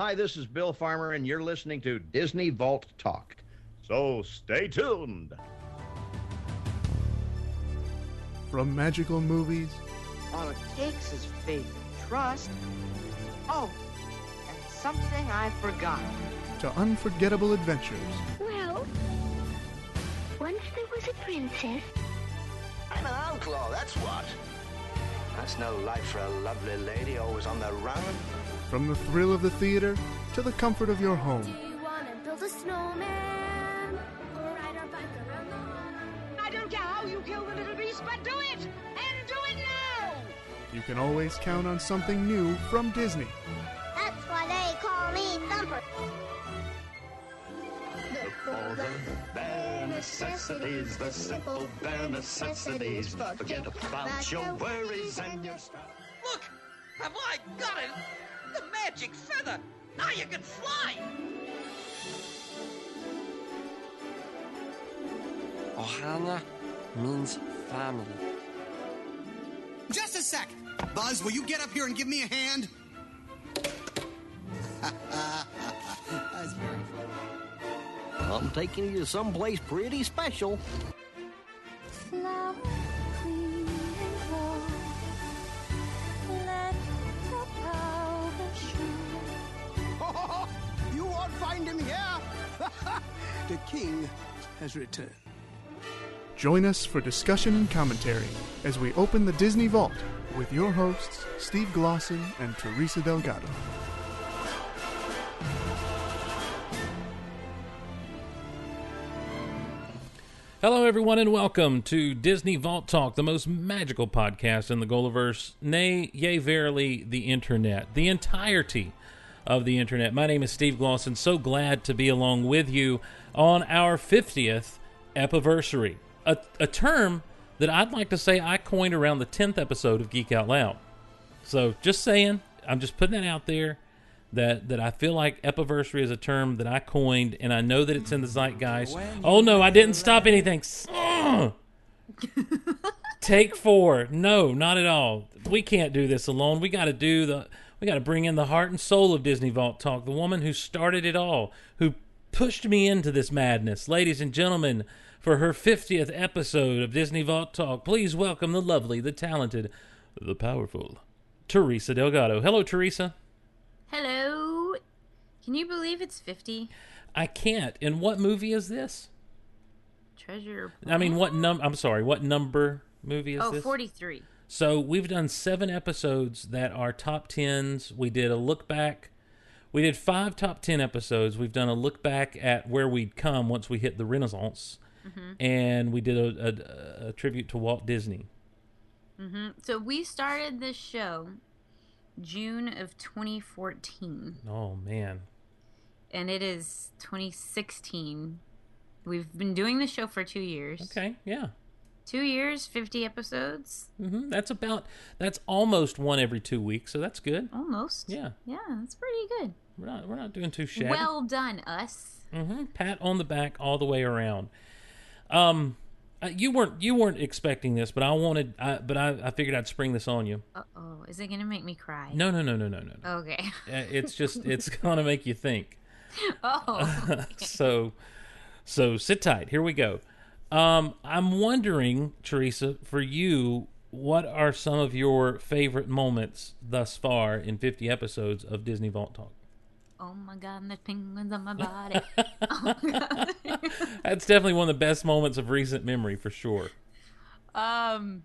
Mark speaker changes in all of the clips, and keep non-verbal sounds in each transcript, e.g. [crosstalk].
Speaker 1: Hi, this is Bill Farmer, and you're listening to Disney Vault Talk. So stay tuned.
Speaker 2: From magical movies
Speaker 3: All it takes is faith and trust. Oh, and something I forgot.
Speaker 2: to unforgettable adventures,
Speaker 4: Well, once there was a princess.
Speaker 5: I'm an outlaw, that's what. That's no life for a lovely lady always on the run.
Speaker 2: From the thrill of the theater to the comfort of your
Speaker 6: Do
Speaker 2: home.
Speaker 6: you wanna build a snowman? Or ride our bike around the?
Speaker 3: I don't care how you kill the little beast, but do it! And do it now!
Speaker 2: You can always count on something new from Disney.
Speaker 4: That's why they call me Thumper.
Speaker 7: For the bare necessities, the simple bare necessities. Forget about your worries and your strife.
Speaker 8: Look! Have I got it? The magic feather! Now you can fly!
Speaker 9: Ohana means family.
Speaker 10: Just a sec. Buzz, will you get up here and give me a hand? That's very funny.
Speaker 5: I'm taking you to someplace pretty special. [laughs]
Speaker 10: you won't find him here. [laughs] the king has returned.
Speaker 2: Join us for discussion and commentary as we open the Disney Vault with your hosts, Steve Glosson and Teresa Delgado.
Speaker 11: Hello, everyone, and welcome to Disney Vault Talk, the most magical podcast in the Gulliverse, nay, yea, verily, the internet, the entirety of the internet. My name is Steve Glosson. So glad to be along with you on our 50th epiversary, a, a term that I'd like to say I coined around the 10th episode of Geek Out Loud. So, just saying, I'm just putting it out there that that I feel like epiversary is a term that I coined, and I know that it's in the zeitgeist. Oh no, I didn't stop anything. [laughs] Take four. No, not at all. We can't do this alone. We got to do the. We got to bring in the heart and soul of Disney Vault Talk, the woman who started it all, who pushed me into this madness. Ladies and gentlemen, for her 50th episode of Disney Vault Talk, please welcome the lovely, the talented, the powerful Teresa Delgado. Hello, Teresa.
Speaker 12: Hello. Can you believe it's 50?
Speaker 11: I can't. And what movie is this?
Speaker 12: Treasure.
Speaker 11: I mean, what num? I'm sorry. What number movie is
Speaker 12: Oh,
Speaker 11: this?
Speaker 12: 43.
Speaker 11: So we've done seven episodes that are top tens. We did a look back. We did five top ten episodes. We've done a look back at where we'd come once we hit the Renaissance,
Speaker 12: Mhm.
Speaker 11: and we did a, a, a tribute to Walt Disney.
Speaker 12: hmm So we started this show June of 2014,
Speaker 11: Oh man,
Speaker 12: and it is 2016. We've been doing the show for two years.
Speaker 11: Okay, yeah.
Speaker 12: Two years, 50 episodes.
Speaker 11: Mm-hmm. that's about that's almost one every two weeks. So that's good.
Speaker 12: Almost.
Speaker 11: Yeah,
Speaker 12: Yeah, that's pretty good.
Speaker 11: we're not we're not doing too shabby.
Speaker 12: Well done, us.
Speaker 11: Mm-hmm. Pat on the back all the way around. Um, uh, you weren't you weren't expecting this, but I wanted, I, but I, I figured I'd spring this on you.
Speaker 12: Uh oh. Is it going to make me cry?
Speaker 11: No, no, no, no, no, no. no.
Speaker 12: Okay. [laughs]
Speaker 11: Uh, It's just it's [laughs] gonna make you think.
Speaker 12: oh. [laughs]
Speaker 11: so, so sit tight. Here we go. Um, I'm wondering, Teresa, for you, what are some of your favorite moments thus far in 50 episodes of Disney Vault Talk?
Speaker 12: Oh my god, there's penguins on my body. [laughs] oh my god. [laughs]
Speaker 11: That's definitely one of the best moments of recent memory for sure.
Speaker 12: um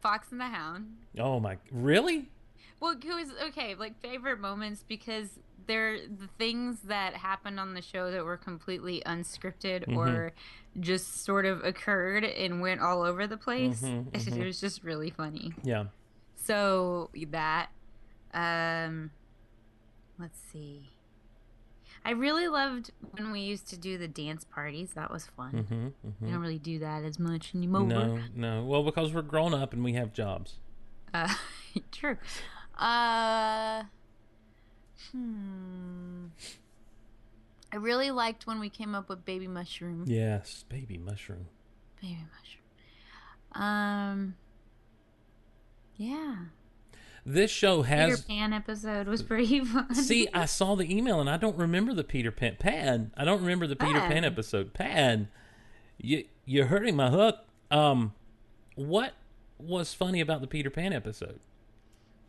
Speaker 12: Fox and the Hound.
Speaker 11: Oh my, really?
Speaker 12: Well, it was okay, like favorite moments because they're the things that happened on the show that were completely unscripted
Speaker 11: Mhm.
Speaker 12: or just sort of occurred and went all over the place.
Speaker 11: Mhm, [laughs]
Speaker 12: It
Speaker 11: mhm.
Speaker 12: was just really funny.
Speaker 11: Yeah.
Speaker 12: So that um let's see. I really loved when we used to do the dance parties. That was fun.
Speaker 11: Mm-hmm,
Speaker 12: We don't really do that as much anymore.
Speaker 11: No, no. Well, because we're grown up and we have jobs.
Speaker 12: Uh, [laughs] true. Uh, hmm. I really liked when we came up with baby mushroom.
Speaker 11: Yes, baby mushroom.
Speaker 12: Baby mushroom. Um. Yeah.
Speaker 11: This show has Peter.
Speaker 12: Pan episode was pretty [laughs] fun.
Speaker 11: See, I saw the email and I don't remember the Peter Pan. Pan. I don't remember the Peter Pan
Speaker 12: Pan.
Speaker 11: episode. Pan. You you're hurting my hook. Um, what was funny about the Peter Pan episode?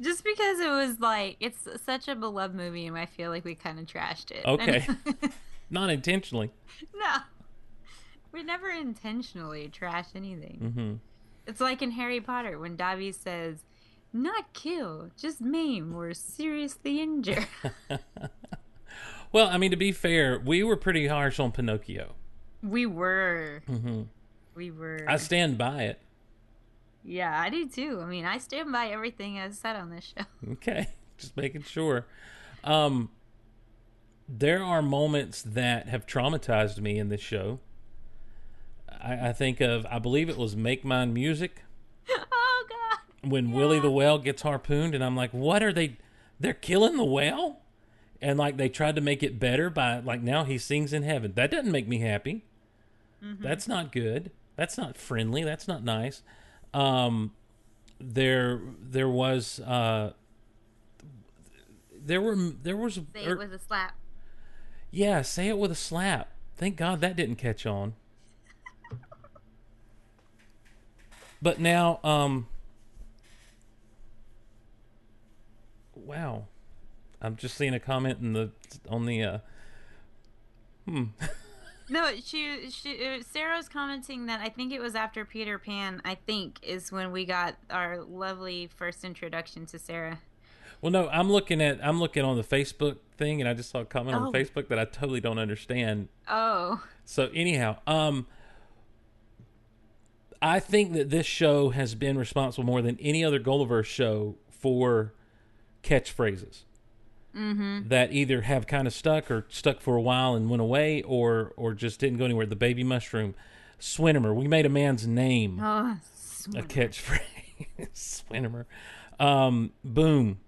Speaker 12: Just because it was like it's such a beloved movie, and I feel like we kind of trashed it.
Speaker 11: Okay. [laughs] Not intentionally. [laughs]
Speaker 12: no, we never intentionally trash anything.
Speaker 11: hmm
Speaker 12: It's like in Harry Potter when Dobby says, "Not kill, just maim or seriously injure." [laughs]
Speaker 11: Well, I mean, to be fair, we were pretty harsh on Pinocchio.
Speaker 12: we were,
Speaker 11: hmm
Speaker 12: we were.
Speaker 11: I stand by it.
Speaker 12: Yeah, I do too. I mean, I stand by everything I've said on this show. [laughs]
Speaker 11: Okay, just making sure. Um, there are moments that have traumatized me in this show. I, I think of, I believe it was "Make Mine Music" [laughs]
Speaker 12: oh God!
Speaker 11: when Willie the whale gets harpooned, and I'm like, "What are they? They're killing the whale?" And like they tried to make it better by like now he sings in heaven. That doesn't make me happy. That's not good. That's not friendly. That's not nice. Um, there, there was, uh, there were, there was,
Speaker 12: Say
Speaker 11: er-
Speaker 12: it with a slap.
Speaker 11: yeah, say it with a slap. Thank God that didn't catch on. But now, um, wow, I'm just seeing a comment in the on the, uh, hmm. [laughs]
Speaker 12: No, she she uh, Sarah's commenting that I think it was after Peter Pan. I think is when we got our lovely first introduction to Sarah.
Speaker 11: Well, no, I'm looking at I'm looking on the Facebook thing, and I just saw a comment
Speaker 12: Oh.
Speaker 11: on Facebook that I totally don't understand.
Speaker 12: Oh,
Speaker 11: So anyhow, um, I think that this show has been responsible more than any other Gulliver's show for catchphrases
Speaker 12: mm-hmm.
Speaker 11: that either have kind of stuck or stuck for a while and went away, or or just didn't go anywhere. The baby mushroom, Swinimer. We made a man's name
Speaker 12: Oh,
Speaker 11: a catchphrase. [laughs] Swinimer. Um, boom.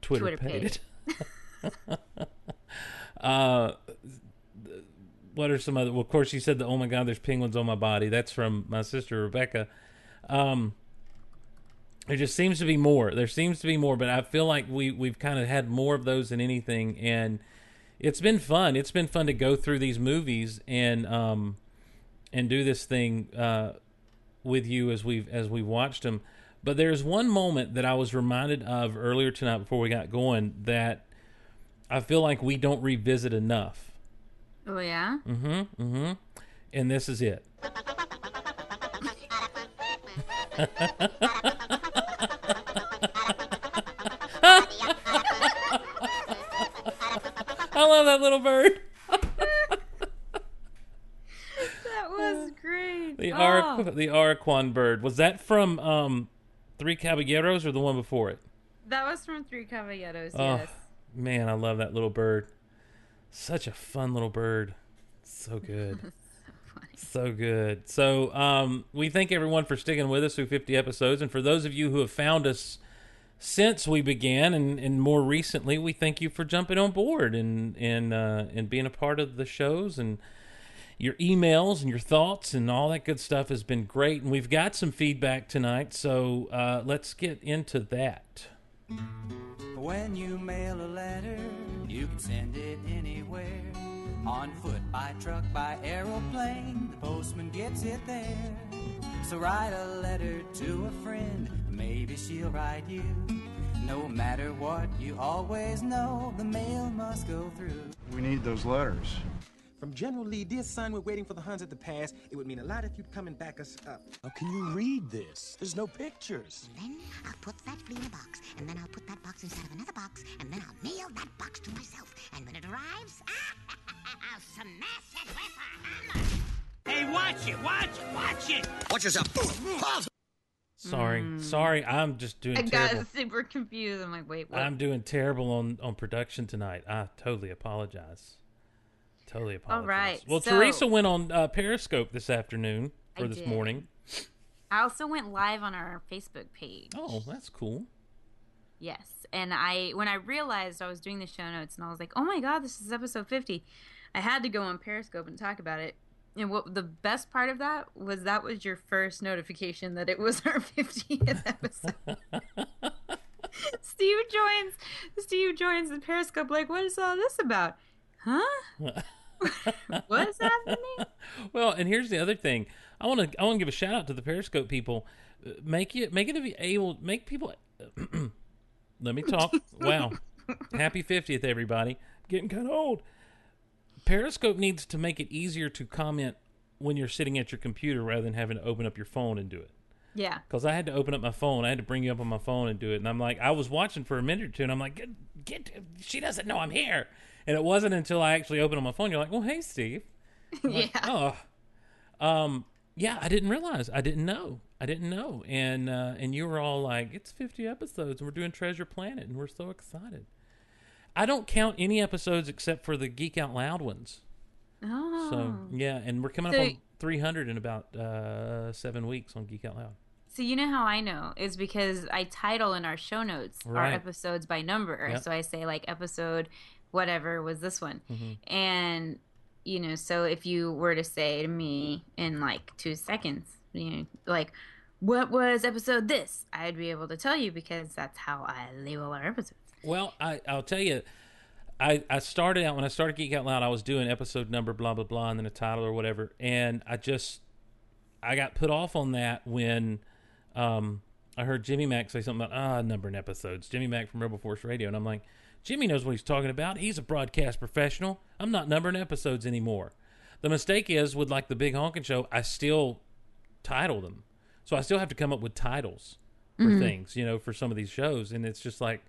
Speaker 11: Twitter,
Speaker 12: Twitter
Speaker 11: pated. [laughs] uh, what are some other? Well, of course, you said the "Oh my God, there's penguins on my body." That's from my sister Rebecca. Um, there just seems to be more. There seems to be more, but I feel like we we've kind of had more of those than anything, and it's been fun. It's been fun to go through these movies and um and do this thing uh with you as we've as we've watched them. But there's one moment that I was reminded of earlier tonight before we got going that I feel like we don't revisit enough.
Speaker 12: oh yeah.
Speaker 11: Mm-hmm. Mm-hmm. And this is it. [laughs] I love that little bird. [laughs]
Speaker 12: That was great.
Speaker 11: The
Speaker 12: Oh,
Speaker 11: Aracuan, the Aracuan bird. Was that from um, Three Caballeros or the one before it?
Speaker 12: that was from Three Caballeros.
Speaker 11: Oh,
Speaker 12: Yes.
Speaker 11: man, I love that little bird. Such a fun little bird. So good. [laughs] so good. So, um, we thank everyone for sticking with us through 50 episodes. And for those of you who have found us since we began and, and more recently, we thank you for jumping on board and, and, uh, and being a part of the shows and your emails and your thoughts and all that good stuff has been great. And we've got some feedback tonight. So, uh, let's get into that.
Speaker 13: When you mail a letter, you can send it anywhere. On foot, by truck, by aeroplane, the postman gets it there. So write a letter to a friend, maybe she'll write you. No matter what, you always know the mail must go through.
Speaker 14: We need those letters.
Speaker 15: From General Lee, dear son, we're waiting for the Huns at the pass. It would mean a lot if you'd come and back us up.
Speaker 14: How can you read this? There's no pictures.
Speaker 16: Then I'll put that flea in a box, and then I'll put that box inside of another box, and then I'll mail that box to myself. And when it arrives, [laughs] I'll smash it with a hammer.
Speaker 8: Hey, watch it, watch it, watch it.
Speaker 5: Watch yourself.
Speaker 11: Sorry, sorry. I'm just doing
Speaker 12: I
Speaker 11: terrible.
Speaker 12: got super confused. I'm like, wait, what?
Speaker 11: I'm doing terrible on on production tonight. I totally apologize. Totally apologize.
Speaker 12: All right,
Speaker 11: Well,
Speaker 12: so-
Speaker 11: Teresa went on uh, Periscope this afternoon for
Speaker 12: I
Speaker 11: this
Speaker 12: did.
Speaker 11: morning.
Speaker 12: I also went live on our Facebook page.
Speaker 11: Oh, that's cool.
Speaker 12: Yes, and I when I realized I was doing the show notes and I was like, "Oh my god, this is episode 50." I had to go on Periscope and talk about it. And what the best part of that was that was your first notification that it was our [laughs] 50th episode. [laughs] Steve joins. Steve joins the Periscope. Like, what is all this about? Huh? [laughs] what is happening?
Speaker 11: well, and here's the other thing. I want to I want to give a shout out to the Periscope people. Uh, Make it make it be able make people. [clears throat] let me talk. wow, happy fiftieth, everybody. Getting kind of old. Periscope needs to make it easier to comment when you're sitting at your computer rather than having to open up your phone and do it.
Speaker 12: Yeah.
Speaker 11: Because I had to open up my phone. I had to bring you up on my phone and do it. And I'm like, I was watching for a minute or two, and I'm like, get, get she doesn't know I'm here. And it wasn't until I actually opened on my phone. You're like, well, hey, Steve. I'm like, [laughs]
Speaker 12: yeah.
Speaker 11: oh, um, yeah. I didn't realize. I didn't know. I didn't know. And uh, and you were all like, it's 50 episodes, and we're doing Treasure Planet, and we're so excited. I don't count any episodes except for the Geek Out Loud ones.
Speaker 12: Oh.
Speaker 11: So yeah, and we're coming
Speaker 12: So-
Speaker 11: up on 300 in about uh, seven weeks on Geek Out Loud.
Speaker 12: So you know how I know is because I title in our show notes our episodes by number.
Speaker 11: Yep.
Speaker 12: So I say like episode whatever was this one.
Speaker 11: Mhm.
Speaker 12: And you know, so if you were to say to me in like 2 seconds, you know, like what was episode this? I'd be able to tell you because that's how I label our episodes.
Speaker 11: Well, I, I'll tell you, I, I started out when I started Geek Out Loud, I was doing episode number blah blah blah and then a title or whatever, and I just I got put off on that when um, I heard Jimmy Mack say something about ah numbering episodes. Jimmy Mack from Rebel Force Radio, and I'm like, Jimmy knows what he's talking about. He's a broadcast professional. I'm not numbering episodes anymore. The mistake is with like the Big Honkin' Show, I still title them, so I still have to come up with titles for
Speaker 12: Mhm.
Speaker 11: things, you know, for some of these shows, and it's just like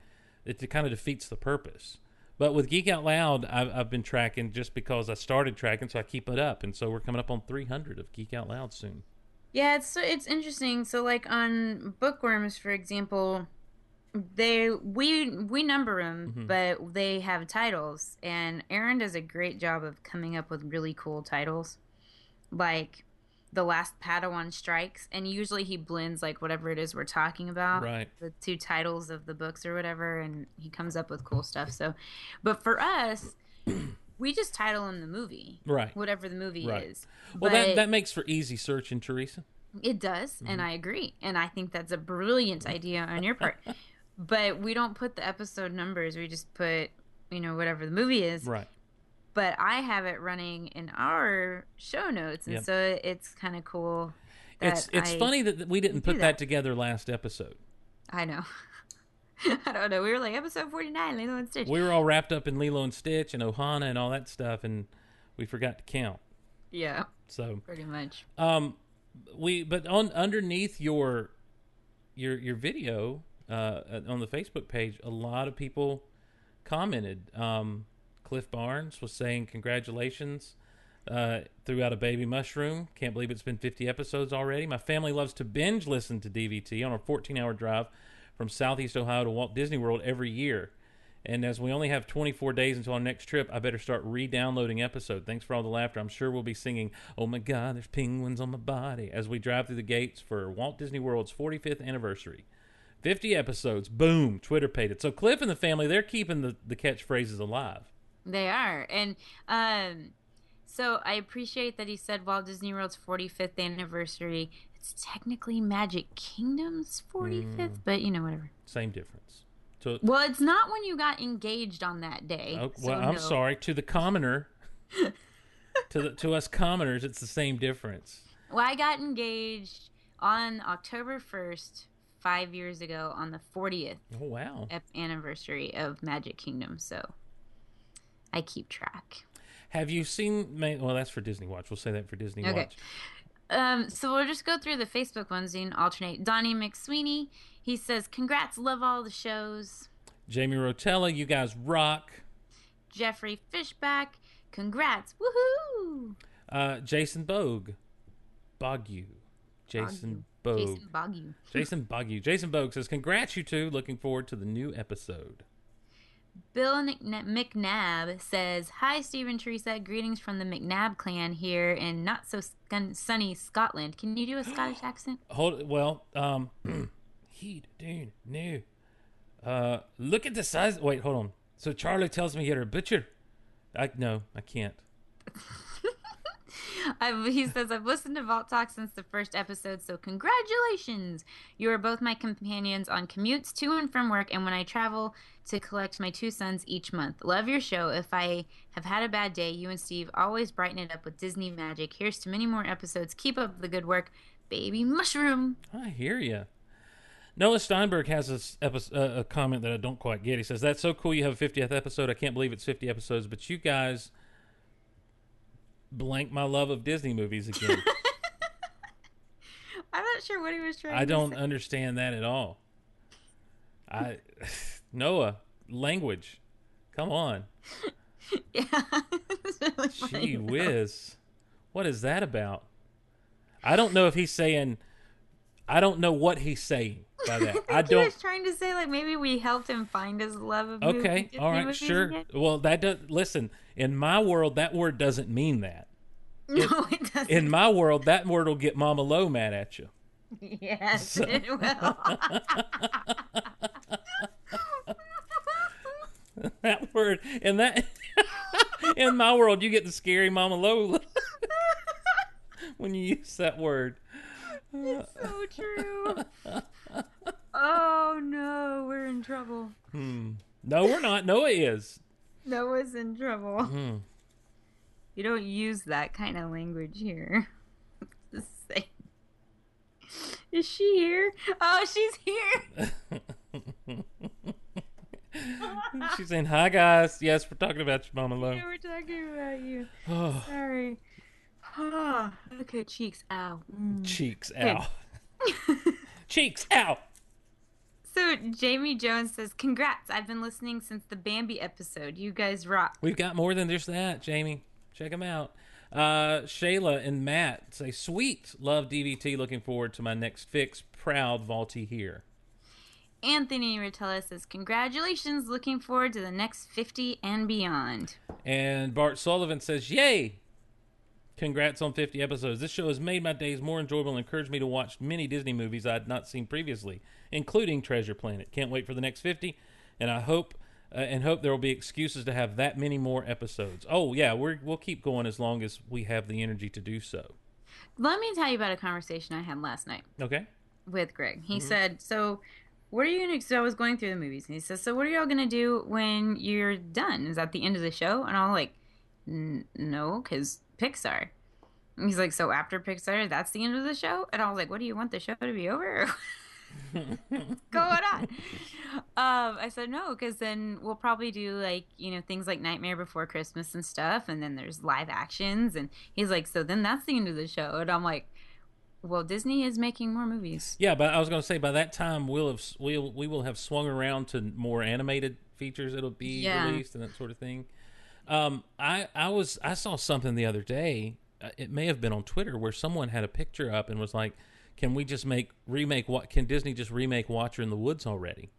Speaker 11: it, kind of defeats the purpose. But with Geek Out Loud, I've, I've been tracking just because I started tracking, so I keep it up, and so we're coming up on 300 of Geek Out Loud soon.
Speaker 12: Yeah, it's it's interesting. So like on bookworms, for example, they we we number them,
Speaker 11: Mhm.
Speaker 12: but they have titles, and Aaron does a great job of coming up with really cool titles, like the last Padawan strikes, and usually he blends like whatever it is we're talking about,
Speaker 11: Right.
Speaker 12: The two titles of the books or whatever, and he comes up with cool stuff. So, but for us. [clears throat] We just title him the movie,
Speaker 11: Right.
Speaker 12: Whatever the movie
Speaker 11: Right.
Speaker 12: is.
Speaker 11: Well, that
Speaker 12: But-
Speaker 11: that makes for easy searching, Teresa.
Speaker 12: it does, and
Speaker 11: Mhm.
Speaker 12: I agree. And I think that's a brilliant idea on your part. [laughs] but we don't put the episode numbers. We just put, you know, whatever the movie is.
Speaker 11: Right.
Speaker 12: But I have it running in our show notes, and
Speaker 11: Yep.
Speaker 12: so it's kind of cool.
Speaker 11: It's it's
Speaker 12: I
Speaker 11: funny that we didn't put that together last episode.
Speaker 12: I know. [laughs] I don't know. We were like episode forty nine, Lilo and Stitch.
Speaker 11: We were all wrapped up in Lilo and Stitch and Ohana and all that stuff, and we forgot to count.
Speaker 12: yeah,
Speaker 11: So
Speaker 12: pretty much.
Speaker 11: Um, we but on underneath your your your video uh, on the Facebook page, a lot of people commented. Um, Cliff Barnes was saying congratulations. Uh, threw out a baby mushroom. Can't believe it's been 50 episodes already. My family loves to binge listen to DVT on a 14 hour drive from Southeast Ohio to Walt Disney World every year. And as we only have 24 days until our next trip, I better start re-downloading episode. Thanks for all the laughter. I'm sure we'll be singing "Oh my God, there's penguins on my body" as we drive through the gates for Walt Disney World's 45th anniversary. 50 episodes. Boom. Twitterpated. So Cliff and the family, they're keeping the, the catchphrases alive.
Speaker 12: They are, and um, so I appreciate that he said Walt Disney World's 45th anniversary. It's technically Magic Kingdom's 45th,
Speaker 11: Mm.
Speaker 12: but you know whatever.
Speaker 11: Same difference. So,
Speaker 12: Well, it's not when you got engaged on that day.
Speaker 11: oh,
Speaker 12: so
Speaker 11: well, I'm
Speaker 12: no.
Speaker 11: sorry to the commoner. [laughs] to the, to us commoners, it's the same difference.
Speaker 12: Well, I got engaged on October 1st, five years ago, on the 40th
Speaker 11: Oh wow.
Speaker 12: anniversary of Magic Kingdom. So I keep track.
Speaker 11: Have you seen? Well, that's for Disney Watch. We'll say that for Disney
Speaker 12: Okay.
Speaker 11: Watch.
Speaker 12: Um, so we'll just go through the Facebook ones and alternate. Donnie McSweeney, he says, "Congrats, love all the shows."
Speaker 11: Jamie Rotella, you guys rock.
Speaker 12: Jeffrey Fishback, congrats, woohoo!
Speaker 11: Uh, Jason Bogue, Bogu, Jason Bogue,
Speaker 12: Jason Bogu.
Speaker 11: Jason Bogu, Jason Bogue says, "Congrats, you two. Looking forward to the new episode."
Speaker 12: Bill McNa- McNabb says, "Hi, Stephen Teresa. Greetings from the McNabb clan here in not so sunny Scotland. Can you do a Scottish [gasps] accent?"
Speaker 11: Hold it. well, um, [clears throat] he dude no. Uh, look at the size. Wait, hold on. So Charlie tells me you're a butcher. I no, I can't. [laughs] [laughs]
Speaker 12: I've, he says, I've listened to Vault Talk since the first episode, so congratulations! You are both my companions on commutes to and from work and when I travel to collect my two sons each month. Love your show. If I have had a bad day, you and Steve always brighten it up with Disney magic. Here's to many more episodes. Keep up the good work, baby mushroom.
Speaker 11: I hear you. Noah Steinberg has a, uh, a comment that I don't quite get. He says, That's so cool you have a 50th episode. I can't believe it's 50 episodes, but you guys blank my love of Disney movies again. [laughs]
Speaker 12: I'm not sure what he was trying to
Speaker 11: I
Speaker 12: don't
Speaker 11: understand that at all. I [laughs] Noah, language. Come on. [laughs]
Speaker 12: yeah. really
Speaker 11: Gee whiz. What is that about? I don't know if he's saying I don't know what he's saying by that. [laughs] I don't.
Speaker 12: I think he was trying to say like maybe we helped him find his love of
Speaker 11: Okay, all right, sure.
Speaker 12: again.
Speaker 11: Well, that does listen, in my world that word doesn't mean that. [laughs]
Speaker 12: No, it doesn't.
Speaker 11: In my world that word will get Mama Low mad at you.
Speaker 12: Yes,
Speaker 11: So-
Speaker 12: it will. [laughs]
Speaker 11: that word in that in my world you get the scary Mama Low when you use that word.
Speaker 12: It's so true. [laughs] oh no, we're in trouble.
Speaker 11: Hmm. No, we're not. Noah is.
Speaker 12: Noah's in trouble.
Speaker 11: Hmm.
Speaker 12: You don't use that kind of language here. [laughs] Just say. Is she here? Oh, she's here. [laughs]
Speaker 11: She's saying, "Hi guys. Yes, we're talking about your Mama Low."
Speaker 12: Yeah, we're talking about you.
Speaker 11: Oh. [sighs]
Speaker 12: Sorry. Ah, okay, cheeks. Ow. Mm.
Speaker 11: Cheeks
Speaker 12: Okay.
Speaker 11: out. [laughs] Cheeks out.
Speaker 12: So Jamie Jones says, "Congrats! I've been listening since the Bambi episode. You guys rock."
Speaker 11: We've got more than just that, Jamie. Check them out. Uh, Shayla and Matt say, "Sweet, love DVT. Looking forward to my next fix. Proud Vaulty here."
Speaker 12: Anthony Rotella says, "Congratulations! Looking forward to the next fifty and beyond."
Speaker 11: And Bart Sullivan says, Yay! Congrats on 50 episodes. This show has made my days more enjoyable and encouraged me to watch many Disney movies I had not seen previously, including Treasure Planet. Can't wait for the next 50, and I hope uh, and hope there will be excuses to have that many more episodes. Oh yeah, we're, we'll keep going as long as we have the energy to do so.
Speaker 12: Let me tell you about a conversation I had last night
Speaker 11: Okay.
Speaker 12: with Greg. He
Speaker 11: Mhm.
Speaker 12: said, "So, what are you gonna?" So I was going through the movies, and he says, "So what are y'all gonna do when you're done? Is that the end of the show?" And I'm like, "N- "No, because Pixar." And he's like, "So after Pixar, that's the end of the show?" And I was like, "What do you want the show to be over?" What's [laughs] [laughs] going on? Um, I said no, because then we'll probably do like you know things like Nightmare Before Christmas and stuff, and then there's live actions. And he's like, "So then that's the end of the show?" And I'm like, "Well, Disney is making more movies."
Speaker 11: Yeah, but I was going to say by that time we'll have we'll we will have swung around to more animated features that'll be
Speaker 12: Yeah.
Speaker 11: released and that sort of thing. Um, I I was I saw something the other day. uh, It may have been on Twitter where someone had a picture up and was like, "Can we just make remake what? Can Disney just remake Watcher in the Woods already?"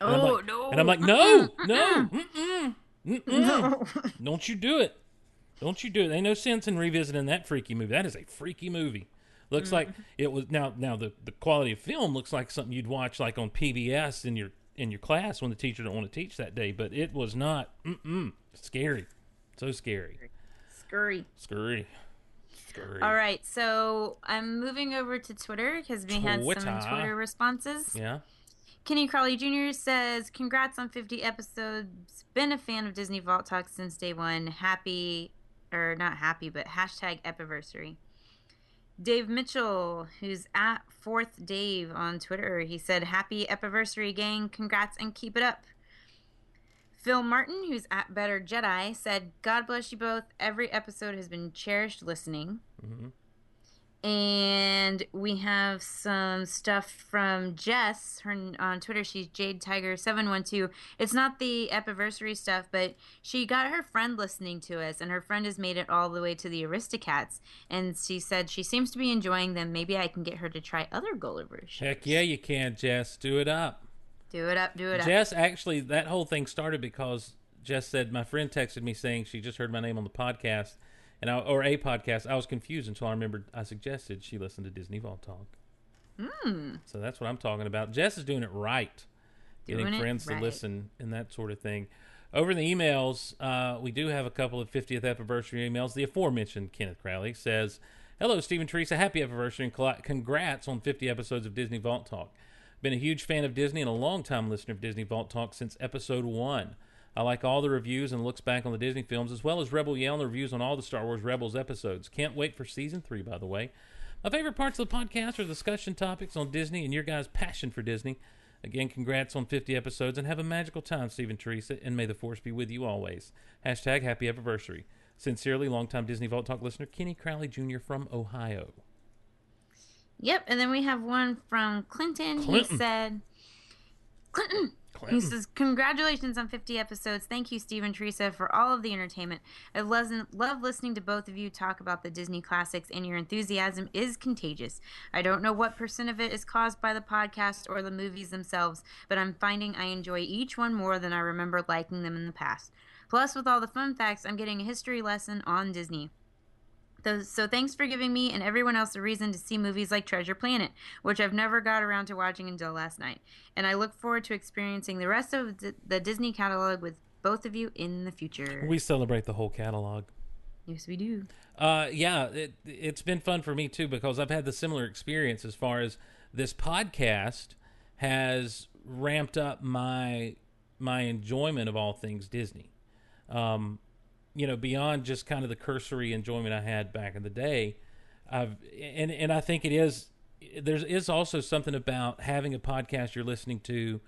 Speaker 11: And I'm
Speaker 12: Oh,
Speaker 11: like-
Speaker 12: no.
Speaker 11: And I'm like, no, [laughs] no, mm-mm, mm-mm.
Speaker 12: No.
Speaker 11: don't you do it. Don't you do it. Ain't no sense in revisiting that freaky movie. That is a freaky movie. Looks like
Speaker 12: Mm-hmm.
Speaker 11: it was now. Now the, the quality of film looks like something you'd watch like on PBS in your in your class when the teacher don't want to teach that day. But it was not. Mm-mm, scary. So scary.
Speaker 12: Scurry.
Speaker 11: Scary. Scary.
Speaker 12: All right, so I'm moving over to Twitter because we had some
Speaker 11: Twitter.
Speaker 12: Twitter responses.
Speaker 11: Yeah.
Speaker 12: Kenny Crawley Jr. says, "Congrats on 50 episodes. Been a fan of Disney Vault Talk since day one. Happy, or not happy, but hashtag Epiversary." Dave Mitchell, who's at Fourth Dave on Twitter, he said, "Happy Epiversary, gang! Congrats and keep it up." Phil Martin, who's at Better Jedi, said, "God bless you both. Every episode has been cherished listening."
Speaker 11: Mm-hmm.
Speaker 12: And we have some stuff from Jess. Her on Twitter, she's Jade Tiger seven one two. It's not the epiversary stuff, but she got her friend listening to us, and her friend has made it all the way to the Aristocats. And she said she seems to be enjoying them. Maybe I can get her to try other Gullivers.
Speaker 11: Heck yeah, you can, Jess. Do it up.
Speaker 12: Do it up, do it up.
Speaker 11: Jess, actually, that whole thing started because Jess said my friend texted me saying she just heard my name on the podcast, and I, or a podcast. I was confused until I remembered I suggested she listen to Disney Vault Talk.
Speaker 12: Hmm.
Speaker 11: So that's what I'm talking about. Jess is doing it right,
Speaker 12: Doing
Speaker 11: getting
Speaker 12: it
Speaker 11: friends
Speaker 12: right.
Speaker 11: to listen and that sort of thing. Over in the emails, uh, we do have a couple of 50th anniversary emails. The aforementioned Kenneth Crowley says, Hello, Stephen Teresa. Happy anniversary and congrats on 50 episodes of Disney Vault Talk. Been a huge fan of Disney and a long-time listener of Disney Vault Talk since episode one. I like all the reviews and looks back on the Disney films, as well as Rebel Yell and the reviews on all the Star Wars Rebels episodes. Can't wait for season three, by the way. My favorite parts of the podcast are discussion topics on Disney and your guys' passion for Disney. Again, congrats on 50 episodes and have a magical time, Stephen Teresa, and may the force be with you always. Hashtag happy anniversary. Sincerely, longtime Disney Vault Talk listener, Kenny Crowley Jr. from Ohio.
Speaker 12: Yep, and then we have one from Clinton.
Speaker 11: Clinton.
Speaker 12: He said, Clinton.
Speaker 11: Clinton.
Speaker 12: He says, Congratulations on 50 episodes. Thank you, Steve and Teresa, for all of the entertainment. I've love, love listening to both of you talk about the Disney classics, and your enthusiasm is contagious. I don't know what percent of it is caused by the podcast or the movies themselves, but I'm finding I enjoy each one more than I remember liking them in the past. Plus, with all the fun facts, I'm getting a history lesson on Disney. So, so thanks for giving me and everyone else a reason to see movies like Treasure Planet, which I've never got around to watching until last night. And I look forward to experiencing the rest of the, the Disney catalog with both of you in the future.
Speaker 11: We celebrate the whole catalog.
Speaker 12: yes, we do.
Speaker 11: Uh, yeah, it, it's been fun for me too because I've had the similar experience as far as this podcast has ramped up my my enjoyment of all things Disney. Um, you know, beyond just kind of the cursory enjoyment I had back in the day, I've and and I think it is there is also something about having a podcast you're listening to,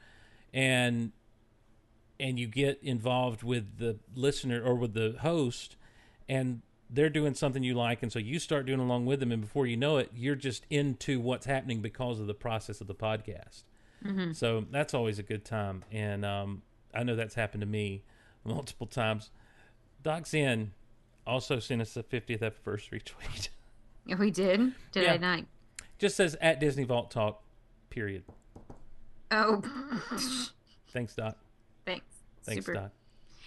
Speaker 11: and and you get involved with the listener or with the host, and they're doing something you like, and so you start doing along with them, and before you know it, you're just into what's happening because of the process of the podcast.
Speaker 12: Mhm.
Speaker 11: So that's always a good time, and um, I know that's happened to me multiple times. Doc's in also sent us a 50th anniversary [laughs] tweet.
Speaker 12: Yeah, we did. Did
Speaker 11: Yeah.
Speaker 12: I not?
Speaker 11: Just says at Disney Vault Talk, period.
Speaker 12: Oh, [laughs]
Speaker 11: Thanks, Doc.
Speaker 12: thanks.
Speaker 11: Thanks,
Speaker 12: Super.
Speaker 11: Doc.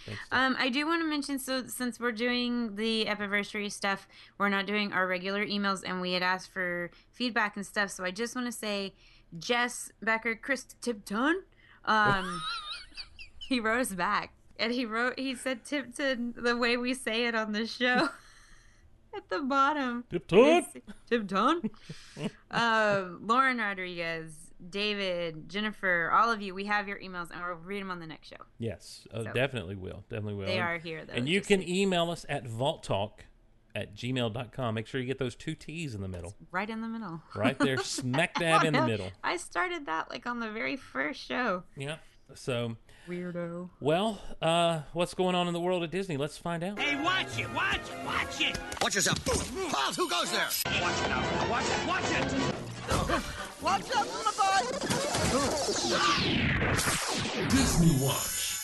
Speaker 11: Thanks, Doc.
Speaker 12: Um, I do want to mention so since we're doing the anniversary stuff, we're not doing our regular emails, and we had asked for feedback and stuff. So I just want to say, Jess Becker, Chris Tipton, um, [laughs] he wrote us back, and he wrote he said Tipton the way we say it on the show. [laughs] At the bottom,
Speaker 11: Tipton?
Speaker 12: It's- Tipton. [laughs] um, Lauren Rodriguez, David, Jennifer, all of you, we have your emails, and we'll read them on the next show.
Speaker 11: Yes, oh,
Speaker 12: So-
Speaker 11: definitely will. Definitely will.
Speaker 12: They
Speaker 11: And-
Speaker 12: are here, though,
Speaker 11: And you can email us at vaulttalk at gmail.com. Make sure you get those two T's in the middle.
Speaker 12: right in the middle.
Speaker 11: Right there, smack dab in the [laughs] middle.
Speaker 12: I started that like on the very first show.
Speaker 11: Yeah. So,
Speaker 12: Weirdo.
Speaker 11: well, uh, what's going on in the world of Disney? Let's find out.
Speaker 8: Hey, watch it, watch it, watch it.
Speaker 10: Watch yourself. Pals, who goes there?
Speaker 8: Watch it now. Watch it, watch it.
Speaker 10: Watch out, my boy!
Speaker 11: Disney Watch.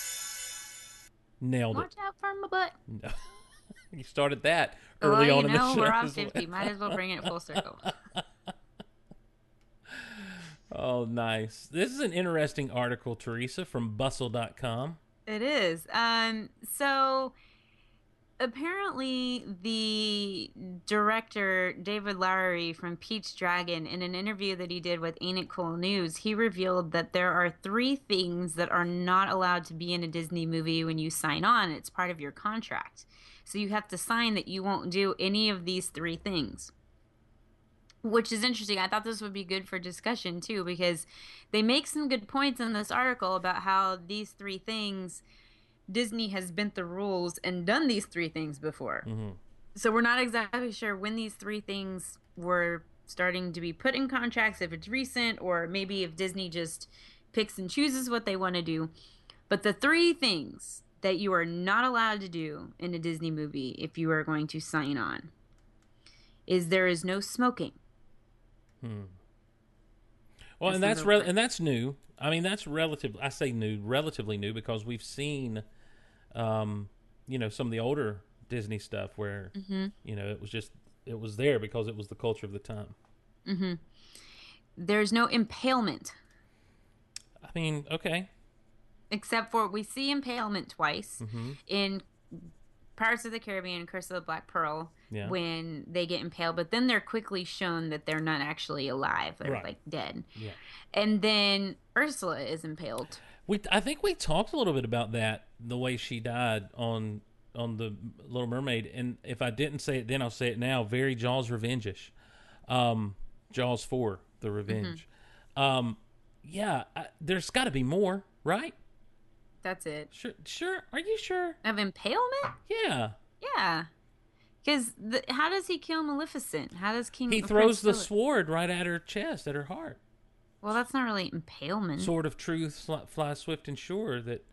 Speaker 11: Nailed it.
Speaker 12: Watch out for my butt.
Speaker 11: No. [laughs] you started that early
Speaker 12: well,
Speaker 11: on
Speaker 12: you
Speaker 11: in the
Speaker 12: know,
Speaker 11: show.
Speaker 12: we're off 50. Might as well bring it full circle. [laughs]
Speaker 11: Oh, nice. This is an interesting article, Teresa, from bustle.com.
Speaker 12: It is. Um, so apparently the director David Lowery from Pete's Dragon in an interview that he did with Ain't It Cool News, he revealed that there are three things that are not allowed to be in a Disney movie when you sign on. It's part of your contract. So you have to sign that you won't do any of these three things. Which is interesting. I thought this would be good for discussion too, because they make some good points in this article about how these three things Disney has bent the rules and done these three things before.
Speaker 11: Mhm.
Speaker 12: So we're not exactly sure when these three things were starting to be put in contracts, if it's recent, or maybe if Disney just picks and chooses what they want to do. But the three things that you are not allowed to do in a Disney movie if you are going to sign on is there is no smoking.
Speaker 11: Hmm. Well,
Speaker 12: That's
Speaker 11: and that's re- and that's new. I mean, that's relative. I say new, relatively new, because we've seen, um, you know, some of the older Disney stuff where
Speaker 12: Mhm.
Speaker 11: you know it was just it was there because it was the culture of the time.
Speaker 12: Mm-hmm. There's no impalement.
Speaker 11: I mean, okay,
Speaker 12: except for we see impalement twice
Speaker 11: Mhm.
Speaker 12: in Pirates of the Caribbean, Curse of the Black Pearl,
Speaker 11: Yeah.
Speaker 12: when they get impaled, but then they're quickly shown that they're not actually alive; they're
Speaker 11: Right.
Speaker 12: like dead.
Speaker 11: yeah.
Speaker 12: And then Ursula is impaled.
Speaker 11: We I think we talked a little bit about that the way she died on on the Little Mermaid, and if I didn't say it then, I'll say it now. Very Jaws revenge-ish. Um, Jaws four, the revenge. Um, yeah, I, there's got to be more, right?
Speaker 12: That's it.
Speaker 11: Sure, sure. Are you sure?
Speaker 12: Of impalement?
Speaker 11: Yeah.
Speaker 12: Yeah. Because how does he kill Maleficent? How does King?
Speaker 11: He throws
Speaker 12: Prince
Speaker 11: the sword right at her chest, at her heart.
Speaker 12: Well, that's not really impalement.
Speaker 11: Sword of truth fly swift and sure that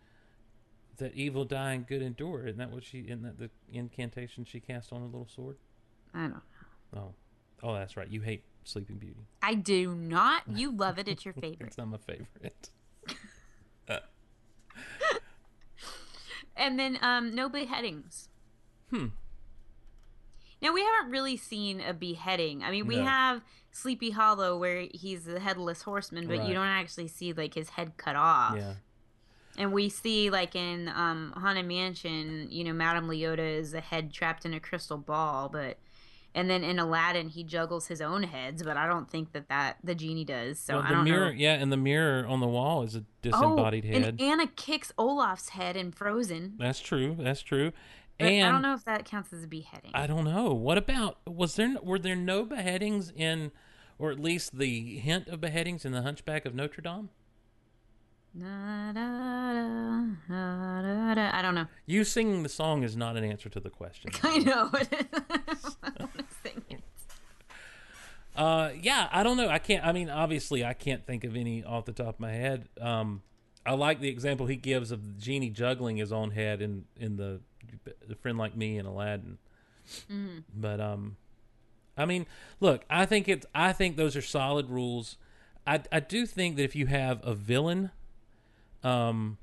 Speaker 11: that evil die and good endure. Isn't that what she? Isn't that the incantation she cast on a little sword?
Speaker 12: I don't know.
Speaker 11: Oh, oh, that's right. You hate Sleeping Beauty.
Speaker 12: I do not. You love it. It's your [laughs] favorite.
Speaker 11: It's not my favorite.
Speaker 12: And then um, no beheadings.
Speaker 11: Hmm.
Speaker 12: Now we haven't really seen a beheading. I mean, we
Speaker 11: No.
Speaker 12: have Sleepy Hollow where he's the headless horseman, but
Speaker 11: Right.
Speaker 12: you don't actually see like his head cut off.
Speaker 11: Yeah.
Speaker 12: And we see like in um, Haunted Mansion, you know, Madame Leota is a head trapped in a crystal ball, but and then in Aladdin he juggles his own heads, but I don't think that that the genie does. So
Speaker 11: well,
Speaker 12: I don't
Speaker 11: mirror,
Speaker 12: know.
Speaker 11: yeah, and the mirror on the wall is a disembodied
Speaker 12: oh,
Speaker 11: head.
Speaker 12: And Anna kicks Olaf's head in Frozen.
Speaker 11: That's true. That's true.
Speaker 12: But
Speaker 11: and
Speaker 12: I don't know if that counts as a beheading.
Speaker 11: I don't know. What about was there were there no beheadings in, or at least the hint of beheadings in the Hunchback of Notre Dame?
Speaker 12: Da, da, da, da, da, da. I don't know.
Speaker 11: You singing the song is not an answer to the question. [laughs]
Speaker 12: I know. [laughs] I wanna sing it.
Speaker 11: Uh, yeah, I don't know. I can't. I mean, obviously, I can't think of any off the top of my head. Um, I like the example he gives of genie juggling his own head in in the, the friend like me and Aladdin.
Speaker 12: Mhm.
Speaker 11: But um, I mean, look, I think it's. I think those are solid rules. I I do think that if you have a villain, um,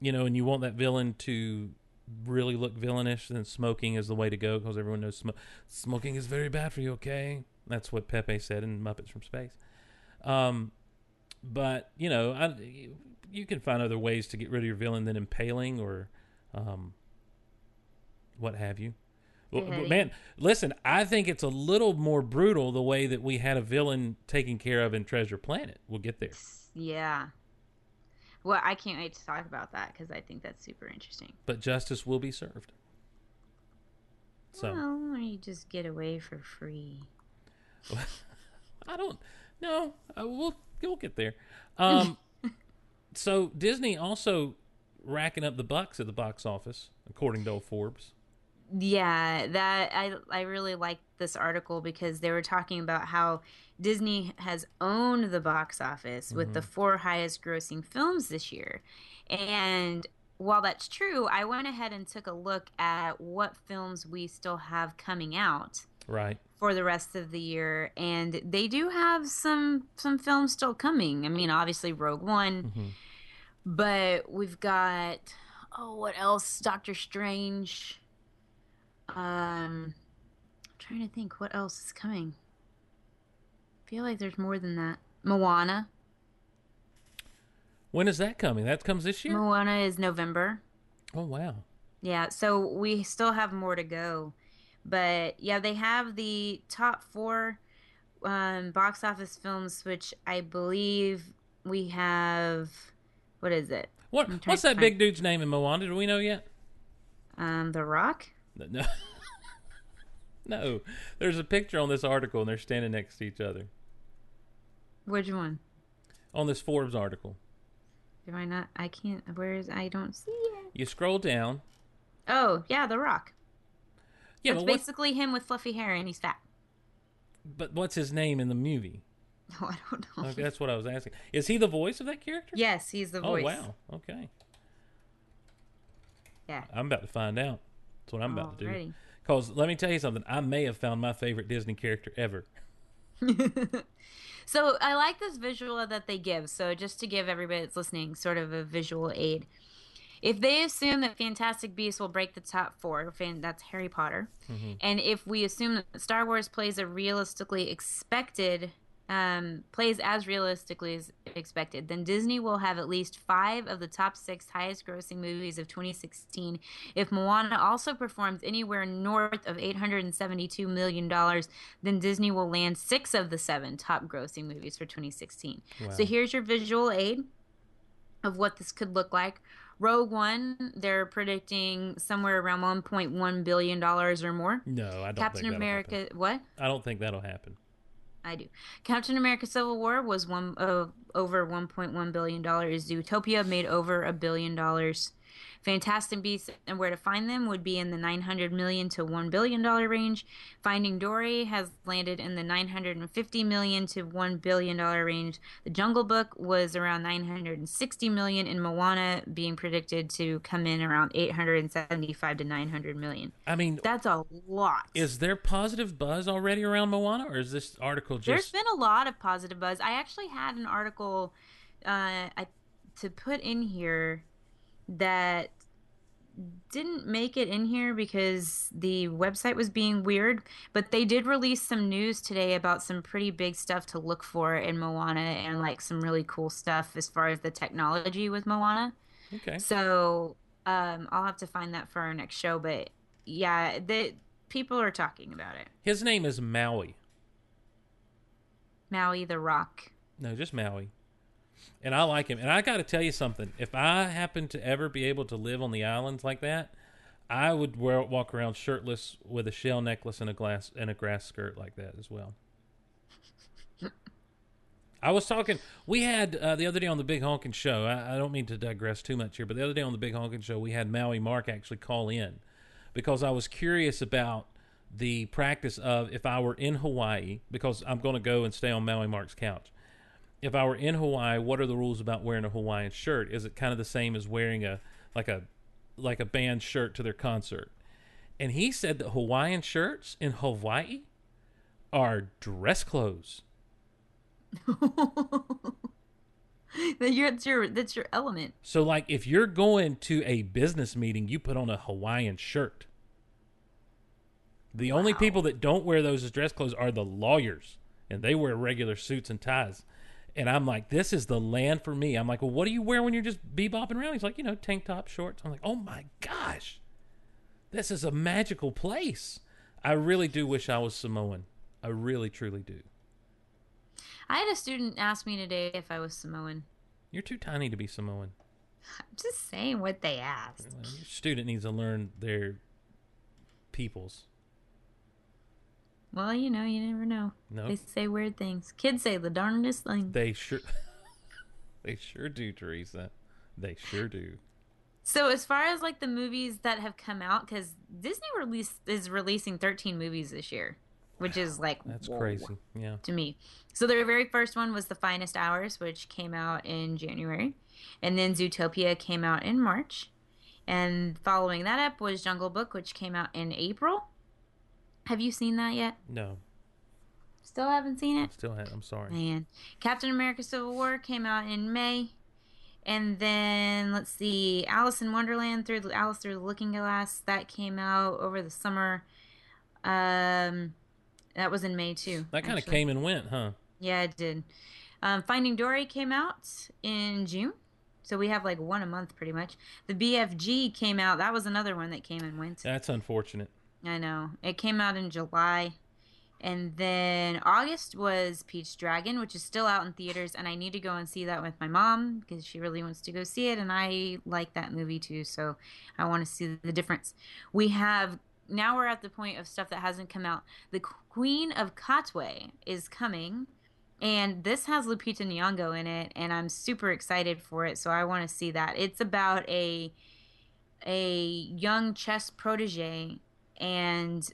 Speaker 11: you know, and you want that villain to really look villainish, then smoking is the way to go because everyone knows sm- smoking is very bad for you. Okay, that's what Pepe said in Muppets from Space. Um, but you know, I, you, can find other ways to get rid of your villain than impaling or, um, what have you. Well,
Speaker 12: Beheading.
Speaker 11: man, listen, I think it's a little more brutal the way that we had a villain taken care of in Treasure Planet. We'll get there.
Speaker 12: Yeah. Well, I can't wait to talk about that because I think that's super interesting.
Speaker 11: but justice will be served. So
Speaker 12: Well, you just get away for free. [laughs]
Speaker 11: I don't know. Uh, we'll we'll get there. Um, [laughs] so Disney also racking up the bucks at the box office, according to old Forbes.
Speaker 12: Yeah, that I I really like this article because they were talking about how Disney has owned the box office with the
Speaker 11: Mhm.
Speaker 12: four highest grossing films this year. And while that's true, I went ahead and took a look at what films we still have coming out
Speaker 11: Right.
Speaker 12: for the rest of the year and they do have some some films still coming. I mean, obviously Rogue One,
Speaker 11: Mm-hmm.
Speaker 12: but we've got oh, what else? Doctor Strange. Um, I'm trying to think what else is coming. I feel like there's more than that. Moana.
Speaker 11: When is that coming? That comes this year.
Speaker 12: Moana is November.
Speaker 11: Oh wow.
Speaker 12: Yeah, so we still have more to go. But yeah, they have the top four um, box office films, which I believe we have. What is it?
Speaker 11: What what's that big dude's name in Moana? Do we know yet?
Speaker 12: Um, The Rock.
Speaker 11: No. [laughs] no. There's a picture on this article, and they're standing next to each other
Speaker 12: Which one?
Speaker 11: on this Forbes article.
Speaker 12: Do I not? I can't. Where is? I don't see it.
Speaker 11: You scroll down.
Speaker 12: Oh yeah, The Rock.
Speaker 11: Yeah,
Speaker 12: It's basically him with fluffy hair and he's fat.
Speaker 11: but what's his name in the movie?
Speaker 12: No, [laughs] oh, I don't know.
Speaker 11: Okay, that's what I was asking. Is he the voice of that character?
Speaker 12: Yes, he's the oh, voice.
Speaker 11: Oh wow. Okay.
Speaker 12: Yeah.
Speaker 11: I'm about to find out. That's what I'm about to do. Because let me tell you something. I may have found my favorite Disney character ever. [laughs]
Speaker 12: So I like this visual that they give. So just to give everybody that's listening sort of a visual aid. If they assume that Fantastic Beasts will break the top four, that's Harry Potter,
Speaker 11: Mhm.
Speaker 12: and if we assume that Star Wars plays a realistically expected, um, plays as realistically as expected, then Disney will have at least five of the top six highest grossing movies of 2016. If Moana also performs anywhere north of $872 million, then Disney will land six of the seven top grossing movies for 2016.
Speaker 11: Wow.
Speaker 12: So here's your visual aid. of what this could look like. Rogue One, they're predicting somewhere around 1.1 billion dollars or more.
Speaker 11: No, I don't
Speaker 12: Captain America,
Speaker 11: happen.
Speaker 12: what?
Speaker 11: I don't think that'll happen.
Speaker 12: I do. Captain America: Civil War was one uh, over 1.1 billion dollars. Zootopia made over a billion dollars. Fantastic Beasts and Where to Find Them would be in the 900 million to 1 billion dollar range. Finding Dory has landed in the 950 million to 1 billion dollar range. The Jungle Book was around 960 million and Moana being predicted to come in around 875 to 900 million.
Speaker 11: I mean,
Speaker 12: That's a lot.
Speaker 11: is there positive buzz already around Moana, or is this article just There's
Speaker 12: been a lot of positive buzz. I actually had an article uh, I, to put in here that didn't make it in here because the website was being weird, but they did release some news today about some pretty big stuff to look for in Moana and like some really cool stuff as far as the technology with Moana.
Speaker 11: Okay.
Speaker 12: So um, I'll have to find that for our next show, but yeah, the people are talking about it.
Speaker 11: His name is Maui.
Speaker 12: Maui the Rock.
Speaker 11: No, just Maui. And I like him. And I got to tell you something. If I happen to ever be able to live on the islands like that, I would wear, walk around shirtless with a shell necklace and a glass and a grass skirt like that as well. I was talking. We had uh, the other day on the Big Honkin' Show. I, I don't mean to digress too much here, but the other day on the Big Honkin' Show, we had Maui Mark actually call in because I was curious about the practice of if I were in Hawaii, because I'm going to go and stay on Maui Mark's couch. If I were in Hawaii, what are the rules about wearing a Hawaiian shirt? Is it kind of the same as wearing a like a like a band shirt to their concert? And he said that Hawaiian shirts in Hawaii are dress clothes. [laughs]
Speaker 12: That's your that's your element.
Speaker 11: So, like, if you're going to a business meeting, you put on a Hawaiian shirt. The only people that don't wear those as dress clothes are the lawyers, and they wear regular suits and ties. And I'm like, this is the land for me. I'm like, well, what do you wear when you're just bebopping around? He's like, you know, tank top, shorts. I'm like, oh my gosh, this is a magical place. I really do wish I was Samoan. I really, truly do.
Speaker 12: I had a student ask me today if I was Samoan.
Speaker 11: You're too tiny to be Samoan.
Speaker 12: I'm just saying what they asked.
Speaker 11: Your student needs to learn their peoples.
Speaker 12: Well, you know, you never know.
Speaker 11: No.
Speaker 12: They say weird things. Kids say the darndest things.
Speaker 11: They sure, [laughs] they sure do, Teresa. They sure do.
Speaker 12: So as far as like the movies that have come out, because Disney release is releasing 13 movies this year, which is like [sighs]
Speaker 11: That's
Speaker 12: whoa
Speaker 11: crazy. Yeah.
Speaker 12: to me. So their very first one was The Finest Hours, which came out in January, and then Zootopia came out in March, and following that up was Jungle Book, which came out in April. Have you seen that yet?
Speaker 11: No,
Speaker 12: Still haven't seen it.
Speaker 11: still had. I'm sorry.
Speaker 12: Man, Captain America: Civil War came out in May, and then let's see, Alice in Wonderland through Alice through the Looking Glass that came out over the summer. Um, that was in May too.
Speaker 11: That kind of came and went, huh?
Speaker 12: Yeah, it did. Um, Finding Dory came out in June, so we have like one a month pretty much. The BFG came out. That was another one that came and went.
Speaker 11: That's unfortunate.
Speaker 12: I know. It came out in July. And then August was Pete's Dragon, which is still out in theaters, and I need to go and see that with my mom because she really wants to go see it, and I like that movie too, so I want to see the difference. We have now we're at the point of stuff that hasn't come out. The Queen of Katwe is coming, and this has Lupita Nyong'o in it, and I'm super excited for it, so I want to see that. It's about a a young chess protege and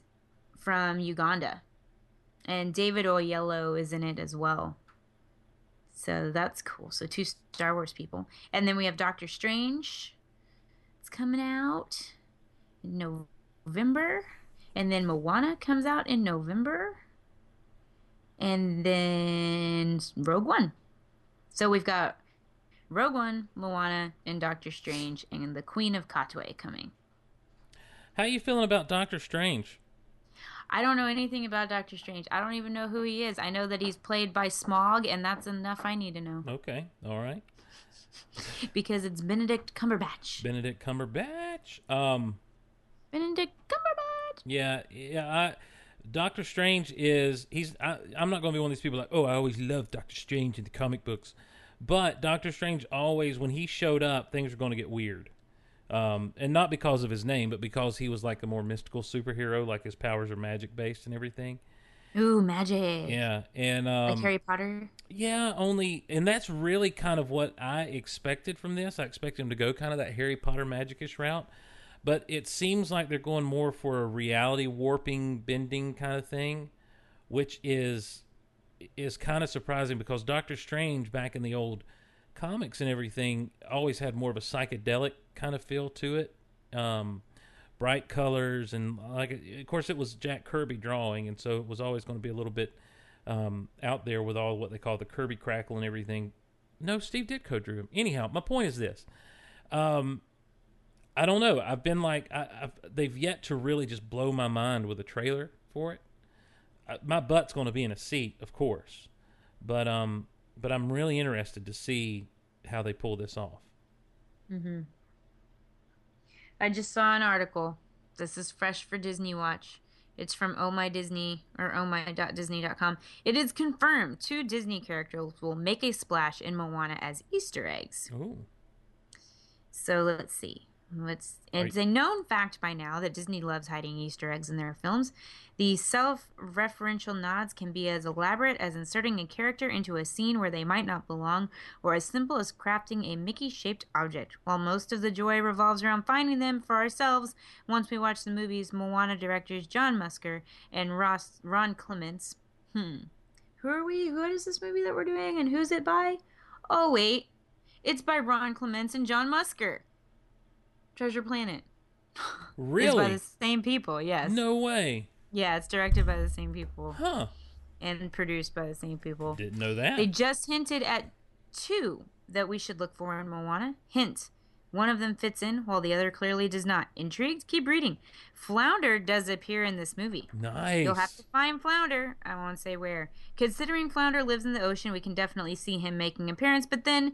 Speaker 12: from Uganda. And David Oyelowo is in it as well. So that's cool. So two Star Wars people. And then we have Doctor Strange. It's coming out in November. And then Moana comes out in November. And then Rogue One. So we've got Rogue One, Moana, and Doctor Strange, and the Queen of Katwe coming.
Speaker 11: How you feeling about Doctor Strange?
Speaker 12: I don't know anything about Doctor Strange. I don't even know who he is. I know that he's played by Smaug, and that's enough I need to know.
Speaker 11: Okay, all right. [laughs]
Speaker 12: Because it's Benedict Cumberbatch.
Speaker 11: Benedict Cumberbatch. Um,
Speaker 12: Benedict Cumberbatch.
Speaker 11: yeah, yeah. I, Doctor Strange is he's. I, I'm not going to be one of these people like, oh, I always loved Doctor Strange in the comic books, But Doctor Strange always, when he showed up, things were going to get weird. Um, and not because of his name, but because he was like a more mystical superhero, like his powers are magic based and everything.
Speaker 12: Ooh, magic.
Speaker 11: Yeah, and um,
Speaker 12: like Harry Potter.
Speaker 11: Yeah, only, and that's really kind of what I expected from this. I expected him to go kind of that Harry Potter magicish route, but it seems like they're going more for a reality warping, bending kind of thing, which is is kind of surprising because Doctor Strange back in the old comics and everything always had more of a psychedelic kind of feel to it. Um, bright colors and like of course it was Jack Kirby drawing and so it was always going to be a little bit um, out there with all what they call the Kirby Krackle and everything. No, Steve Ditko drew him. Anyhow, my point is this. Um, I don't know. I've been like, I, I've, they've yet to really just blow my mind with a trailer for it. I, my butt's going to be in a seat, of course, but um, but I'm really interested to see how they pull this off.
Speaker 12: Mm-hmm. I just saw an article. This is fresh for Disney Watch. It's from Oh My Disney or ohmy.disney.com. It is confirmed two Disney characters will make a splash in Moana as Easter eggs.
Speaker 11: Ooh.
Speaker 12: So let's see. It's, it's a known fact by now that Disney loves hiding Easter eggs in their films. The self referential nods can be as elaborate as inserting a character into a scene where they might not belong, or as simple as crafting a Mickey shaped object. While most of the joy revolves around finding them for ourselves, once we watch the movies, Moana directors John Musker and Ross, Ron Clements. Hmm. Who are we? What is this movie that we're doing, and who's it by? Oh, wait. It's by Ron Clements and John Musker. Treasure Planet. [laughs]
Speaker 11: Really?
Speaker 12: by the same people, yes.
Speaker 11: No way.
Speaker 12: Yeah, it's directed by the same people.
Speaker 11: Huh.
Speaker 12: And produced by the same people.
Speaker 11: Didn't know that.
Speaker 12: They just hinted at two that we should look for in Moana. Hint. One of them fits in while the other clearly does not. Intrigued? Keep reading. Flounder does appear in this movie.
Speaker 11: Nice.
Speaker 12: You'll have to find Flounder. I won't say where. Considering Flounder lives in the ocean, we can definitely see him making appearance, but then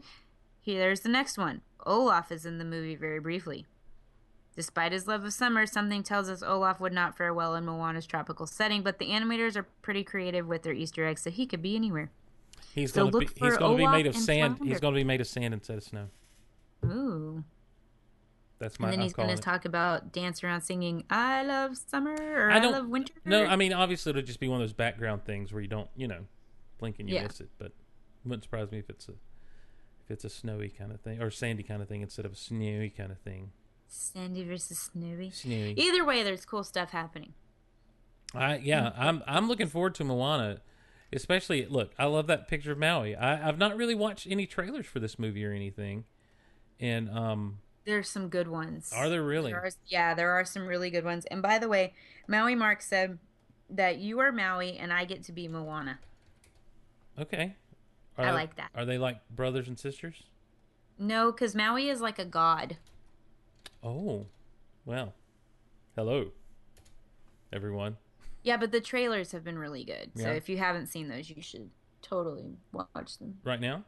Speaker 12: here there's the next one. Olaf is in the movie very briefly. Despite his love of summer, something tells us Olaf would not fare well in Moana's tropical setting, but the animators are pretty creative with their Easter eggs, so he could be anywhere.
Speaker 11: He's
Speaker 12: So
Speaker 11: going to be he's going to be made of sand. He's going to be made of sand instead of snow.
Speaker 12: Ooh.
Speaker 11: That's my
Speaker 12: and then
Speaker 11: I'm
Speaker 12: he's going to talk about dance around singing "I love summer" or
Speaker 11: I
Speaker 12: "I, love winter."
Speaker 11: No, I mean obviously it'll just be one of those background things where you don't, you know, blink and you
Speaker 12: Yeah.
Speaker 11: miss it. But it wouldn't surprise me if it's a if it's a snowy kind of thing or sandy kind of thing instead of a snowy kind of thing.
Speaker 12: Sandy versus Snowy.
Speaker 11: Snowy.
Speaker 12: Either way, there's cool stuff happening.
Speaker 11: I yeah. I'm I'm looking forward to Moana, especially look. I love that picture of Maui. I, I've not really watched any trailers for this movie or anything, and um,
Speaker 12: There's some good ones.
Speaker 11: are there really?
Speaker 12: There are, yeah, there are some really good ones. And by the way, Maui Mark said that you are Maui and I get to be Moana.
Speaker 11: Okay,
Speaker 12: I
Speaker 11: they-
Speaker 12: like that.
Speaker 11: Are they like brothers and sisters?
Speaker 12: No, because Maui is like a god.
Speaker 11: Oh, well, hello, everyone.
Speaker 12: Yeah, but the trailers have been really good. So
Speaker 11: Yeah.
Speaker 12: if you haven't seen those, you should totally watch them.
Speaker 11: Right now?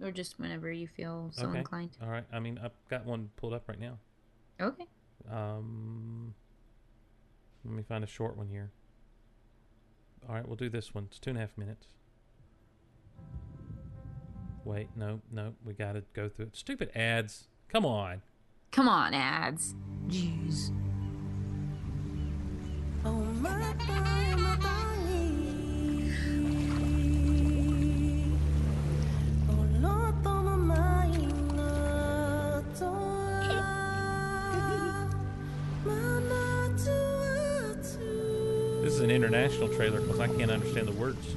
Speaker 12: Or just whenever you feel so
Speaker 11: okay.
Speaker 12: inclined.
Speaker 11: All right. I mean, I've got one pulled up right now.
Speaker 12: Okay.
Speaker 11: Um, let me find a short one here. All right, we'll do this one. It's two and a half minutes. Wait, no, no, we got to go through it. Stupid ads. Come on.
Speaker 12: Come on, ads. Jeez.
Speaker 11: This is an international trailer because I can't understand the words.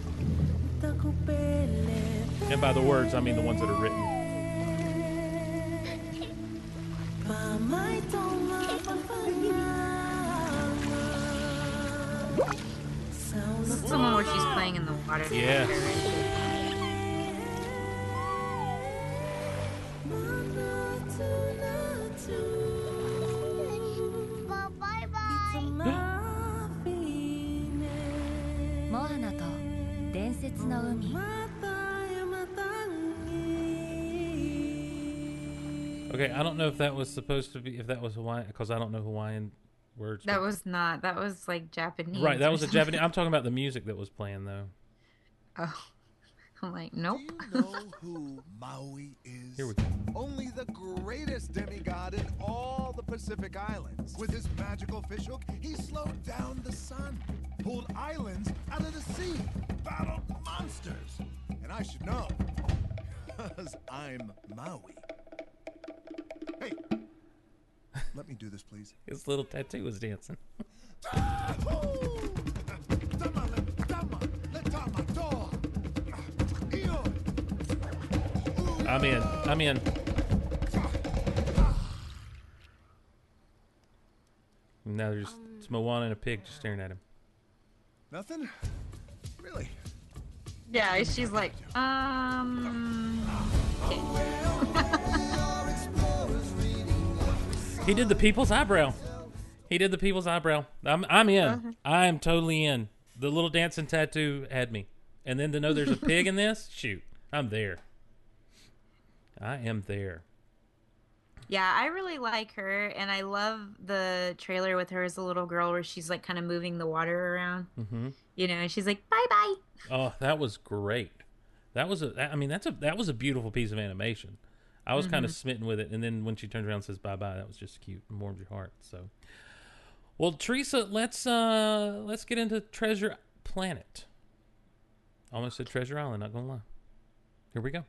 Speaker 11: And by the words, I mean the ones that are written.
Speaker 12: This is the one where she's playing in the water.
Speaker 11: Yes.
Speaker 6: bye bye.
Speaker 17: モアナと伝説の海
Speaker 11: Okay, I don't know if that was supposed to be if that was Hawaiian because I don't know Hawaiian words.
Speaker 12: That
Speaker 11: but-
Speaker 12: was not. That was like Japanese.
Speaker 11: right. That
Speaker 12: or
Speaker 11: was a. Japanese. I'm talking about the [laughs] music that was playing though.
Speaker 12: Oh. [laughs] I'm like, nope.
Speaker 18: Do you know [laughs] who Maui is?
Speaker 11: Here we go.
Speaker 18: Only the greatest demigod in all the Pacific Islands. With his magical fishhook, he slowed down the sun, pulled islands out of the sea, battled monsters. And I should know, because I'm Maui. Hey, let me do this, please. [laughs]
Speaker 11: His little tattoo was dancing. I'm in. I'm in. Now there's it's Moana and a pig just staring at him.
Speaker 18: Nothing? Really?
Speaker 12: Yeah, she's like, um.
Speaker 11: He did the people's eyebrow. He did the people's eyebrow. I'm I'm in.
Speaker 12: Uh-huh.
Speaker 11: I am totally in. The little dancing tattoo had me. And then to know there's a pig in this, [laughs] shoot, I'm there. I am there.
Speaker 12: Yeah, I really like her, and I love the trailer with her as a little girl where she's like kind of moving the water around.
Speaker 11: hmm
Speaker 12: You know, and she's like, bye bye.
Speaker 11: Oh, that was great. That was a. I mean, that's a that was a beautiful piece of animation. I was kind of smitten with it, and then when she turns around and says bye bye, that was just cute and warms your heart. So, well, Teresa, let's uh let's get into Treasure Planet. Almost said Treasure Island. Not gonna lie. Here we go.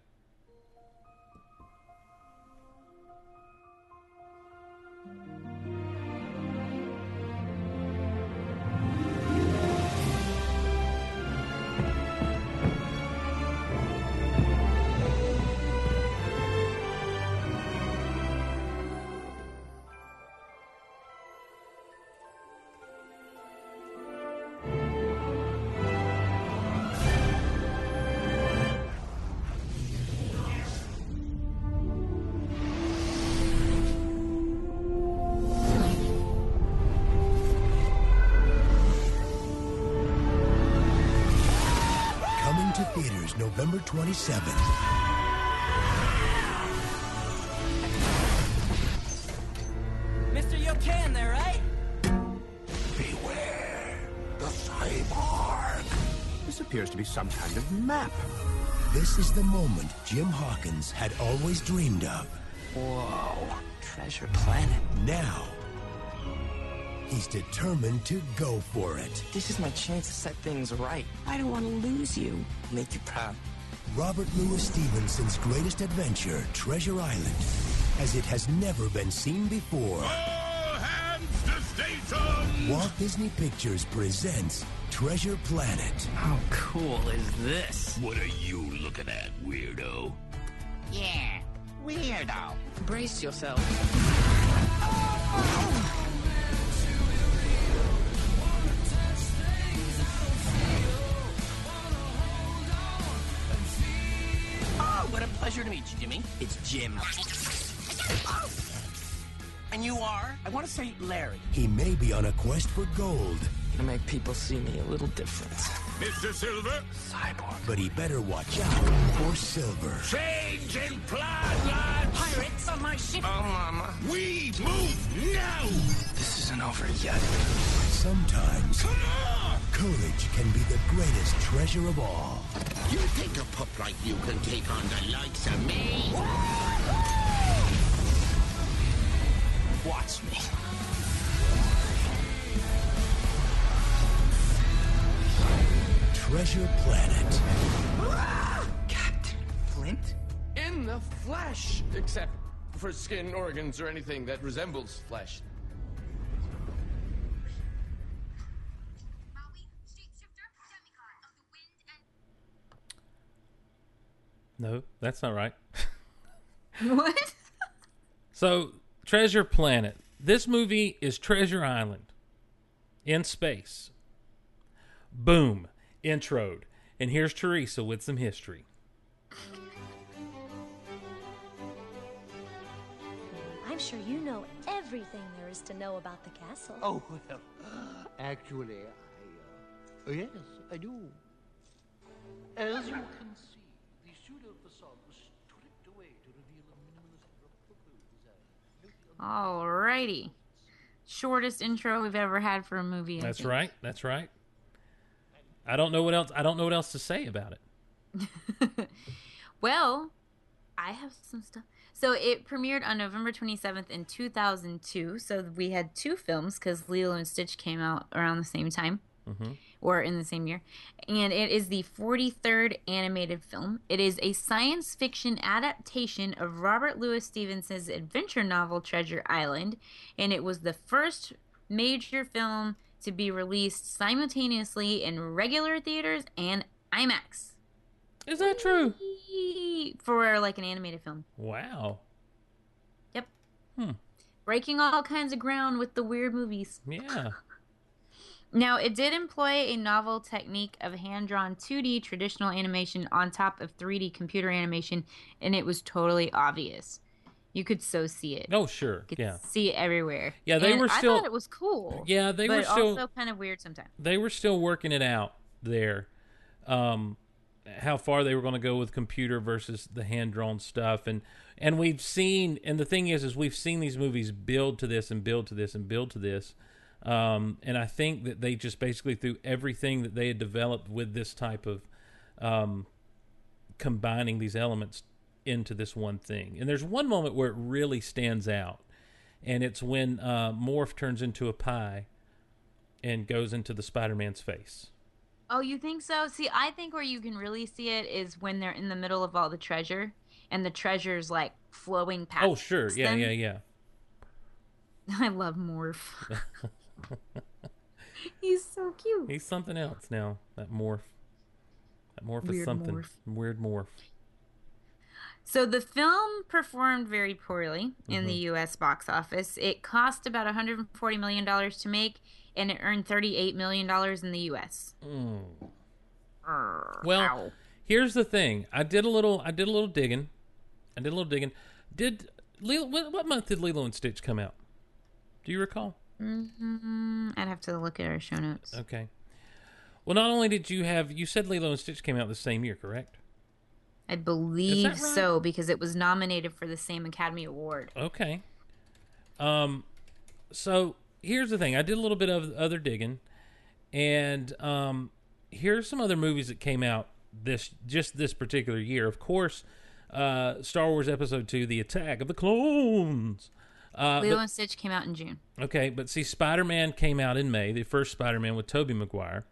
Speaker 19: 27th.
Speaker 13: Mister, you okay in there, right?
Speaker 19: Beware the cyborg.
Speaker 10: This appears to be some kind of map.
Speaker 19: This is the moment Jim Hawkins had always dreamed of.
Speaker 9: Whoa. Treasure Planet.
Speaker 19: Now, he's determined to go for it.
Speaker 9: This is my chance to set things right. I don't want to lose you. Make you proud.
Speaker 19: Robert Louis Stevenson's greatest adventure, Treasure Island, as it has never been seen before. All hands to station! Walt Disney Pictures presents Treasure Planet.
Speaker 9: How cool is this?
Speaker 19: What are you looking at, weirdo?
Speaker 9: Yeah, weirdo. Brace yourself. Oh, pleasure to meet you, Jimmy. It's Jim. And you are? I want to say Larry.
Speaker 19: He may be on a quest for gold,
Speaker 9: To make people see me a little different.
Speaker 19: Mr. Silver,
Speaker 9: Cyborg.
Speaker 19: but he better watch out for Silver.
Speaker 9: Change in plan, lad! Pirates on my ship! Oh, Mama.
Speaker 19: We move now!
Speaker 9: This isn't over yet.
Speaker 19: Sometimes, courage can be the greatest treasure of all.
Speaker 20: You think a pup like you can take on the likes of me?
Speaker 9: Watch me.
Speaker 19: Treasure Planet.
Speaker 9: Captain Flint?
Speaker 21: In the flesh, except for skin, organs, or anything that resembles flesh.
Speaker 11: No, that's not right. [laughs]
Speaker 12: What?
Speaker 11: So, Treasure Planet. This movie is Treasure Island in space. Boom. Introed. And here's Teresa with some history.
Speaker 22: I'm sure you know everything there is to know about the castle.
Speaker 23: Oh, well, [gasps] actually, I, uh, yes, I do. As you can see, the pseudo facade was stripped away to reveal a minimalist replica
Speaker 12: Alrighty. Shortest intro we've ever had for a movie. I
Speaker 11: That's
Speaker 12: think.
Speaker 11: right. That's right. I don't know what else I don't know what else to say about it. [laughs]
Speaker 12: well, I have some stuff. So it premiered on November 27th in 2002. So we had two films because Lilo and Stitch came out around the same time
Speaker 11: Mm-hmm.
Speaker 12: or in the same year. And it is the 43rd animated film. It is a science fiction adaptation of Robert Louis Stevenson's adventure novel Treasure Island. And it was the first major film to be released simultaneously in regular theaters and IMAX.
Speaker 11: Is that true?
Speaker 12: For like an animated film.
Speaker 11: Wow.
Speaker 12: Yep.
Speaker 11: Hmm.
Speaker 12: Breaking all kinds of ground with the weird movies.
Speaker 11: Yeah.
Speaker 12: Now, it did employ a novel technique of hand drawn 2D traditional animation on top of 3D computer animation, and it was totally obvious. You could so see it.
Speaker 11: Oh, sure.
Speaker 12: You could
Speaker 11: Yeah.
Speaker 12: see it everywhere.
Speaker 11: Yeah, they
Speaker 12: And
Speaker 11: were still-
Speaker 12: I thought it was cool.
Speaker 11: Yeah, they were still-
Speaker 12: also kind of weird sometimes.
Speaker 11: They were still working it out there. Um, how far they were going to go with computer versus the hand drawn stuff, and and we've seen, and the thing is, is we've seen these movies build to this and build to this and build to this. Um, and I think that they just basically threw everything that they had developed with this type of um, combining these elements into this one thing. And there's one moment where it really stands out, and it's when uh, Morph turns into a pie and goes into the Spider-Man's face.
Speaker 12: Oh, you think so? See, I think where you can really see it is when they're in the middle of all the treasure, and the treasure's like flowing past.
Speaker 11: Oh, sure, yeah,
Speaker 12: them.
Speaker 11: yeah, yeah. [laughs]
Speaker 12: I love Morph. [laughs] [laughs] He's so cute.
Speaker 11: He's something else now. That morph. That morph is something.
Speaker 12: morph.
Speaker 11: Weird morph.
Speaker 12: So the film performed very poorly in the
Speaker 11: Mhm.
Speaker 12: U.S. box office. It cost about 140 million dollars to make, and it earned 38 million dollars in the U.S.
Speaker 11: Mm.
Speaker 12: Well,
Speaker 11: Well, here's the thing. I did a little. I did a little digging. I did a little digging. Did Lilo? What month did Lilo and Stitch come out? Do you recall?
Speaker 12: Hmm I'd have to look at our show notes.
Speaker 11: Okay. Well, not only did you have, you said Lilo and Stitch came out the same year, correct?
Speaker 12: I believe
Speaker 11: right?
Speaker 12: so because it was nominated for the same Academy Award.
Speaker 11: Okay. Um, so here's the thing. I did a little bit of other digging, and um, here's some other movies that came out this just this particular year. Of course, uh, Star Wars Episode Two: The Attack of the Clones. Uh,
Speaker 12: Lilo
Speaker 11: but-
Speaker 12: and Stitch came out in June.
Speaker 11: okay, but see, Spider Man came out in May. The first Spider Man with Tobey Maguire.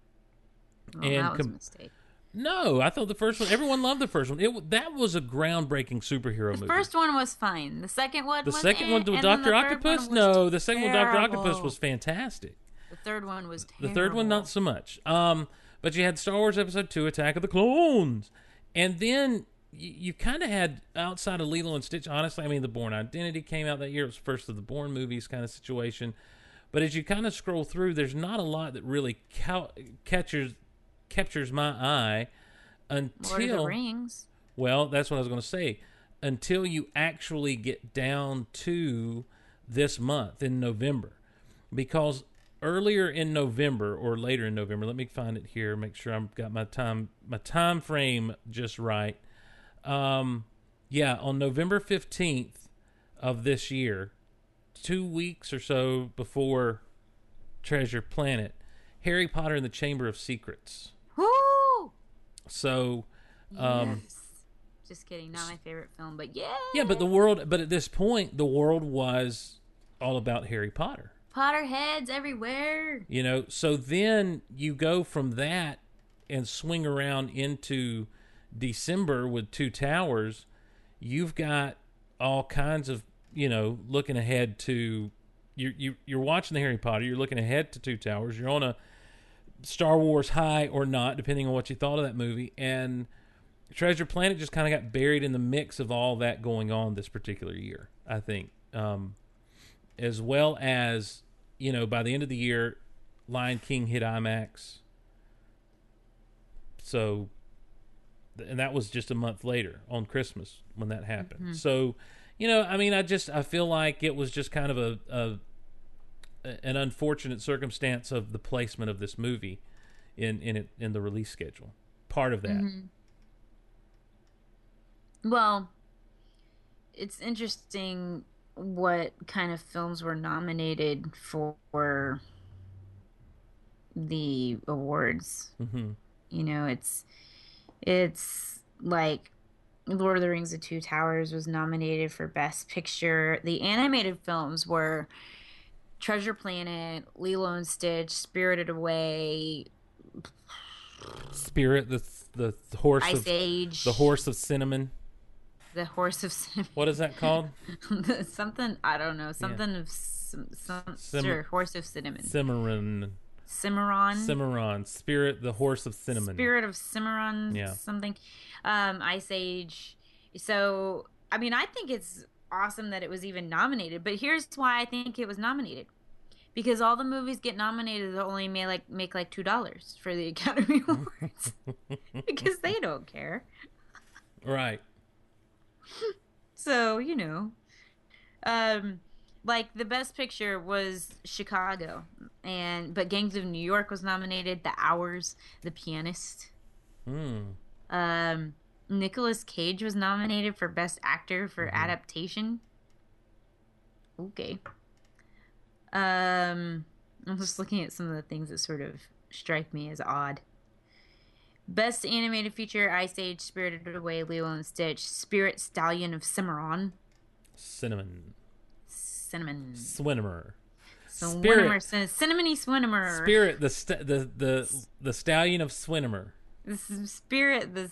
Speaker 12: Oh, that was a mistake.
Speaker 11: No, I thought the first one. Everyone loved the first one. It that was a groundbreaking superhero movie.
Speaker 12: The first one was fine. The second one
Speaker 11: the
Speaker 12: was
Speaker 11: second
Speaker 12: eh,
Speaker 11: one with Doctor Octopus. No, the second one with Doctor Octopus was fantastic.
Speaker 12: The third one was
Speaker 11: The third one, not so much. Um, but you had Star Wars Episode Two: Attack of the Clones, and then you, you kind of had outside of Lilo and Stitch. Honestly, I mean, The Bourne Identity came out that year. It was first of the Born movies, kind of situation. But as you kind of scroll through, there's not a lot that really ca- catches captures my eye until
Speaker 12: Lord of the Rings.
Speaker 11: well, that's what I was going to say. Until you actually get down to this month in November, because earlier in November or later in November, let me find it here. Make sure I've got my time my time frame just right. Um, yeah, on November fifteenth of this year, two weeks or so before Treasure Planet, Harry Potter and the Chamber of Secrets.
Speaker 12: Woo!
Speaker 11: So, um,
Speaker 12: yes. Just kidding. Not my favorite film, but yeah.
Speaker 11: Yeah, but the world, but at this point, the world was all about Harry Potter.
Speaker 12: Potterheads everywhere.
Speaker 11: You know, so then you go from that and swing around into December with Two Towers. You've got all kinds of, you know, looking ahead to you you you're watching the Harry Potter, you're looking ahead to Two Towers. You're on a Star Wars high or not, depending on what you thought of that movie. And Treasure Planet just kind of got buried in the mix of all that going on this particular year, I think. Um, as well as, you know, by the end of the year, Lion King hit IMAX. So, and that was just a month later on Christmas when that happened.
Speaker 24: Mhm.
Speaker 11: So, you know, I mean, I just, I feel like it was just kind of a, a an unfortunate circumstance of the placement of this movie in in it in the release schedule. Part of that.
Speaker 12: Mhm. Well, it's interesting what kind of films were nominated for the awards.
Speaker 11: Mhm.
Speaker 12: You know, it's It's like Lord of the Rings: The Two Towers was nominated for Best Picture. The animated films were Treasure Planet, Lilo and Stitch, Spirited Away,
Speaker 11: Spirit, the the horse
Speaker 12: Ice
Speaker 11: of
Speaker 12: Age.
Speaker 11: the horse of cinnamon.
Speaker 12: The Horse of Cinnamon.
Speaker 11: What is that called? [laughs]
Speaker 12: something I don't know. Something of some, some
Speaker 11: Sim-
Speaker 12: sure, Horse of Cinnamon.
Speaker 11: Cimarron.
Speaker 12: Cimarron.
Speaker 11: Cimarron. Spirit, the horse of cinnamon.
Speaker 12: Spirit of Cimarron.
Speaker 11: Yeah.
Speaker 12: Something. Um, Ice Age. So I mean, I think it's awesome that it was even nominated. But here's why I think it was nominated. Because all the movies get nominated that only make like make like two dollars for the [laughs] Academy Awards. [laughs] because they don't care.
Speaker 11: Right. [laughs]
Speaker 12: So, you know. Um like the best picture was Chicago and but Gangs of New York was nominated, The Hours, The Pianist.
Speaker 11: Hmm.
Speaker 12: Um Nicolas Cage was nominated for best actor for adaptation. Okay. Um I'm just looking at some of the things that sort of strike me as odd. Best animated feature: Ice Age, Spirited Away, Lilo and Stitch, Spirit Stallion of Cimarron,
Speaker 11: Cinnamon.
Speaker 12: Cinnamon,
Speaker 11: Swinimer.
Speaker 12: Swinimer, cin- Cinnamony Swinimer,
Speaker 11: Spirit, the st- the the the stallion of Swinimer.
Speaker 12: Spirit, the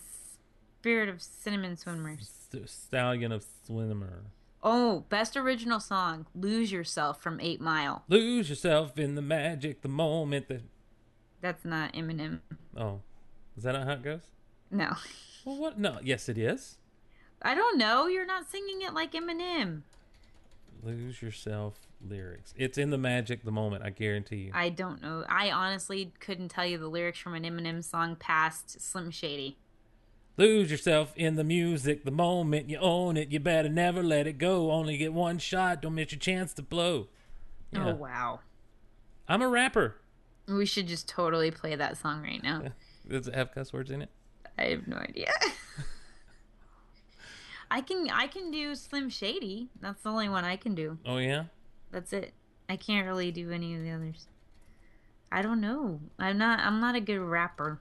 Speaker 12: Spirit of Cinnamon Swinimers.
Speaker 11: St- stallion of Swinimer.
Speaker 12: Oh, best original song: "Lose Yourself" from Eight Mile.
Speaker 11: Lose yourself in the magic, the moment that.
Speaker 12: That's not Eminem.
Speaker 11: Oh, is that not how it goes?
Speaker 12: No,
Speaker 11: Well, what? No. Yes, it is.
Speaker 12: I don't know. You're not singing it like Eminem.
Speaker 11: Lose yourself lyrics. It's in the magic, the moment. I guarantee you.
Speaker 12: I don't know. I honestly couldn't tell you the lyrics from an Eminem song past Slim Shady.
Speaker 11: Lose yourself in the music, the moment you own it. You better never let it go. Only get one shot. Don't miss your chance to blow. Oh, yeah.
Speaker 12: Oh wow.
Speaker 11: I'm a rapper.
Speaker 12: We should just totally play that song right now. [laughs]
Speaker 11: Does it have cuss words in it?
Speaker 12: I have no idea. [laughs] I can I can do Slim Shady. That's the only one I can do.
Speaker 11: Oh yeah.
Speaker 12: That's it. I can't really do any of the others. I don't know. I'm not I'm not a good rapper.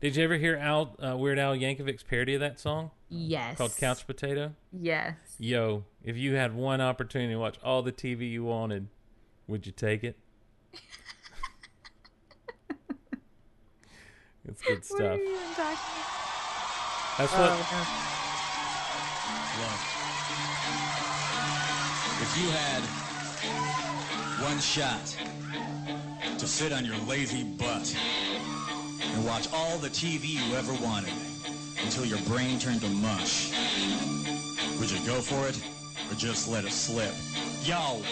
Speaker 11: Did you ever hear Al uh, Weird Al Yankovic's parody of that song?
Speaker 12: Yes.
Speaker 11: Called Couch Potato.
Speaker 12: Yes.
Speaker 11: Yo, if you had one opportunity to watch all the TV you wanted, would you take it? [laughs] it's good
Speaker 12: What
Speaker 11: stuff.
Speaker 12: even talking
Speaker 11: That's
Speaker 12: Oh,
Speaker 11: what.
Speaker 24: Look, if you had one shot to sit on your lazy butt and watch all the TV you ever wanted until your brain turned to mush, would you go for it or just let it slip?
Speaker 25: Yo,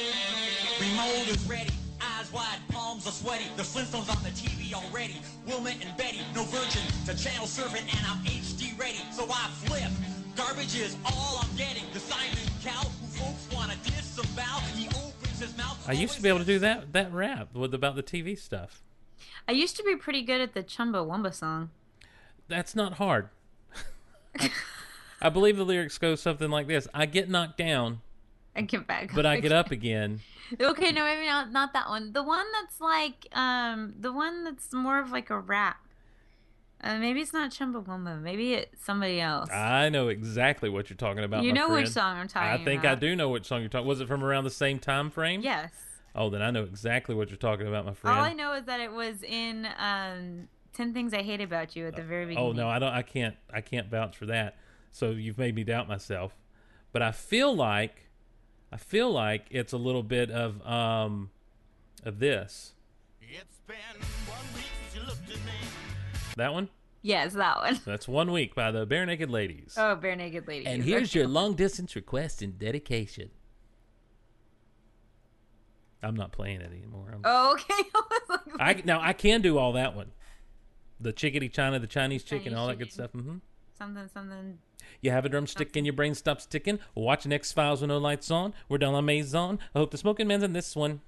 Speaker 25: remote is ready. Eyes wide, palms are sweaty. The Flintstones on the TV already. Wilma and Betty, no virgin to channel surfing, and I'm HD ready. So I flip. Garbage is all I'm getting. The Simon Cowell, who folks wanna disavow. He opens his mouth.
Speaker 11: I used to be able to do that that rap with about the TV stuff.
Speaker 12: I used to be pretty good at the Chumbawamba song.
Speaker 11: That's not hard. I, I believe the lyrics go something like this: I get knocked down,
Speaker 12: I get back.
Speaker 11: but I get up again. [laughs]
Speaker 12: Okay, no, maybe not not that one. The one that's like um the one that's more of like a rap. Uh, maybe it's not Chumbawamba. Maybe it's somebody else.
Speaker 11: I know exactly what you're talking about.
Speaker 12: You
Speaker 11: my
Speaker 12: know which song I'm talking about.
Speaker 11: I think I do know which song you're talking. Was it from around the same time frame?
Speaker 12: Yes.
Speaker 11: Oh, then I know exactly what you're talking about, my friend.
Speaker 12: All I know is that it was in um Ten Things I Hate About You at the very beginning.
Speaker 11: Oh no, I don't. I can't. I can't vouch for that. So you've made me doubt myself. But I feel like, I feel like it's a little bit of um, of this. That one.
Speaker 12: Yes, that one. [laughs]
Speaker 11: That's one week by the Barenaked Ladies.
Speaker 12: Oh, Barenaked Ladies.
Speaker 11: and here's your long distance request and dedication. I'm not playing it anymore. I'm-
Speaker 12: Oh, okay. [laughs] I like,
Speaker 11: I now I can do all that one. The chickadee China, the Chinese chicken,
Speaker 12: Chinese
Speaker 11: all that good stuff. Mm-hmm.
Speaker 12: something, something.
Speaker 11: You have a drumstick and your brain stops ticking. Watching X Files with no lights on. We're down on Maison. I hope the smoking man's in this one.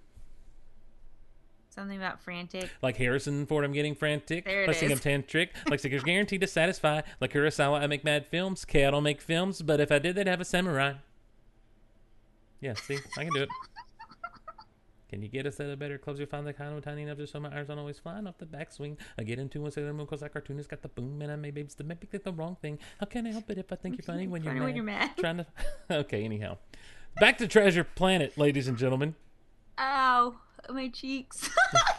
Speaker 12: Something about frantic.
Speaker 11: Like Harrison Ford, I'm getting frantic.
Speaker 12: There it
Speaker 11: Singing
Speaker 12: is.
Speaker 11: tantric. Like Seeker's guaranteed to satisfy. Like Kurosawa, I make mad films. K, I don't make films, but if I did, they'd have a samurai. Yeah, see, I can do it. [laughs] Can you get us at a better clubs? You find the kind of tiny enough just so my eyes aren't always flying off the backswing. I get into one Sailor Moon because that cartoon has got the boom and I may babes the maybe the wrong thing. How can I help it if I think you're funny when you're
Speaker 12: Funny
Speaker 11: mad?
Speaker 12: when you're mad. [laughs]
Speaker 11: Trying to. [laughs] okay, anyhow, back to Treasure Planet, ladies and gentlemen.
Speaker 12: Ow, [laughs] my cheeks.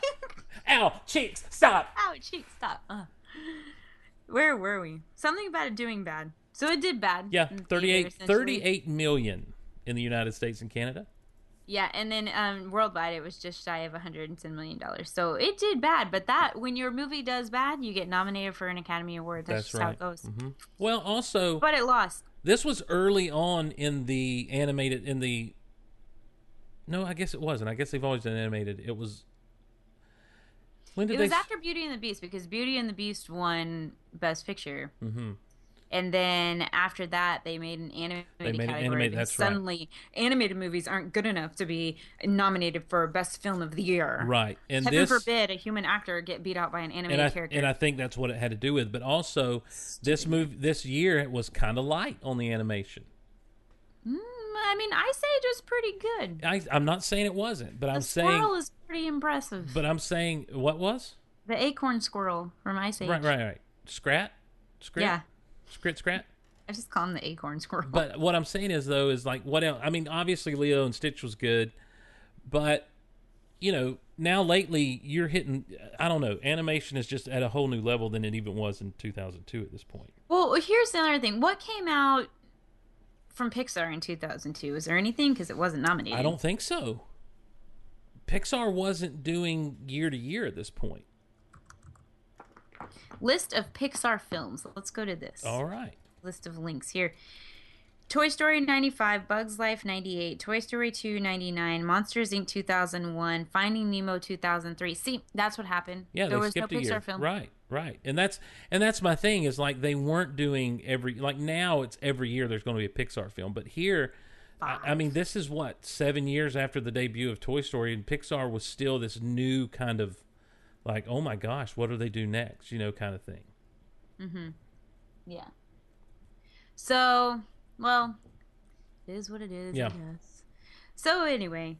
Speaker 12: [laughs]
Speaker 11: Ow, cheeks, stop.
Speaker 12: Ow, cheeks, stop. Uh. Where were we? Something about it doing bad. So it did bad.
Speaker 11: Yeah,
Speaker 12: in
Speaker 11: 38,
Speaker 12: theater,
Speaker 11: 38 million in the United States and Canada.
Speaker 12: Yeah, and then um, worldwide it was just shy of 110 million dollars. So it did bad, but that when your movie does bad, you get nominated for an Academy Award. That's,
Speaker 11: That's
Speaker 12: just
Speaker 11: right.
Speaker 12: how it goes.
Speaker 11: Mhm. Well, also,
Speaker 12: But it lost.
Speaker 11: this was early on in the animated in the. No, I guess it wasn't. I guess they've always done animated. It was. When did
Speaker 12: It
Speaker 11: they?
Speaker 12: was after Beauty and the Beast because Beauty and the Beast won Best Picture,
Speaker 11: hmm
Speaker 12: and then after that they made an animated
Speaker 11: They made an
Speaker 12: category. because
Speaker 11: that's right.
Speaker 12: suddenly, animated movies aren't good enough to be nominated for Best Film of the Year.
Speaker 11: Right, and
Speaker 12: Heaven
Speaker 11: this-
Speaker 12: forbid a human actor get beat out by an animated
Speaker 11: And I,
Speaker 12: character.
Speaker 11: and I think that's what it had to do with. But also, this move this year it was kind of light on the animation.
Speaker 12: Mm, I mean, I say it was pretty good.
Speaker 11: I, I'm not saying it wasn't, but I'm
Speaker 12: the
Speaker 11: saying.
Speaker 12: squirrel is pretty impressive.
Speaker 11: But I'm saying what was
Speaker 12: The acorn squirrel from Ice Age.
Speaker 11: right, right, right. Scrat, scrat,
Speaker 12: Yeah.
Speaker 11: scrit, scrat.
Speaker 12: I just call him the acorn squirrel.
Speaker 11: But what I'm saying is though is like what else? I mean, obviously Lilo and Stitch was good, but you know now lately you're hitting. I don't know. Animation is just at a whole new level than it even was in 2002 at this point.
Speaker 12: Well, here's the other thing. What came out from Pixar in 2002? Is there anything? Because it wasn't nominated.
Speaker 11: I don't think so. Pixar wasn't doing year to year at this point.
Speaker 12: List of Pixar films. Let's go to this.
Speaker 11: All right.
Speaker 12: List of links here. Toy Story 95, Bugs Life 98, Toy Story 2 99, Monsters Inc 2001, Finding Nemo 2003. See, that's what happened.
Speaker 11: Yeah,
Speaker 12: there
Speaker 11: they
Speaker 12: was no
Speaker 11: skipped a
Speaker 12: Pixar
Speaker 11: year.
Speaker 12: film.
Speaker 11: Right, right, and that's and that's my thing is like they weren't doing every like now it's every year there's going to be a Pixar film, but here, I, I mean this is what seven years after the debut of Toy Story, and Pixar was still this new kind of like oh my gosh, what do they do next? You know, kind of thing.
Speaker 12: Mm-hmm. Yeah. So, well, it is what it is,
Speaker 11: Yeah.
Speaker 12: I guess. So anyway,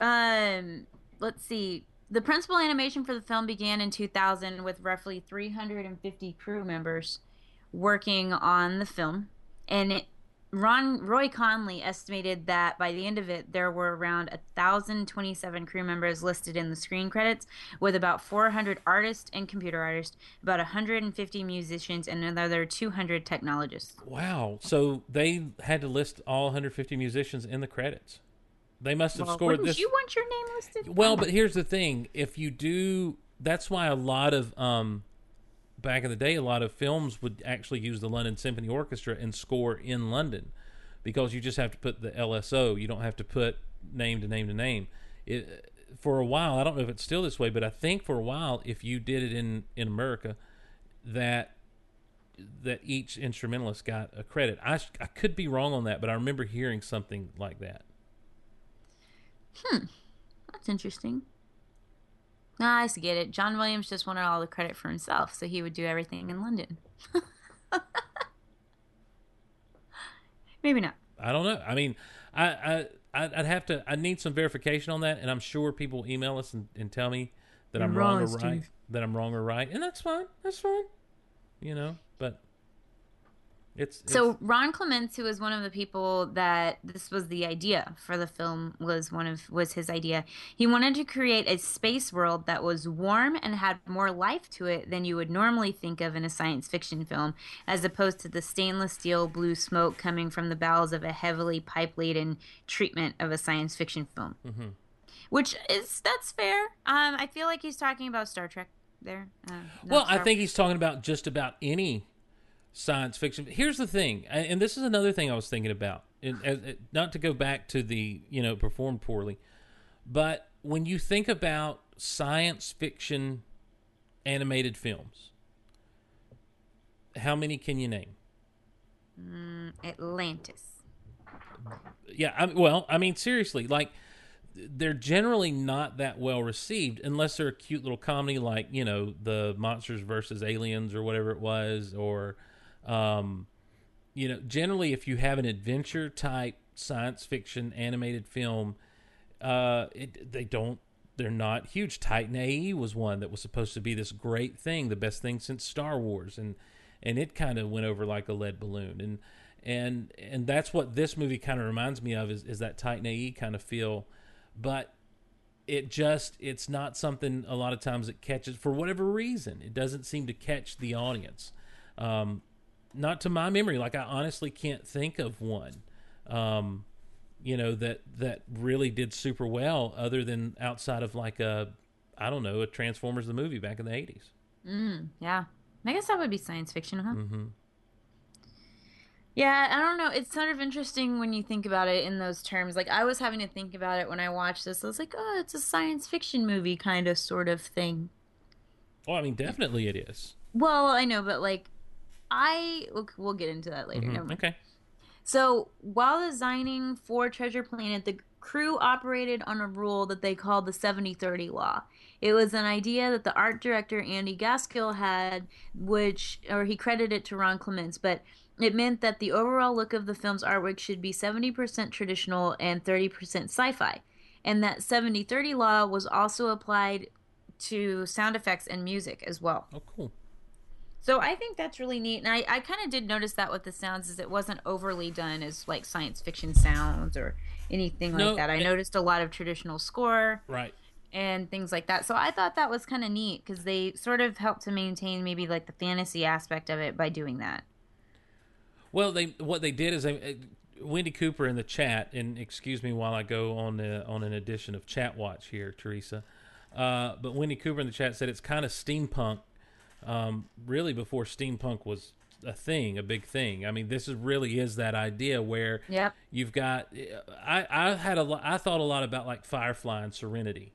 Speaker 12: um, let's see. The principal animation for the film began in 2000 with roughly 350 crew members working on the film, and it, Ron Roy Conli estimated that by the end of it, there were around 1,027 crew members listed in the screen credits, with about 400 artists and computer artists, about 150 musicians, and another 200 technologists.
Speaker 11: Wow, so they had to list all 150 musicians in the credits. They must have
Speaker 12: Well,
Speaker 11: scored this.
Speaker 12: you want your name listed?
Speaker 11: Well, but here's the thing: if you do, that's why a lot of um, back in the day, a lot of films would actually use the London Symphony Orchestra and score in London, because you just have to put the LSO. You don't have to put name to name to name. It for a while. I don't know if it's still this way, but I think for a while, if you did it in in America, that that each instrumentalist got a credit. I I could be wrong on that, but I remember hearing something like that.
Speaker 12: Hmm, that's interesting. Nah, I get it. John Williams just wanted all the credit for himself, so he would do everything in London. [laughs] Maybe not.
Speaker 11: I don't know. I mean, I, I I'd have to. I need some verification on that, and I'm sure people email us and, and tell me that
Speaker 12: You're
Speaker 11: I'm wrong,
Speaker 12: wrong,
Speaker 11: or right.
Speaker 12: Steve.
Speaker 11: That I'm wrong or right, and that's fine. That's fine. You know, but it's, it's
Speaker 12: So Ron Clements, who was one of the people that this was the idea for the film, was one of was his idea. He wanted to create a space world that was warm and had more life to it than you would normally think of in a science fiction film, as opposed to the stainless steel blue smoke coming from the bowels of a heavily pipe laden treatment of a science fiction film.
Speaker 11: Mhm.
Speaker 12: Which is that's fair. Um, I feel like he's talking about Star Trek there. Uh,
Speaker 11: Well, I think he's talking about just about any science fiction. Here's the thing, and and this is another thing I was thinking about. And, and- and not to go back to the you know performed poorly, but when you think about science fiction animated films, how many can you name?
Speaker 12: Mm, Atlantis.
Speaker 11: Yeah, I, well, I mean, seriously, like they're generally not that well received unless they're a cute little comedy, like you know the Monsters versus Aliens or whatever it was, or um, you know, generally if you have an adventure type science fiction animated film, uh, it, they don't. They're not huge. Titan AE was one that was supposed to be this great thing, the best thing since Star Wars, and and it kind of went over like a lead balloon. And and and that's what this movie kind of reminds me of is, is that Titan AE kind of feel, but it just it's not something a lot of times it catches for whatever reason. It doesn't seem to catch the audience. Um, not to my memory. Like I honestly can't think of one. Um, you know that that really did super well, other than outside of like a I don't know a Transformers the movie back in the eighties.
Speaker 12: Mm, yeah. I guess that would be science fiction, huh?
Speaker 11: Mm-hmm.
Speaker 12: Yeah, I don't know. It's sort of interesting when you think about it in those terms. Like I was having to think about it when I watched this. I was like, "Oh, it's a science fiction movie kind of sort of thing."
Speaker 11: Well, I mean, definitely it is.
Speaker 12: Well, I know, but like I we'll, we'll get into that later.
Speaker 11: Mhm. Okay.
Speaker 12: So while designing for Treasure Planet, the crew operated on a rule that they called the 70 30 law. It was an idea that the art director Andy Gaskill had, which, or he credited it to Ron Clements, but it meant that the overall look of the film's artwork should be 70% traditional and 30% sci fi. And that 70 30 law was also applied to sound effects and music as well.
Speaker 11: Oh, cool.
Speaker 12: So I think that's really neat, and I, I kind of did notice that with the sounds, is it wasn't overly done as like science fiction sounds or anything like that. I
Speaker 11: it-
Speaker 12: noticed a lot of traditional score
Speaker 11: Right.
Speaker 12: and things like that. So I thought that was kind of neat because they sort of helped to maintain maybe like the fantasy aspect of it by doing that.
Speaker 11: Well, they what they did is they, uh, Wendy Cooper in the chat, and excuse me while I go on uh, on an edition of Chat Watch here, Teresa. Uh, but Wendy Cooper in the chat said it's kind of steampunk, um, really before steampunk was a thing, a big thing. I mean, this is really is that idea where
Speaker 12: Yep.
Speaker 11: you've got. I I had a lot. I thought a lot about like Firefly and Serenity,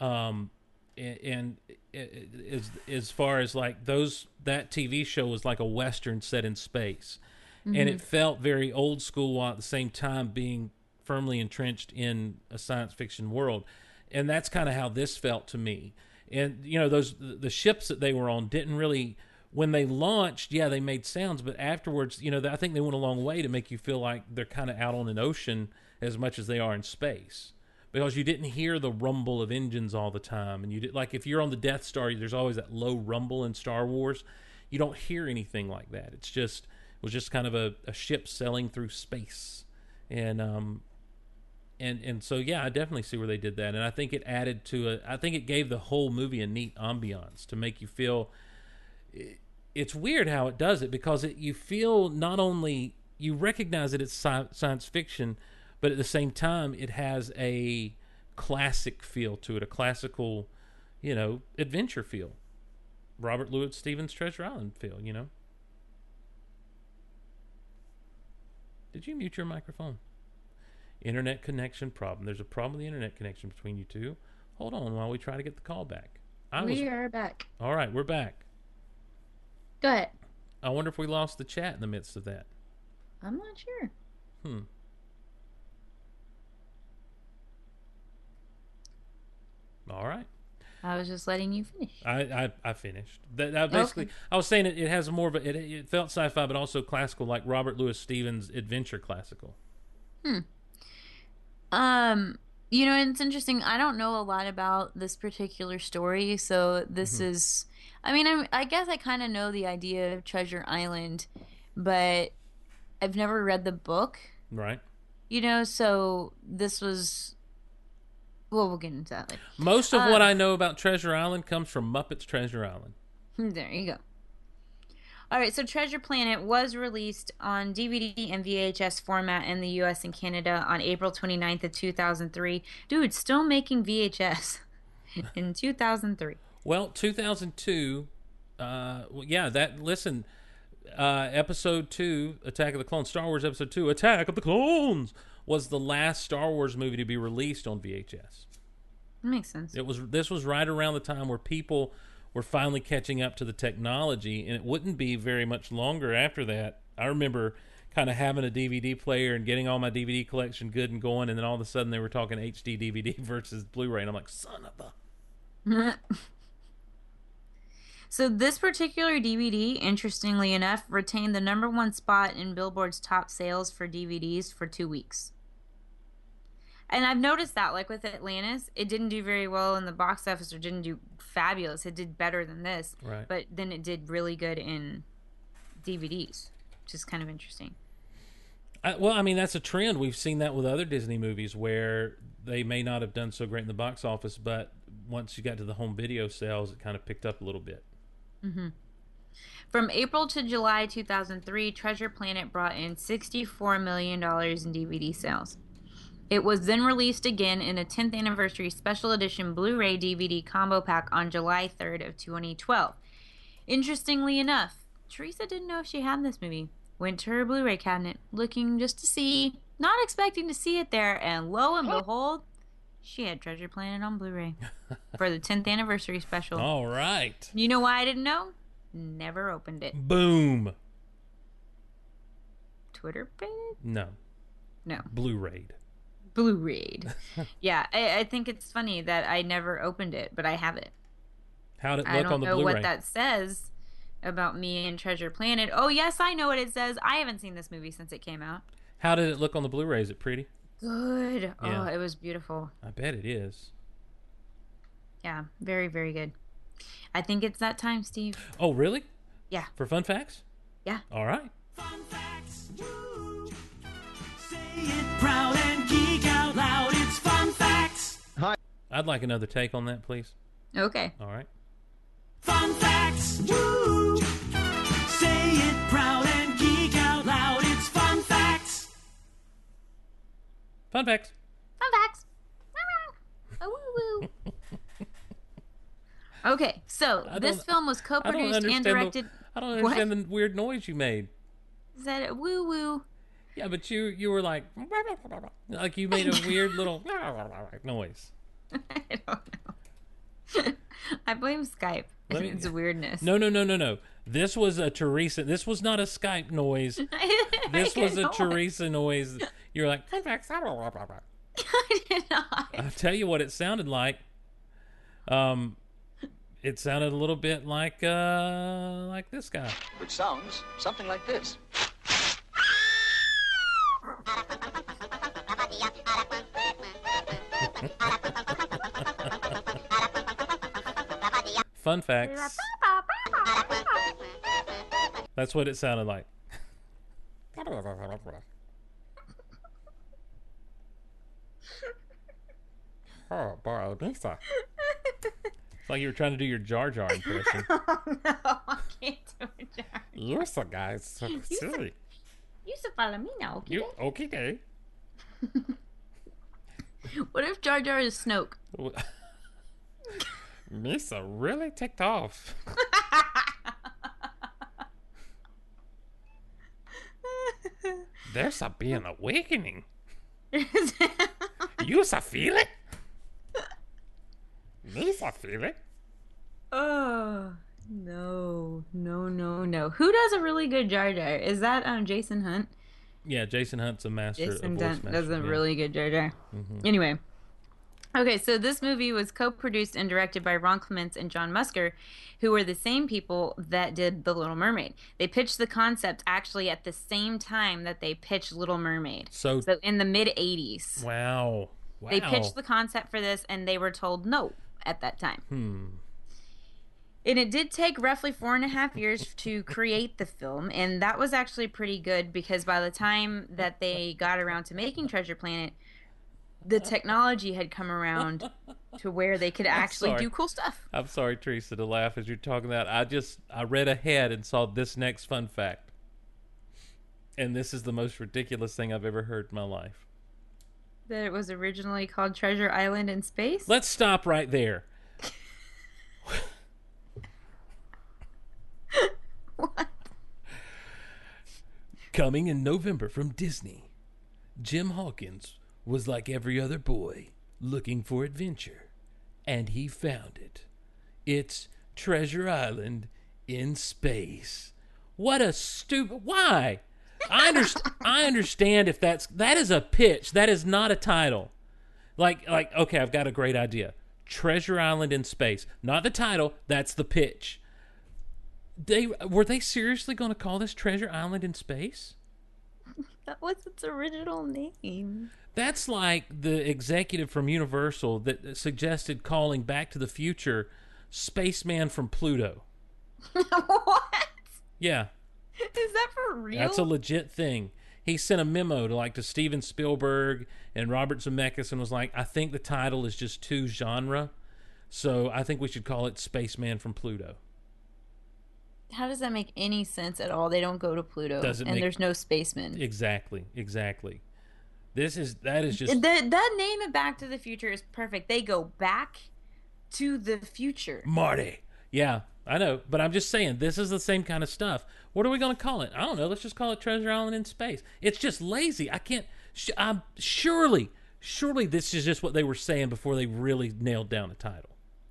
Speaker 11: um, and, and it- it- as as far as like those that TV show was like a western set in space, and
Speaker 26: Mhm.
Speaker 11: it felt very old school while at the same time being firmly entrenched in a science fiction world, and that's kind of how this felt to me. And you know those the ships that they were on didn't really when they launched, yeah, they made sounds, but afterwards, you know, I think they went a long way to make you feel like they're kind of out on an ocean as much as they are in space. Because you didn't hear the rumble of engines all the time, and you did like if you're on the Death Star, there's always that low rumble in Star Wars. You don't hear anything like that. It's just it was just kind of a, a ship sailing through space, and um, and and so yeah, I definitely see where they did that, and I think it added to a. I think it gave the whole movie a neat ambiance to make you feel. It's weird how it does it because it you feel not only you recognize that it's sci- science fiction, but at the same time it has a classic feel to it, a classical, you know, adventure feel. Robert Louis Stevens' Treasure Island feel, you know. Did you mute your microphone? Internet connection problem. There's a problem with the internet connection between you two. Hold on while we try to get the call back. I was
Speaker 12: we are back.
Speaker 11: all right. We're back.
Speaker 12: Go ahead.
Speaker 11: I wonder if we lost the chat in the midst of that.
Speaker 12: I'm not sure.
Speaker 11: Hmm. All right.
Speaker 12: I was just letting you finish.
Speaker 11: I, I, I finished. That, that basically, I was saying it, it has more of a, it, it felt sci-fi, but also classical, like Robert Louis Stevens' adventure classical.
Speaker 12: Hmm. Um, you know, it's interesting. I don't know a lot about this particular story, so this
Speaker 11: Mhm.
Speaker 12: is. I mean, I'm, I guess I kind of know the idea of Treasure Island, but I've never read the book.
Speaker 11: Right.
Speaker 12: You know, so this was. Well, we'll get into that later.
Speaker 11: Most of what
Speaker 12: Um,
Speaker 11: I know about Treasure Island comes from Muppets Treasure Island. [laughs]
Speaker 12: There you go. All right, so Treasure Planet was released on DVD and VHS format in the US and Canada on April 29th of 2003. Dude, still making VHS [laughs] in 2003.
Speaker 11: Well, 2002, uh, well, yeah, that, listen, uh, episode two, Attack of the Clones, Star Wars episode two, Attack of the Clones, was the last Star Wars movie to be released on VHS.
Speaker 12: That makes sense.
Speaker 11: It was this was right around the time where people were finally catching up to the technology, and it wouldn't be very much longer after that. I remember kind of having a DVD player and getting all my DVD collection good and going, and then all of a sudden they were talking HD DVD [laughs] versus Blu-ray, and I'm like, son of a. [laughs]
Speaker 12: so this particular DVD, interestingly enough, retained the number one spot in Billboard's top sales for DVDs for two weeks. And I've noticed that, like with Atlantis, it didn't do very well in the box office or didn't do fabulous. It did better than this.
Speaker 11: Right.
Speaker 12: But then it did really good in DVDs, which is kind of interesting.
Speaker 11: I, well, I mean, that's a trend. We've seen that with other Disney movies where they may not have done so great in the box office, but once you got to the home video sales, it kind of picked up a little bit.
Speaker 12: hmm From April to July 2003, Treasure Planet brought in $64 million in DVD sales. It was then released again in a 10th anniversary special edition Blu-ray DVD combo pack on July 3rd of 2012. Interestingly enough, Teresa didn't know if she had this movie. Went to her Blu-ray cabinet looking just to see, not expecting to see it there, and lo and behold, she had Treasure Planet on Blu-ray for the 10th anniversary special.
Speaker 11: All right.
Speaker 12: You know why I didn't know? Never opened it.
Speaker 11: Boom.
Speaker 12: Twitterpated?
Speaker 11: No.
Speaker 12: No.
Speaker 11: Blu-rayed.
Speaker 12: Blu-rayed. [laughs] yeah, I, I think it's funny that I never opened it, but I have it.
Speaker 11: How did it
Speaker 12: I
Speaker 11: look
Speaker 12: don't
Speaker 11: on the
Speaker 12: know
Speaker 11: Blu-ray?
Speaker 12: I don't know what that says about me and Treasure Planet. Oh, yes, I know what it says. I haven't seen this movie since it came out.
Speaker 11: How did it look on the Blu-ray? Is it pretty?
Speaker 12: Good.
Speaker 11: Yeah.
Speaker 12: Oh, it was beautiful.
Speaker 11: I bet it is.
Speaker 12: Yeah, very, very good. I think it's that time, Steve.
Speaker 11: Oh, really?
Speaker 12: Yeah.
Speaker 11: For fun facts?
Speaker 12: Yeah.
Speaker 11: All right.
Speaker 25: Proud and geek out loud. It's fun facts.
Speaker 11: Hi. I'd like another take on that, please.
Speaker 12: Okay.
Speaker 11: All right.
Speaker 25: Fun facts. Woo. Say it proud and geek out loud. It's fun facts.
Speaker 11: Fun facts.
Speaker 12: Fun facts. Oh, woo woo. Okay, so this film was co-produced and
Speaker 11: understand the-
Speaker 12: directed.
Speaker 11: I don't
Speaker 12: What?
Speaker 11: understand the weird noise you made.
Speaker 12: Is that a woo woo?
Speaker 11: Yeah, but you you were like like you made a weird little [laughs] noise. [laughs]
Speaker 12: I don't know. [laughs] I blame Skype.
Speaker 11: Let me-
Speaker 12: it's weirdness.
Speaker 11: No, no, no, no, no. This was a Teresa. This was not a Skype noise. This was a
Speaker 12: know.
Speaker 11: Teresa noise. You're like,
Speaker 12: I did not.
Speaker 11: I'll tell you what it sounded like. Um, it sounded a little bit like uh like this guy.
Speaker 26: Which sounds something like this.
Speaker 11: Fun facts. That's what it sounded like. Oh, Lisa. It's like you were trying to do your Jar Jar impression. [laughs]
Speaker 12: oh no, I can't do it. Jar.
Speaker 11: You're so guys so silly.
Speaker 12: You should follow me now. Okay?
Speaker 11: You okay? [laughs]
Speaker 12: What if Jar Jar is Snoke? [laughs]
Speaker 11: Misa really ticked off. [laughs] There's a being awakening. you a feel it? Misa feel it?
Speaker 12: Oh no, no, no, no. Who does a really good Jar Jar? Is that um Jason Hunt?
Speaker 11: Yeah, Jason Hunt's a master.
Speaker 12: Jason
Speaker 11: a
Speaker 12: Hunt does a
Speaker 11: yeah.
Speaker 12: really good Jar Jar.
Speaker 11: Mhm.
Speaker 12: Anyway. Okay, so this movie was co-produced and directed by Ron Clements and John Musker, who were the same people that did The Little Mermaid. They pitched the concept actually at the same time that they pitched Little Mermaid.
Speaker 11: So-
Speaker 12: so in the mid 80s.
Speaker 11: Wow. Wow.
Speaker 12: They pitched the concept for this and they were told no at that time.
Speaker 11: Hmm.
Speaker 12: And it did take roughly four and a half years to create the film, and that was actually pretty good because by the time that they got around to making Treasure Planet, the technology had come around to where they could [laughs] actually do cool stuff.
Speaker 11: I'm sorry, Teresa, to laugh as you're talking that. I just I read ahead and saw this next fun fact. And this is the most ridiculous thing I've ever heard in my life.
Speaker 12: That it was originally called Treasure Island in Space.
Speaker 11: Let's stop right there. [laughs] Coming in November from Disney, Jim Hawkins was like every other boy looking for adventure, and he found it. It's Treasure Island in space. What a stupid. Why? I understand. I understand if that's that is a pitch. That is not a title. Like like okay, I've got a great idea. Treasure Island in space. Not the title. That's the pitch. They were they seriously going to call this Treasure Island in space? [laughs]
Speaker 12: That was its original name.
Speaker 11: That's like the executive from Universal that suggested calling Back to the Future Spaceman from Pluto. [laughs]
Speaker 12: what?
Speaker 11: Yeah,
Speaker 12: Is that for real?
Speaker 11: that's a legit thing. He sent a memo to like to Steven Spielberg and Robert Zemeckis and was like, I think the title is just too genre, so I think we should call it Spaceman from Pluto.
Speaker 12: How does that make any sense at all? They don't go to Pluto,
Speaker 11: Doesn't
Speaker 12: and
Speaker 11: make-
Speaker 12: there's no spacemen.
Speaker 11: Exactly, exactly. This is that is just
Speaker 12: the that name of Back to the Future is perfect. They go back to the future.
Speaker 11: Marty. Yeah, I know, but I'm just saying this is the same kind of stuff. What are we going to call it? I don't know. Let's just call it Treasure Island in space. It's just lazy. I can't. Sh- I'm surely, surely this is just what they were saying before they really nailed down a title.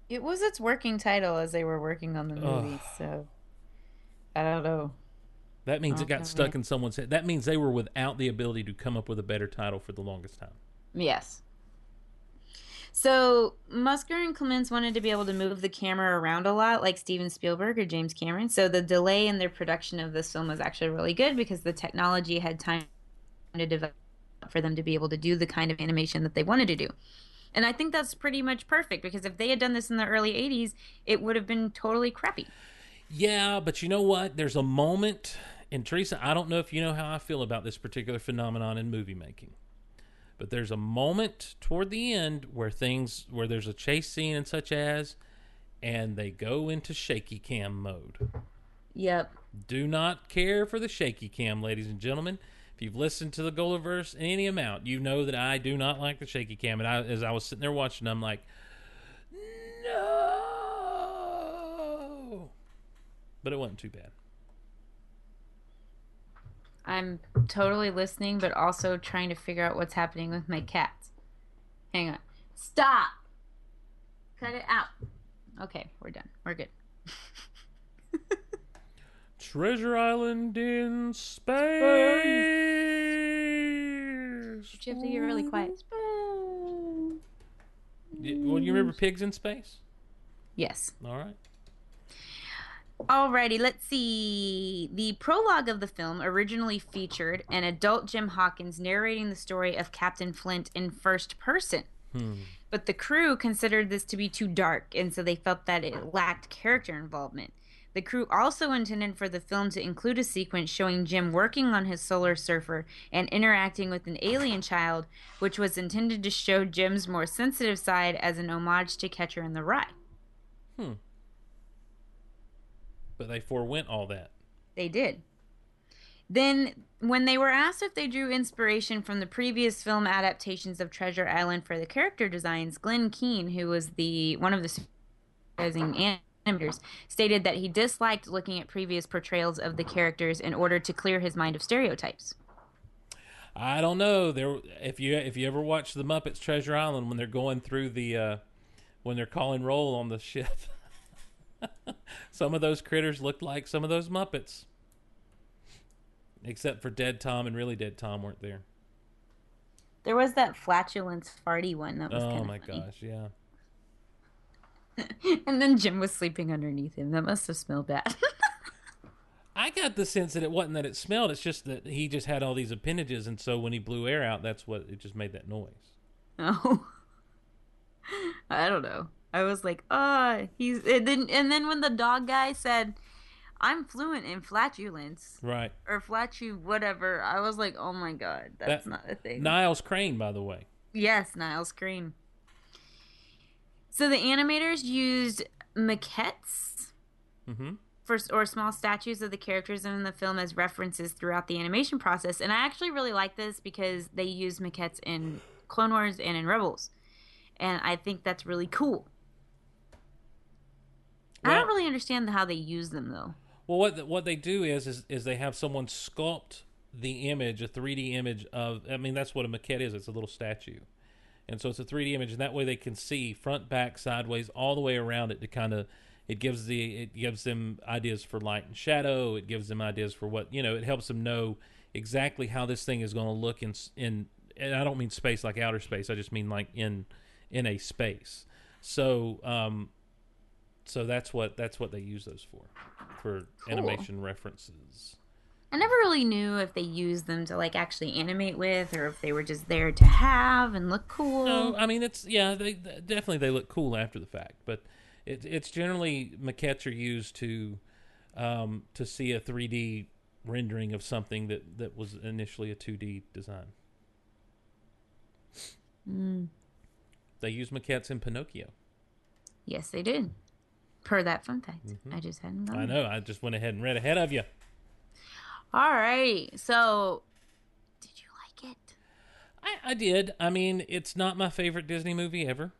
Speaker 12: It was its working title as they were working on the movie, so I don't know.
Speaker 11: That means it got stuck in someone's head. That means they were without the ability to come up with a better title for the longest time.
Speaker 12: Yes. So Musker and Clements wanted to be able to move the camera around a lot, like Steven Spielberg or James Cameron. So the delay in their production of this film was actually really good because the technology had time to develop for them to be able to do the kind of animation that they wanted to do. And I think that's pretty much perfect because if they had done this in the early 80s, it would have been totally crappy.
Speaker 11: Yeah, but you know what? There's a moment, and Teresa, I don't know if you know how I feel about this particular phenomenon in movie making, but there's a moment toward the end where things, where there's a chase scene and such as, and they go into shaky cam mode.
Speaker 12: Yep.
Speaker 11: Do not care for the shaky cam, ladies and gentlemen. If you've listened to the Golaverse any amount, you know that I do not like the shaky cam. And I, as I was sitting there watching, I'm like, no. But it wasn't too bad.
Speaker 12: I'm totally listening, but also trying to figure out what's happening with my cats. Hang on. Stop! Cut it out. Okay, we're done. We're good. [laughs]
Speaker 11: Treasure Island in space.
Speaker 12: But you have to get really quiet.
Speaker 11: Well, you remember Pigs in Space?
Speaker 12: Yes.
Speaker 11: All right.
Speaker 12: Alrighty, let's see. The prologue of the film originally featured an adult Jim Hawkins narrating the story of Captain Flint in first person.
Speaker 11: Hmm.
Speaker 12: But the crew considered this to be too dark, and so they felt that it lacked character involvement. The crew also intended for the film to include a sequence showing Jim working on his solar surfer and interacting with an alien child, which was intended to show Jim's more sensitive side as an homage to Catcher in the Rye.
Speaker 11: Hmm. But they forewent all that.
Speaker 12: They did. Then, when they were asked if they drew inspiration from the previous film adaptations of Treasure Island for the character designs, Glen Keane, who was the one of the supervising animators, stated that he disliked looking at previous portrayals of the characters in order to clear his mind of stereotypes.
Speaker 11: I don't know. There, if you if you ever watch the Muppets Treasure Island when they're going through the uh, when they're calling roll on the ship, [laughs] some of those critters looked like some of those Muppets, except for Dead Tom and Really Dead Tom weren't there.
Speaker 12: There was that flatulence farty one that was
Speaker 11: Oh
Speaker 12: kind of
Speaker 11: my
Speaker 12: funny.
Speaker 11: gosh, yeah. [laughs]
Speaker 12: and then Jim was sleeping underneath him. That must have smelled bad. [laughs]
Speaker 11: I got the sense that it wasn't that it smelled. It's just that he just had all these appendages, and so when he blew air out, that's what it just made that noise.
Speaker 12: Oh, [laughs] I don't know. I was like, ah, he's and then and then when the dog guy said, "I'm fluent in flatulence,"
Speaker 11: Right.
Speaker 12: or flatu whatever, I was like, oh my god, that's
Speaker 11: That-
Speaker 12: not a thing.
Speaker 11: Niles Crane, by the way.
Speaker 12: Yes, Niles Crane. So the animators used maquettes
Speaker 11: Mm-hmm.
Speaker 12: for or small statues of the characters in the film as references throughout the animation process, and I actually really like this because they use maquettes in Clone Wars and in Rebels, and I think that's really cool. I don't really understand how they use them though.
Speaker 11: Well, what the, what they do is, is is they have someone sculpt the image, a 3D image of. I mean, that's what a maquette is. It's a little statue, and so it's a 3D image, and that way they can see front, back, sideways, all the way around it to kind of. It gives the it gives them ideas for light and shadow. It gives them ideas for what you know. It helps them know exactly how this thing is going to look in in. And I don't mean space like outer space. I just mean like in in a space. So um, so that's what that's what they use those for for
Speaker 12: Cool.
Speaker 11: animation references
Speaker 12: I never really knew if they used them to like actually animate with, or if they were just there to have and look cool.
Speaker 11: No, I mean it's yeah, they definitely they look cool after the fact, but it, it's generally maquettes are used to um, to see a 3D rendering of something that that was initially a 2D design.
Speaker 12: Mm.
Speaker 11: They use maquettes in Pinocchio.
Speaker 12: Yes, they did. Per that fun fact,
Speaker 11: Mhm.
Speaker 12: I just hadn't.
Speaker 11: I
Speaker 12: known.
Speaker 11: know. I just went ahead and read ahead of you.
Speaker 12: All right, so did you like it?
Speaker 11: I, I did. I mean, it's not my favorite Disney movie ever.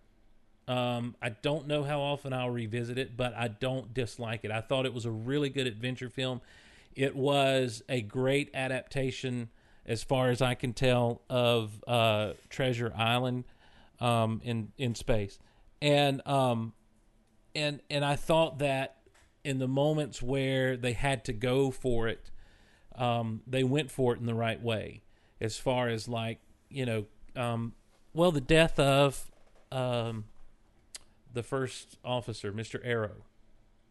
Speaker 11: Um, I don't know how often I'll revisit it, but I don't dislike it. I thought it was a really good adventure film. It was a great adaptation, as far as I can tell, of uh, Treasure Island um, in in space, and um, and and I thought that in the moments where they had to go for it, um, they went for it in the right way. As far as like you know, um, well, the death of um, the first officer, Mister Arrow.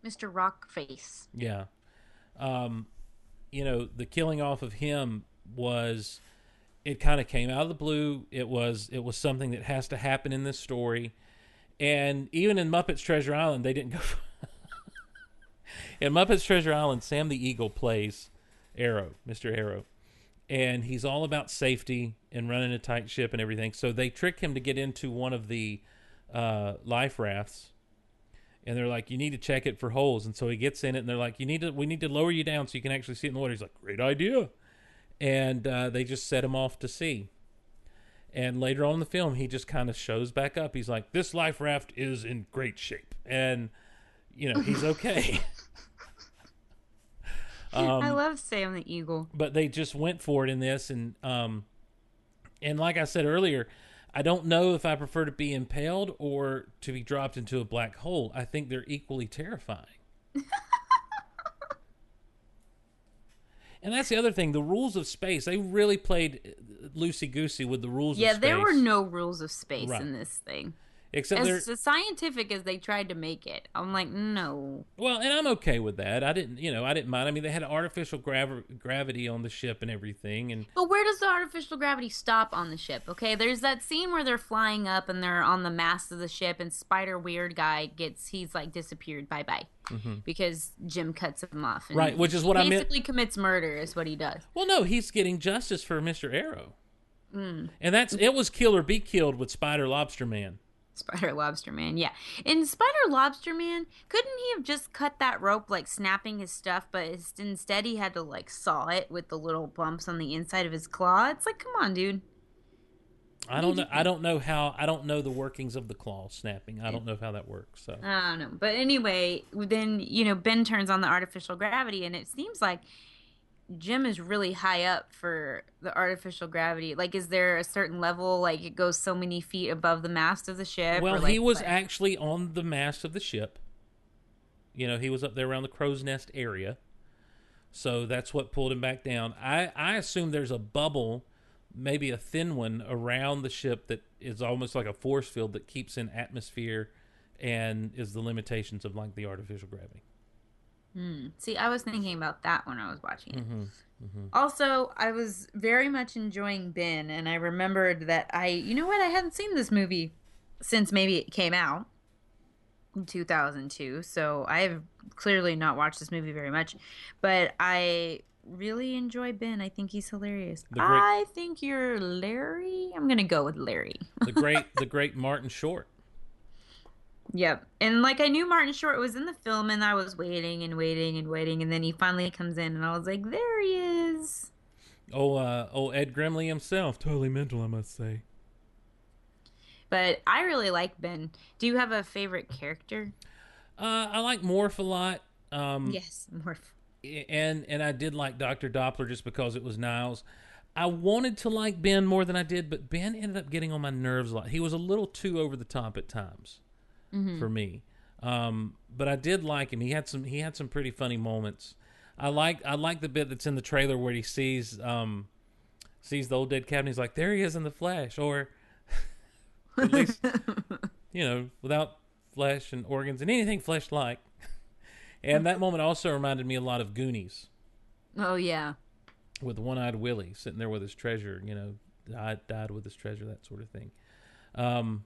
Speaker 12: Mr. Rockface.
Speaker 11: Yeah. Um, you know, the killing off of him was it kind of came out of the blue. It was it was something that has to happen in this story. And even in Muppets Treasure Island, they didn't go [laughs] In Muppets Treasure Island, Sam the Eagle plays Arrow, Mr. Arrow. And he's all about safety and running a tight ship and everything. So they trick him to get into one of the uh, life rafts and they're like, "You need to check it for holes." And so he gets in it, and they're like, "You need to, we need to lower you down so you can actually see it in the water." He's like, "Great idea," and uh, they just set him off to sea. And later on in the film, he just kind of shows back up. He's like, "This life raft is in great shape," and you know he's okay. [laughs]
Speaker 12: I
Speaker 11: Um,
Speaker 12: love Sam the Eagle.
Speaker 11: but they just went for it in this and um and like I said earlier, I don't know if I prefer to be impaled or to be dropped into a black hole. I think they're equally terrifying. [laughs] and that's the other thing, the rules of space. They really played loosey goosey with the rules
Speaker 12: Yeah,
Speaker 11: of space.
Speaker 12: there were no rules of space
Speaker 11: Right.
Speaker 12: in this thing.
Speaker 11: Except
Speaker 12: as, as scientific as they tried to make it, I'm like, no.
Speaker 11: Well, and I'm okay with that. I didn't, you know, I didn't mind. I mean, they had artificial grav- gravity on the ship and everything, and
Speaker 12: But where does the artificial gravity stop on the ship? Okay, there's that scene where they're flying up and they're on the mast of the ship, and Spider Weird guy gets he's like disappeared, bye bye,
Speaker 11: Mhm.
Speaker 12: because Jim cuts him off. and
Speaker 11: Right, which is what I meant-
Speaker 12: Basically, commits murder is what he does.
Speaker 11: well, no, he's getting justice for Mister Arrow.
Speaker 12: Mm.
Speaker 11: And that's it was kill or be killed with Spider Lobster Man.
Speaker 12: Spider Lobster Man, yeah. In Spider Lobster Man, couldn't he have just cut that rope like snapping his stuff, but instead he had to like saw it with the little bumps on the inside of his claw? It's like, come on, dude.
Speaker 11: I don't know. I don't know how. I don't know the workings of the claw snapping. I don't know how that works. So
Speaker 12: I don't know. But anyway, then, you know, Ben turns on the artificial gravity, and it seems like Jim is really high up for the artificial gravity. Like, is there a certain level, like it goes so many feet above the mast of the ship?
Speaker 11: well,
Speaker 12: or, like,
Speaker 11: he was
Speaker 12: what?
Speaker 11: actually on the mast of the ship. You know, he was up there around the crow's nest area. So that's what pulled him back down. I I assume there's a bubble, maybe a thin one around the ship that is almost like a force field that keeps in atmosphere and is the limitations of like the artificial gravity.
Speaker 12: Hmm. See, I was thinking about that when I was watching it.
Speaker 11: Mm-hmm. Mm-hmm.
Speaker 12: Also, I was very much enjoying Ben, and I remembered that I, you know what, I hadn't seen this movie since maybe it came out in 2002. So I've clearly not watched this movie very much, but I really enjoy Ben. I think he's hilarious.
Speaker 11: Great-
Speaker 12: I think you're Larry. I'm gonna go with Larry.
Speaker 11: The great [laughs] the great Martin Short.
Speaker 12: Yep. And like I knew Martin Short was in the film and I was waiting and waiting and waiting and then he finally comes in and I was like, there he is.
Speaker 11: Oh, uh, oh, Ed Grimley himself, totally mental, I must say.
Speaker 12: But I really like Ben. Do you have a favorite character?
Speaker 11: Uh, I like Morph a lot. Um,
Speaker 12: yes, Morph.
Speaker 11: and and I did like Doctor Doppler just because it was Niles. I wanted to like Ben more than I did, but Ben ended up getting on my nerves a lot. He was a little too over the top at times
Speaker 12: Mhm.
Speaker 11: for me. Um, but I did like him. He had some he had some pretty funny moments. I like I like the bit that's in the trailer where he sees um sees the old dead captain. He's like, there he is in the flesh, or [laughs] at least [laughs] you know without flesh and organs and anything flesh like. [laughs] and that moment also reminded me a lot of Goonies.
Speaker 12: Oh yeah.
Speaker 11: with one-eyed Willie sitting there with his treasure. You know, died died with his treasure, that sort of thing. Um,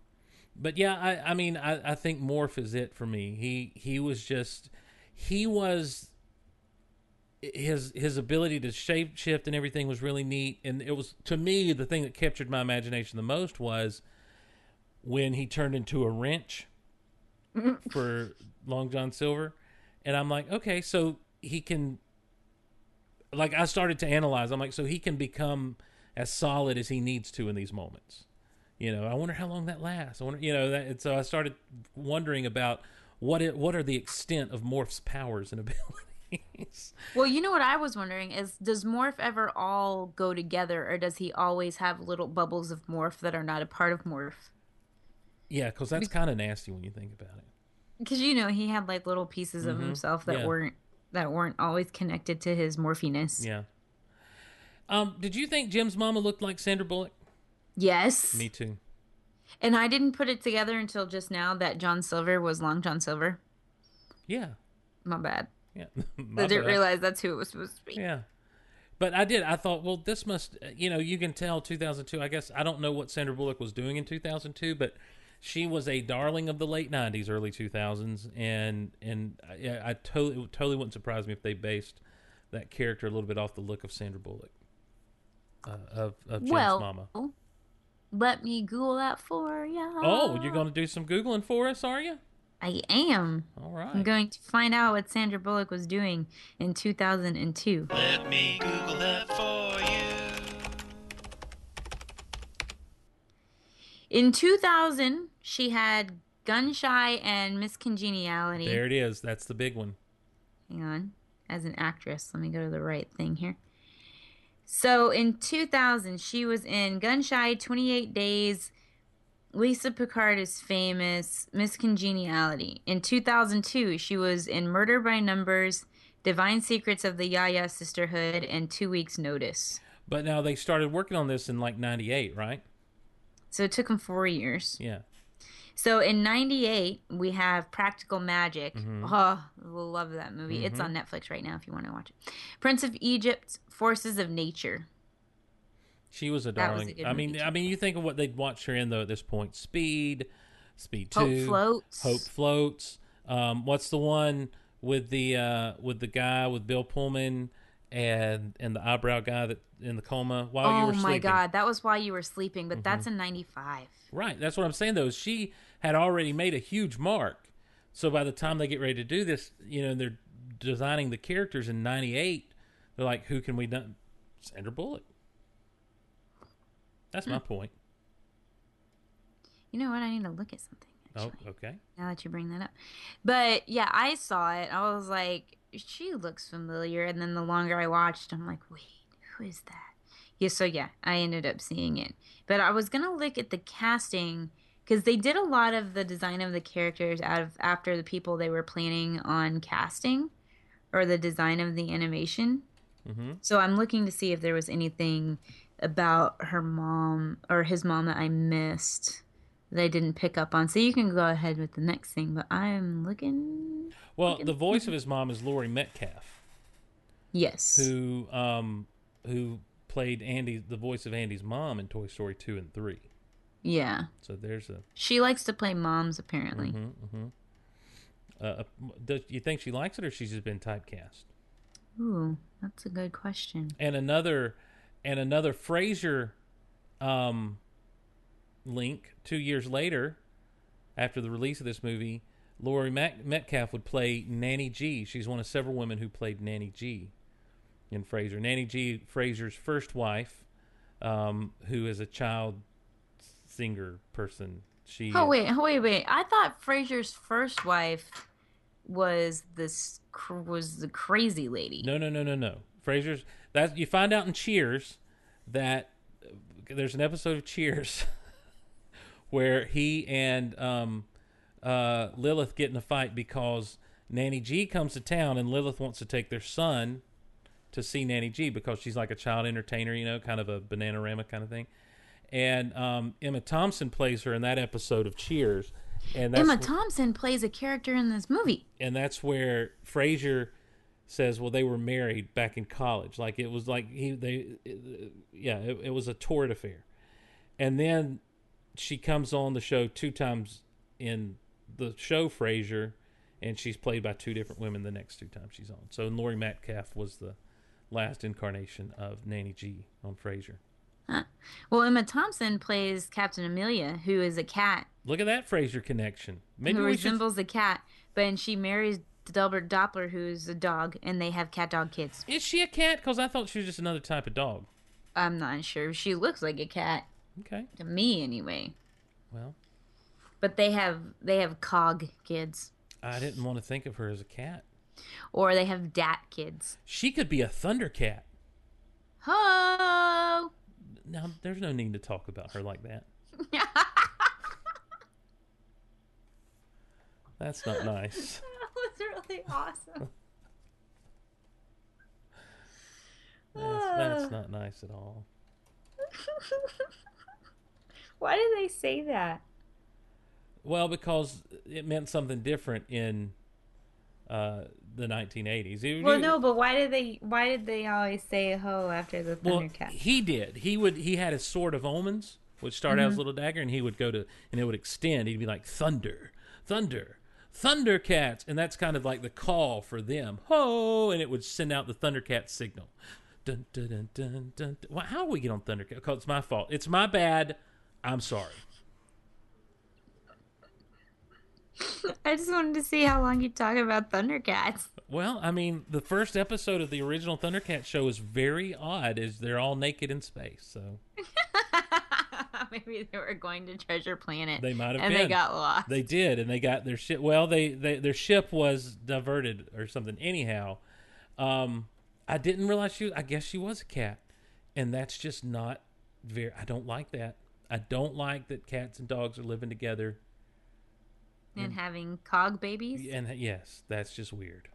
Speaker 11: but yeah, I, I mean, I, I think Morph is it for me. He he was just he was his his ability to shape shift and everything was really neat. And it was to me the thing that captured my imagination the most was when he turned into a wrench for Long John Silver, and I'm like, okay, so he can. Like I started to analyze, I'm like, so he can become as solid as he needs to in these moments. You know, I wonder how long that lasts. I wonder, you know, that, and so I started wondering about what it, what are the extent of Morph's powers and [laughs] abilities.
Speaker 12: Well, you know what I was wondering is does Morph ever all go together or does he always have little bubbles of Morph that are not a part of Morph?
Speaker 11: yeah, because that's kind of nasty when you think about it.
Speaker 12: Because you know he had like little pieces of
Speaker 11: Mhm.
Speaker 12: himself that
Speaker 11: Yeah.
Speaker 12: weren't that weren't always connected to his morphiness.
Speaker 11: Yeah. Um, did you think Jim's mama looked like Sandra Bullock?
Speaker 12: Yes.
Speaker 11: Me too.
Speaker 12: And I didn't put it together until just now that John Silver was Long John Silver.
Speaker 11: Yeah.
Speaker 12: My bad.
Speaker 11: Yeah. [laughs]
Speaker 12: I didn't realize that's who it was supposed to be.
Speaker 11: Yeah. But I did. I thought, well, this must, you know, you can tell 2002. I guess I don't know what Sandra Bullock was doing in 2002, but she was a darling of the late 90s, early 2000s, and and I, I totally totally wouldn't surprise me if they based that character a little bit off the look of Sandra Bullock, uh, of of Jim's
Speaker 12: well,
Speaker 11: mama.
Speaker 12: Let me Google that for ya.
Speaker 11: Oh, you're going to do some googling for us, are you?
Speaker 12: I am.
Speaker 11: All right.
Speaker 12: I'm going to find out what Sandra Bullock was doing in 2002.
Speaker 27: Let me Google that for you.
Speaker 12: In 2000, she had Gun Shy and Miss Congeniality.
Speaker 11: There it is. That's the big one.
Speaker 12: Hang on. As an actress, let me go to the right thing here. So in 2000, she was in Gun Shy, 28 Days. Lisa Picard is famous. Miss Congeniality. In 2002, she was in Murder by Numbers, Divine Secrets of the Yaya Sisterhood, and Two Weeks Notice.
Speaker 11: But now they started working on this in like 98, right?
Speaker 12: So it took them four years.
Speaker 11: Yeah.
Speaker 12: So in '98 we have Practical Magic.
Speaker 11: Mhm.
Speaker 12: Oh, love that movie. It's
Speaker 11: Mhm.
Speaker 12: on Netflix right now if you want to watch it. Prince of Egypt, Forces of Nature.
Speaker 11: She was a
Speaker 12: was
Speaker 11: darling. I mean, I mean, you think of what they'd watched her in though at this point: Speed, Speed
Speaker 12: Hope
Speaker 11: Two,
Speaker 12: Floats.
Speaker 11: Hope floats. Um, what's the one with the uh, with the guy with Bill Pullman and and the eyebrow guy that in the coma while you were sleeping? oh my?
Speaker 12: God, that was why you were sleeping. But that's
Speaker 11: Mhm.
Speaker 12: in '95.
Speaker 11: Right. That's what I'm saying though. She had already made a huge mark. So by the time they get ready to do this, you know, they're designing the characters in '98. They're like, who can we done? Sandra Bullock. That's my
Speaker 12: Hmm.
Speaker 11: point.
Speaker 12: You know what? I need to look at something.
Speaker 11: Oh, okay.
Speaker 12: now that you bring that up. But yeah, I saw it. I was like, she looks familiar. And then the longer I watched, I'm like, wait, who is that? Yeah, so yeah, I ended up seeing it. But I was gonna look at the casting because they did a lot of the design of the characters out of after the people they were planning on casting, or the design of the animation.
Speaker 11: Mm-hmm.
Speaker 12: So I'm looking to see if there was anything about her mom or his mom that I missed that I didn't pick up on. So you can go ahead with the next thing, but I'm looking.
Speaker 11: Well, the voice of his mom is Laurie Metcalf.
Speaker 12: Yes.
Speaker 11: Who um who played Andy the voice of Andy's mom in Toy Story 2 and 3.
Speaker 12: Yeah.
Speaker 11: So there's a
Speaker 12: She likes to play moms, apparently.
Speaker 11: Mhm, mhm. Uh, uh, does you think she likes it or she's just been typecast?
Speaker 12: Ooh, that's a good question.
Speaker 11: And another and another Frasier um link 2 years later after the release of this movie, Laurie Met- Metcalf would play Nanny G. She's one of several women who played Nanny G in Frasier. Nanny G, Frasier's first wife, um, who is a child singer person. She
Speaker 12: Oh wait, oh, wait, wait! I thought Frasier's first wife was this cr- was the crazy lady.
Speaker 11: No, no, no, no, no. Frasier's that you find out in Cheers that uh, there's an episode of Cheers [laughs] where he and um, uh, Lilith get in a fight because Nanny G comes to town and Lilith wants to take their son to see Nanny G because she's like a child entertainer, you know, kind of a Bananarama kind of thing. And um, Emma Thompson plays her in that episode of Cheers. And that's
Speaker 12: Emma
Speaker 11: wh-
Speaker 12: Thompson plays a character in this movie.
Speaker 11: and that's where Frasier says, "Well, they were married back in college. Like it was like he they, it- yeah, it, it was a torrid affair." And then she comes on the show two times in the show Frasier, and she's played by two different women the next two times she's on. So Laurie Metcalf was the last incarnation of Nanny G on Frasier.
Speaker 12: Huh. Well, Emma Thompson plays Captain Amelia, who is a cat
Speaker 11: Look at that Frasier connection. Maybe
Speaker 12: who
Speaker 11: we should
Speaker 12: resembles a cat, but and she marries Delbert Doppler, who's a dog, and they have cat dog kids.
Speaker 11: Is she a cat? Because I thought she was just another type of dog.
Speaker 12: I'm not sure. She looks like a cat.
Speaker 11: Okay.
Speaker 12: To me, anyway.
Speaker 11: Well,
Speaker 12: But they have they have cog kids,
Speaker 11: I didn't want to think of her as a cat.
Speaker 12: or they have dat kids.
Speaker 11: She could be a Thundercat.
Speaker 12: Ho!
Speaker 11: No, there's no need to talk about her like that. [laughs] That's not nice. [laughs]
Speaker 12: That was really awesome.
Speaker 11: That's, that's not nice at all. [laughs]
Speaker 12: Why did they say that?
Speaker 11: Well, because it meant something different in uh, the 1980s. It-
Speaker 12: Well,
Speaker 11: it-
Speaker 12: no, but why did they? Why did they always say "ho" after the
Speaker 11: Well, he did. He would. He had his sword of omens, which started out as a little dagger, and he would go to, and it would extend. He'd be like thunder, thunder, thundercats, and that's kind of like the call for them. Ho! And it would send out the thundercat signal. Dun, dun, dun, dun, dun, dun. Well, how do we get on thundercat? Because it's my fault. It's my bad. I'm sorry. [laughs]
Speaker 12: I just wanted to see how long you talk about Thundercats.
Speaker 11: Well, I mean, the first episode of the original Thundercat show is very odd, as they're all naked in space. So [laughs]
Speaker 12: Maybe they were going to Treasure Planet.
Speaker 11: They might have
Speaker 12: and
Speaker 11: been.
Speaker 12: they got lost.
Speaker 11: They did, and they got their ship. Well, they, they their ship was diverted or something. Anyhow, um, I didn't realize she. I guess she was a cat, and that's just not very. I don't like that. I don't like that cats and dogs are living together.
Speaker 12: And having cog babies.
Speaker 11: And yes, that's just weird.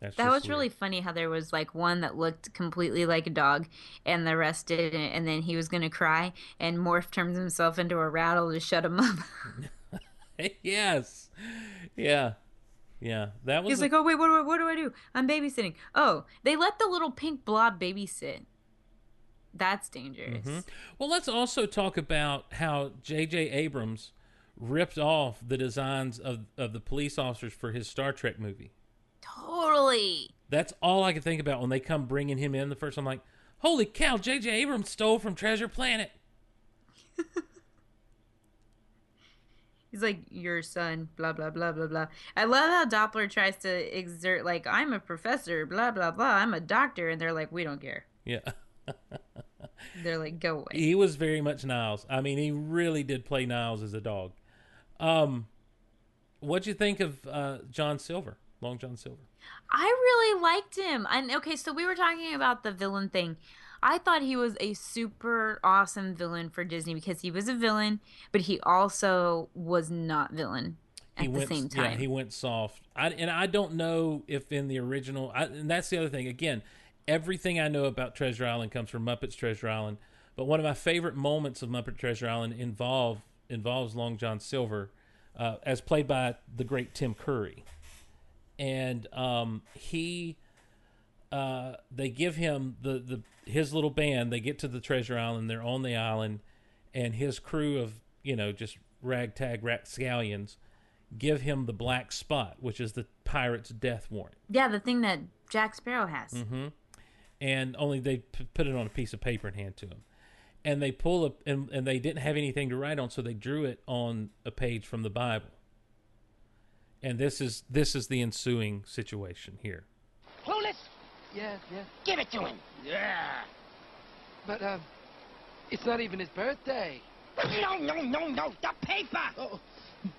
Speaker 11: That's
Speaker 12: That was
Speaker 11: weird.
Speaker 12: really funny how there was like one that looked completely like a dog and the rest didn't, and then he was gonna cry and Morph turns himself into a rattle to shut him up. [laughs] [laughs]
Speaker 11: yes, yeah, yeah. That was
Speaker 12: He's
Speaker 11: a-
Speaker 12: like, "Oh wait, what do I, what do I do? I'm babysitting." Oh, they let the little pink blob babysit. That's dangerous.
Speaker 11: Mhm. Well, let's also talk about how J.J. Abrams ripped off the designs of, of the police officers for his Star Trek movie.
Speaker 12: Totally.
Speaker 11: That's all I could think about when they come bringing him in the first. I'm like, holy cow! J.J. Abrams stole from Treasure Planet. [laughs]
Speaker 12: He's like, "Your son." Blah blah blah blah blah. I love how Doppler tries to exert like, "I'm a professor." Blah blah blah. I'm a doctor, and they're like, "We don't care."
Speaker 11: Yeah,
Speaker 12: They're like, "Go away."
Speaker 11: he was very much Niles. I mean, he really did play Niles as a dog. Um, what'd you think of uh, John Silver, Long John Silver?
Speaker 12: I really liked him. And okay, so we were talking about the villain thing. I thought he was a super awesome villain for Disney because he was a villain, but he also was not villain at
Speaker 11: he
Speaker 12: the
Speaker 11: went,
Speaker 12: same time.
Speaker 11: Yeah, he went soft. I, and I don't know if in the original, I, and that's the other thing. Again, everything I know about Treasure Island comes from Muppets Treasure Island. But one of my favorite moments of Muppet Treasure Island involve involves Long John Silver, uh, as played by the great Tim Curry, and um, he. Uh, they give him the, the his little band. They get to the treasure island. They're on the island, and his crew of you know just ragtag rapscallions give him the black spot, which is the pirate's death warrant.
Speaker 12: yeah, the thing that Jack Sparrow has.
Speaker 11: hmm And only they p- put it on a piece of paper and hand to him. And they pull up, and, and they didn't have anything to write on, so they drew it on a page from the Bible. And this is this is the ensuing situation here.
Speaker 28: Clueless?
Speaker 23: Yes, yes.
Speaker 28: Give it to him.
Speaker 23: Yeah. But, um, it's not even his birthday.
Speaker 28: No, no, no, no. The paper.
Speaker 23: Oh. [laughs]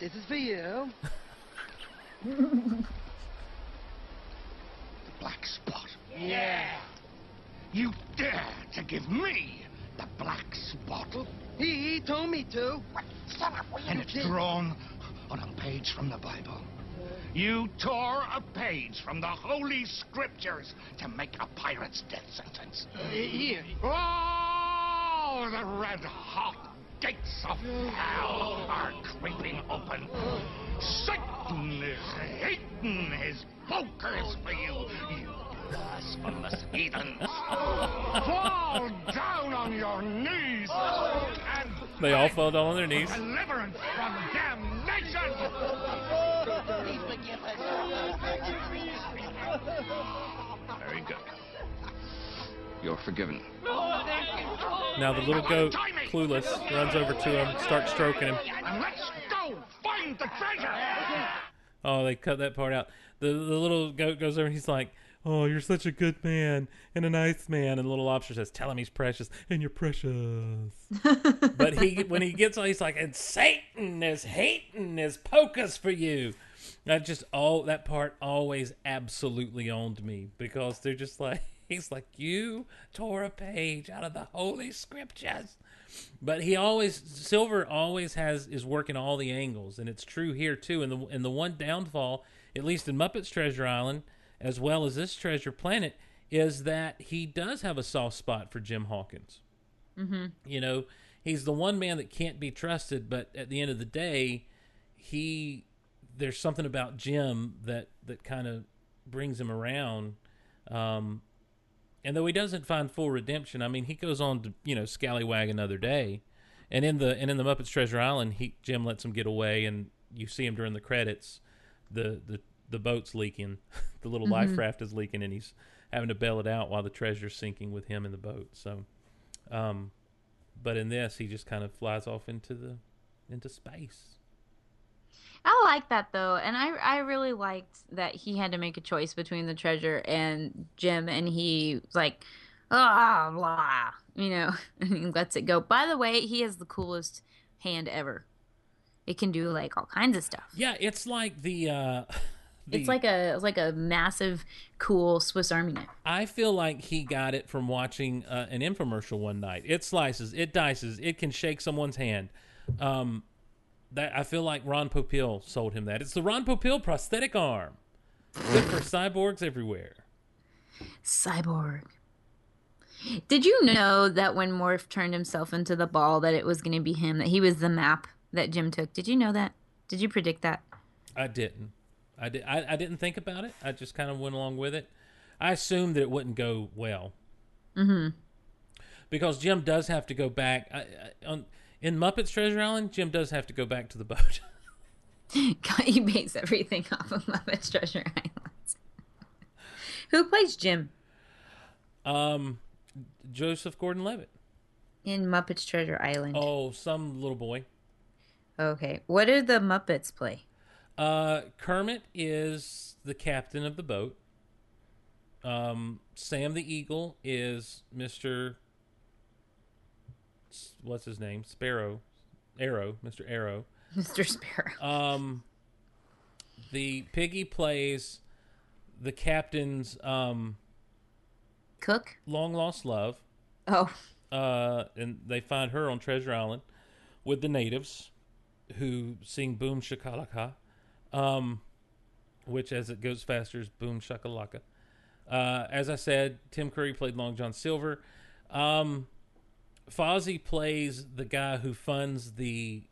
Speaker 23: this is for you. [laughs]
Speaker 28: The black spot.
Speaker 23: Yeah.
Speaker 28: You dare to give me the black bottle?
Speaker 23: He, he told me to. What?
Speaker 28: Shut up, And it's drawn on a page from the Bible. You tore a page from the holy scriptures to make a pirate's death sentence.
Speaker 23: Uh, here.
Speaker 28: Oh, the red hot gates of hell are creeping open. Satan is hating his pokers for you, you curse on us heathens. Fall down on your knees.
Speaker 11: they all fell down on their knees.
Speaker 28: Deliverance from damnation. Please forgive us. Very good. You're forgiven.
Speaker 11: Now the little goat, clueless, runs over to him, starts stroking him.
Speaker 28: And let's go find the treasure.
Speaker 11: Oh, they cut that part out. The the little goat goes over. and He's like, "Oh, you're such a good man and a nice man." And the little lobster says, "Tell him he's precious and you're precious." [laughs] but he when he gets on, he's like, "And Satan is hating his pocus for you." That just all that part always absolutely owned me because they're just like [laughs] he's like you tore a page out of the holy scriptures. But he always Silver always has is working all the angles, and it's true here too. And the and the one downfall, at least in Muppets Treasure Island, as well as this Treasure Planet, is that he does have a soft spot for Jim Hawkins.
Speaker 12: Mm-hmm.
Speaker 11: You know, he's the one man that can't be trusted, but at the end of the day, he there's something about Jim that that kind of brings him around. Um, and though he doesn't find full redemption, I mean, he goes on to you know scallywag another day, and in the and in the Muppets Treasure Island, he Jim lets him get away, and you see him during the credits, the the the boat's leaking, [laughs] the little life
Speaker 12: Mhm.
Speaker 11: raft is leaking, and he's having to bail it out while the treasure's sinking with him in the boat. So, um, but in this, he just kind of flies off into the into space.
Speaker 12: I like that though, and I I really liked that he had to make a choice between the treasure and Jim, and he was like, ah, blah, you know, [laughs] and he lets it go. By the way, he has the coolest hand ever. It can do like all kinds of stuff.
Speaker 11: Yeah, it's like the. Uh, [laughs] the
Speaker 12: It's like a like a massive, cool Swiss Army knife.
Speaker 11: I feel like he got it from watching uh, an infomercial one night. It slices, it dices, it can shake someone's hand. Um, that I feel like Ron Popeil sold him that. It's the Ron Popeil prosthetic arm, good for cyborgs everywhere.
Speaker 12: Cyborg. Did you know that when Morph turned himself into the ball, that it was going to be him? That he was the map that Jim took. Did you know that? Did you predict that?
Speaker 11: I didn't. I did. I, I didn't think about it. I just kind of went along with it. I assumed that it wouldn't go well
Speaker 12: Mm-hmm.
Speaker 11: because Jim does have to go back. I, I, on, in Muppets Treasure Island, Jim does have to go back to the boat. [laughs] [laughs]
Speaker 12: he base everything [laughs] off of Muppets Treasure Island. Who plays Jim
Speaker 11: um, Joseph Gordon-Levitt.
Speaker 12: in Muppets Treasure Island?
Speaker 11: Oh, some little boy.
Speaker 12: Okay. What do the Muppets play?
Speaker 11: Uh, Kermit is the captain of the boat. Um, Sam the Eagle is Mister. What's his name? Sparrow, Arrow, Mister Arrow. [laughs]
Speaker 12: Mr. Sparrow.
Speaker 11: Um, the piggy plays the captain's um
Speaker 12: cook,
Speaker 11: long lost love.
Speaker 12: Oh,
Speaker 11: uh, and they find her on Treasure Island with the natives who sing "Boom Shakalaka," um, which, as it goes faster, is "Boom Shakalaka." Uh, as I said, Tim Curry played Long John Silver. Um, Fozzie plays the guy who funds the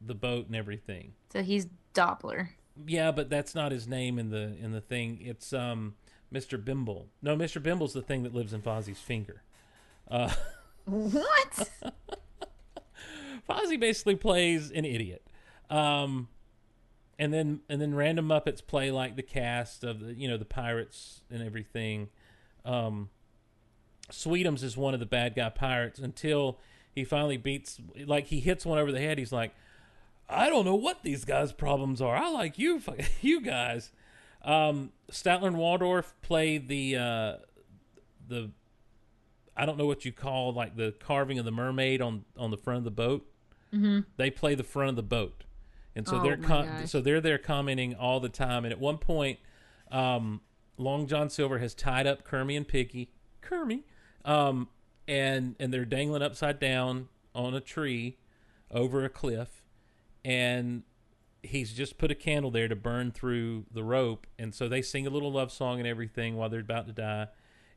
Speaker 11: the boat and everything.
Speaker 12: So he's Doppler.
Speaker 11: Yeah, but that's not his name in the in the thing. It's um Mr. Bimble. No, Mr. Bimble's the thing that lives in Fozzie's finger. Uh,
Speaker 12: what? [laughs]
Speaker 11: Fozzie basically plays an idiot. Um, and then and then random Muppets play like the cast of the you know the pirates and everything. Um, Sweetums is one of the bad guy pirates until he finally beats like he hits one over the head. He's like, I don't know what these guys' problems are. I like you, [laughs] you guys. Um, Statler and Waldorf play the uh, the I don't know what you call like the carving of the mermaid on on the front of the boat.
Speaker 12: Mhm.
Speaker 11: They play the front of the boat, and so
Speaker 12: Oh,
Speaker 11: they're com- so they're there commenting all the time. And at one point, um, Long John Silver has tied up Kermie and Piggy, Kermie, um, and and they're dangling upside down on a tree over a cliff, and he's just put a candle there to burn through the rope, and so they sing a little love song and everything while they're about to die,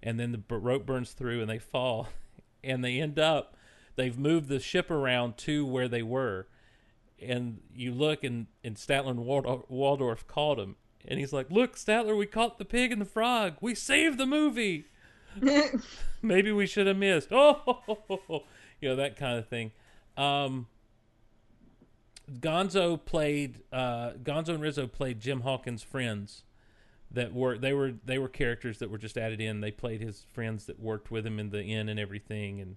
Speaker 11: and then the b- rope burns through and they fall, [laughs] and they end up. They've moved the ship around to where they were, and you look and and Statler and Waldorf, Waldorf caught him, and he's like, "Look, Statler, we caught the pig and the frog. We saved the movie. [laughs] Maybe we should have missed. [laughs] Oh, you know that kind of thing." Um, Gonzo played uh, Gonzo and Rizzo played Jim Hawkins' friends that were they were they were characters that were just added in. They played his friends that worked with him in the inn and everything, and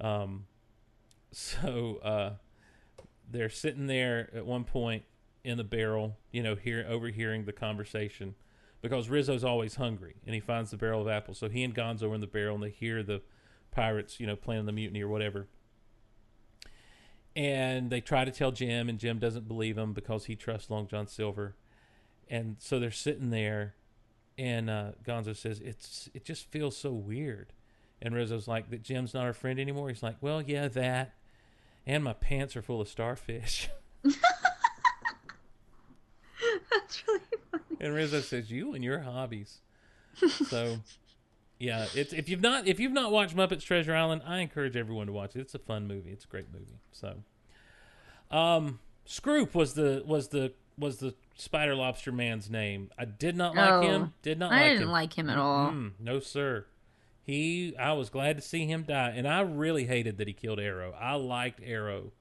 Speaker 11: um, [laughs] so uh, they're sitting there at one point in the barrel, you know, hear overhearing the conversation because Rizzo's always hungry and he finds the barrel of apples. So he and Gonzo are in the barrel and they hear the pirates, you know, planning the mutiny or whatever. And they try to tell Jim, and Jim doesn't believe them because he trusts Long John Silver. And so they're sitting there, and uh, Gonzo says, "It's it just feels so weird." And Rizzo's like, "That Jim's not our friend anymore." He's like, "Well, yeah, that, and my pants are full of starfish." [laughs]
Speaker 12: That's really funny.
Speaker 11: And Rizzo says, "You and your hobbies." [laughs] So, yeah, it's if you've not if you've not watched Muppets Treasure Island, I encourage everyone to watch it. It's a fun movie. It's a great movie. So, um, Scroop was the was the was the Spider Lobster man's name. I did not like
Speaker 12: Oh,
Speaker 11: him. Did not.
Speaker 12: I
Speaker 11: like
Speaker 12: didn't
Speaker 11: him.
Speaker 12: like him at all.
Speaker 11: Mm-mm. No, sir. He. I was glad to see him die, and I really hated that he killed Arrow. I liked Arrow.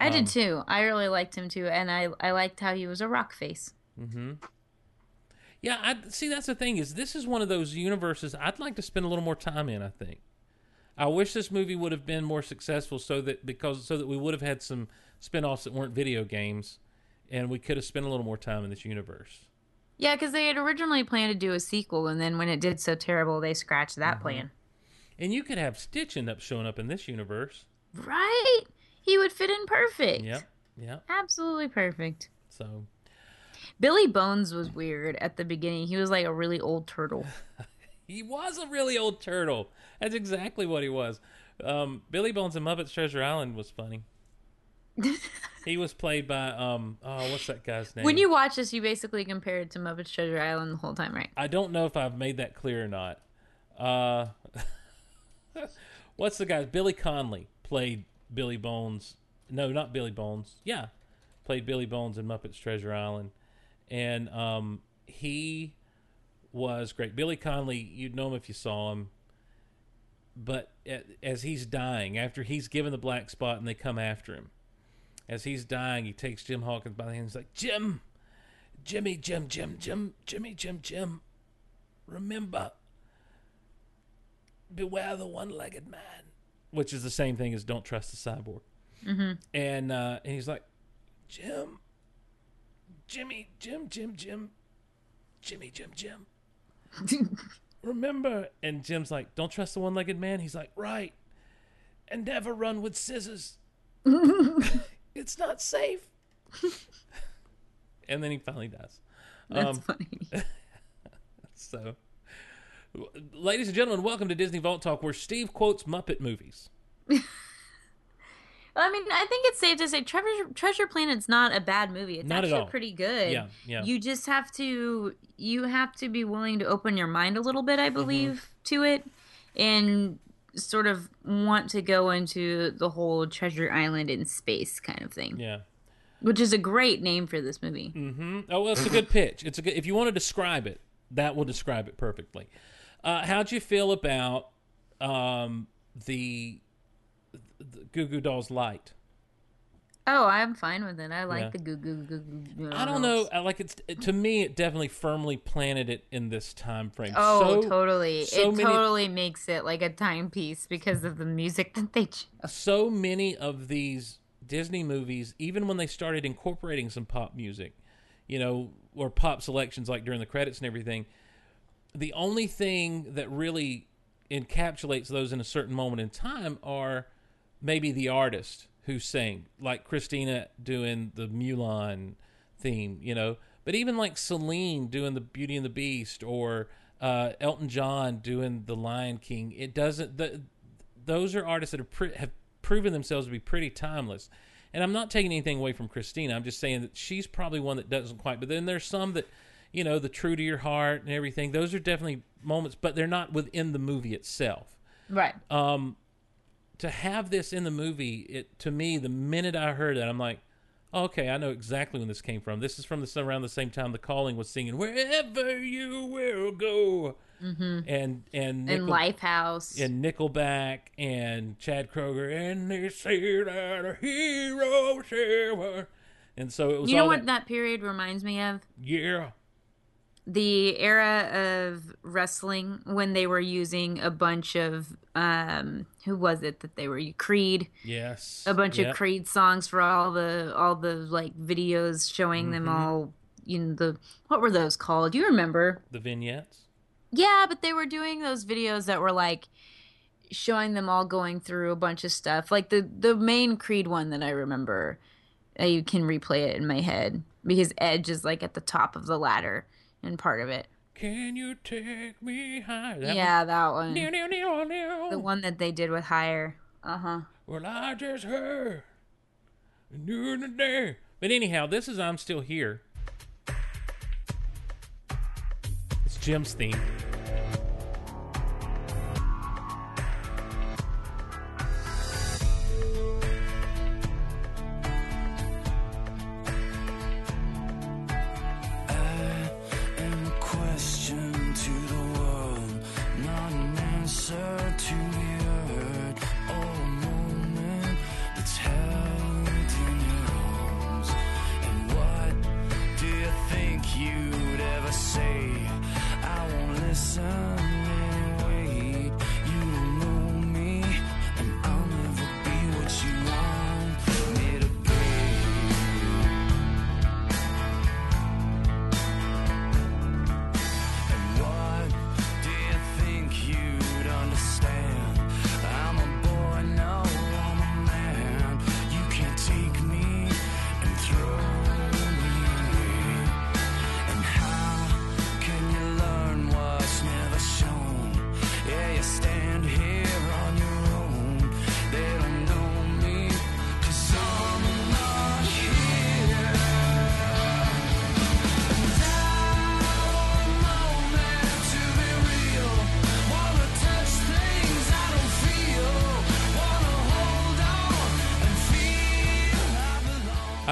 Speaker 12: I
Speaker 11: Um,
Speaker 12: did too. I really liked him too, and I I liked how he was a rock face.
Speaker 11: Mm-hmm. Yeah, I see. That's the thing is, this is one of those universes I'd like to spend a little more time in. I think. I wish this movie would have been more successful, so that because so that we would have had some spin-offs that weren't video games, and we could have spent a little more time in this universe.
Speaker 12: Yeah, because they had originally planned to do a sequel, and then when it did so terrible, they scratched that
Speaker 11: Mm-hmm.
Speaker 12: plan.
Speaker 11: And you could have Stitch end up showing up in this universe.
Speaker 12: Right? He would fit in perfect.
Speaker 11: Yep. Yep.
Speaker 12: Absolutely perfect.
Speaker 11: So
Speaker 12: Billy Bones was weird at the beginning. He was like a really old turtle. [laughs]
Speaker 11: he was a really old turtle. That's exactly what he was. Um, Billy Bones in Muppets Treasure Island was funny. [laughs] he was played by um oh what's that guy's name?
Speaker 12: When you watch this, you basically compare it to Muppets Treasure Island the whole time, right?
Speaker 11: I don't know if I've made that clear or not. Uh, [laughs] what's the guy? Billy Connolly played Billy Bones. No, not Billy Bones. Yeah, played Billy Bones in Muppets Treasure Island, and um, he was great. Billy Connolly, you'd know him if you saw him. But as he's dying, after he's given the black spot and they come after him, as he's dying, he takes Jim Hawkins by the hand. He's like, Jim, Jimmy, Jim, Jim, Jim, Jimmy, Jim, Jim. Remember, beware the one-legged man, which is the same thing as don't trust the cyborg.
Speaker 12: Mm-hmm.
Speaker 11: And uh, and he's like, Jim, Jimmy, Jim, Jim, Jim, Jimmy, Jim, Jim. [laughs] Remember? And Jim's like, don't trust the one-legged man. He's like, right, and never run with scissors. [laughs] it's not safe. and then he finally does.
Speaker 12: That's funny. [laughs]
Speaker 11: so, ladies and gentlemen, welcome to Disney Vault Talk, where Steve quotes Muppet movies. [laughs]
Speaker 12: I mean, I think it's safe to say Treasure Treasure Planet's not a bad movie. It's
Speaker 11: Not at
Speaker 12: actually
Speaker 11: all.
Speaker 12: pretty good.
Speaker 11: Yeah, yeah.
Speaker 12: You just have to you have to be willing to open your mind a little bit, I
Speaker 11: Mm-hmm.
Speaker 12: believe, to it, and sort of want to go into the whole Treasure Island in space kind of thing.
Speaker 11: Yeah.
Speaker 12: Which is a great name for this movie.
Speaker 11: Mm-hmm. Oh, well, it's a good pitch. It's a good. If you want to describe it, that will describe it perfectly. Uh, how'd you feel about um, the, the Goo Goo Dolls light?
Speaker 12: Oh, I'm fine with it. I like
Speaker 11: Yeah.
Speaker 12: the goo goo goo goo.
Speaker 11: I don't know. I like it's to me. It definitely firmly planted it in this time frame.
Speaker 12: Oh,
Speaker 11: So-
Speaker 12: totally.
Speaker 11: So
Speaker 12: it
Speaker 11: many,
Speaker 12: totally makes it like a timepiece because of the music [laughs] that they chose.
Speaker 11: so many of these Disney movies, even when they started incorporating some pop music, you know, or pop selections like during the credits and everything, the only thing that really encapsulates those in a certain moment in time are maybe the artist who sang, like Christina doing the Mulan theme, you know, but even like Celine doing the Beauty and the Beast or uh, Elton John doing the Lion King. It doesn't. The, those are artists that pre- have proven themselves to be pretty timeless. And I'm not taking anything away from Christina. I'm just saying that she's probably one that doesn't quite. But then there's some that, you know, the true to your heart and everything. Those are definitely moments, but they're not within the movie itself.
Speaker 12: Right.
Speaker 11: Um, to have this in the movie, it to me, the minute I heard that, I'm like, okay, I know exactly when this came from. This is from the around the same time The Calling was singing "Wherever You Will Go,"
Speaker 12: Mhm.
Speaker 11: and and
Speaker 12: And Lifehouse.
Speaker 11: and Nickelback and Chad Kroeger, and they say that a hero ever. And so it was
Speaker 12: You know what that period reminds me of?
Speaker 11: Yeah.
Speaker 12: The era of wrestling when they were using a bunch of um who was it that they were Creed
Speaker 11: Yes.
Speaker 12: a bunch
Speaker 11: Yep.
Speaker 12: of Creed songs for all the all the like videos showing them
Speaker 11: Mhm.
Speaker 12: all you know the what were those called do you remember
Speaker 11: The vignettes.
Speaker 12: yeah but they were doing those videos that were like showing them all going through a bunch of stuff like the the main Creed one that I remember I can replay it in my head because Edge is like at the top of the ladder and part of it
Speaker 11: Can you take me higher? That
Speaker 12: yeah,
Speaker 11: one?
Speaker 12: that one. The one that they did with Higher. Uh huh.
Speaker 11: Well, I just heard. During the day. But anyhow, this is I'm Still Here. It's Jim's theme.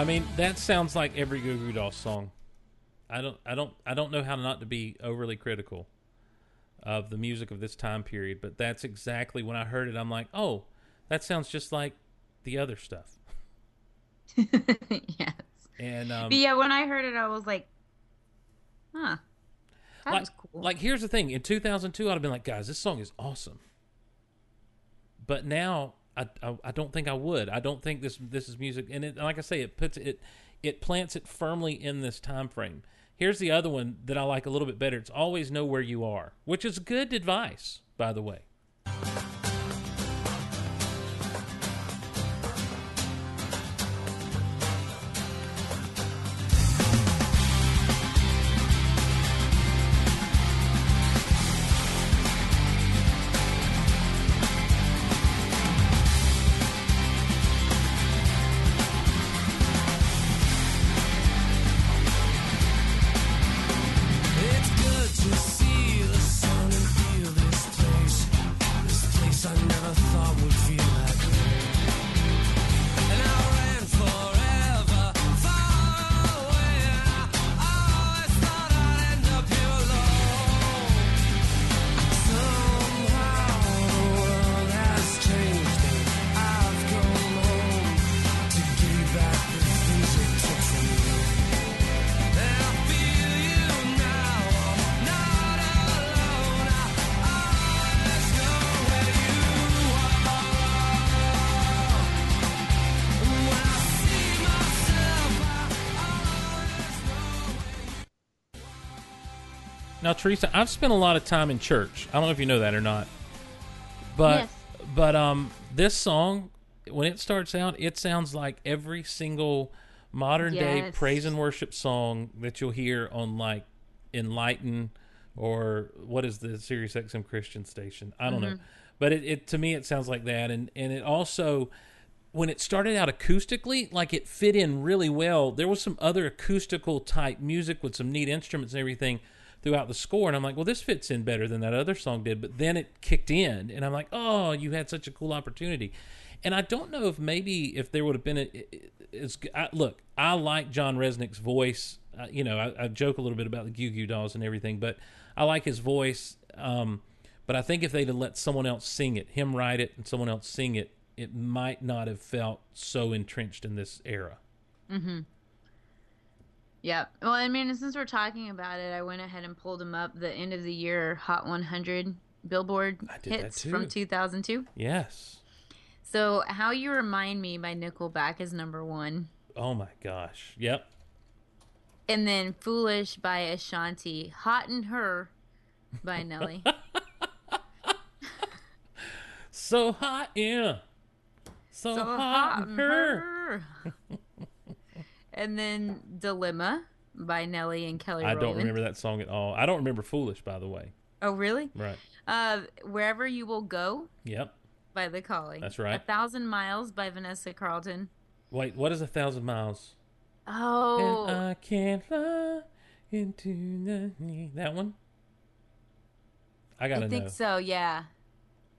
Speaker 11: Mean, that sounds like every Goo Goo Dolls song. I don't, I don't, I don't know how not to be overly critical of the music of this time period, but that's exactly when I heard it. I'm like, oh, that sounds just like the other stuff. [laughs]
Speaker 12: yes.
Speaker 11: And um,
Speaker 12: but yeah, when I heard it, I was like, huh. That
Speaker 11: like,
Speaker 12: was cool.
Speaker 11: like here's the thing: in 2002, I'd have been like, guys, this song is awesome. But now, I, I, I don't think I would. I don't think this this is music, and it, like I say, it puts it it plants it firmly in this time frame. Here's the other one that I like a little bit better. It's always know where you are, which is good advice, by the way. Teresa, I've spent a lot of time in church. I don't know if you know that or not, but
Speaker 12: Yes.
Speaker 11: but um, this song when it starts out, it sounds like every single modern day praise and worship song that you'll hear on like Enlighten or what is the Sirius XM Christian station? I don't know,
Speaker 12: Mhm.
Speaker 11: but it, it to me it sounds like that, and and it also when it started out acoustically, like it fit in really well. There was some other acoustical type music with some neat instruments and everything throughout the score, and I'm like, well, this fits in better than that other song did. But then it kicked in, and I'm like, oh, you had such a cool opportunity. And I don't know if maybe if there would have been a, it's I, look, I like John Rzeznik's voice. Uh, you know, I, I joke a little bit about the Goo Goo Dolls and everything, but I like his voice. Um, but I think if they'd have let someone else sing it, him write it and someone else sing it, it might not have felt so entrenched in this era.
Speaker 12: Mm-hmm. Yep. Well, I mean, since we're talking about it, I went ahead and pulled them up. The end of the year Hot 100 Billboard hits from 2002.
Speaker 11: Yes.
Speaker 12: So, How You Remind Me by Nickelback is number one.
Speaker 11: Oh my gosh. Yep.
Speaker 12: And then Foolish by Ashanti. Hot in Her by Nelly. [laughs] [laughs]
Speaker 11: So hot, yeah. So,
Speaker 12: So
Speaker 11: hot,
Speaker 12: hot
Speaker 11: in her. [laughs]
Speaker 12: and then Dilemma by Nelly and Kelly
Speaker 11: I don't remember that song at all. I don't remember Foolish, by the way.
Speaker 12: Oh, really?
Speaker 11: Right.
Speaker 12: Uh, Wherever You Will Go
Speaker 11: Yep.
Speaker 12: by The Calling.
Speaker 11: That's right.
Speaker 12: A Thousand Miles by Vanessa Carlton.
Speaker 11: Wait, what is a thousand miles?
Speaker 12: Oh,
Speaker 11: And I can't fly into the that one. I gotta
Speaker 12: I think
Speaker 11: know.
Speaker 12: so. Yeah.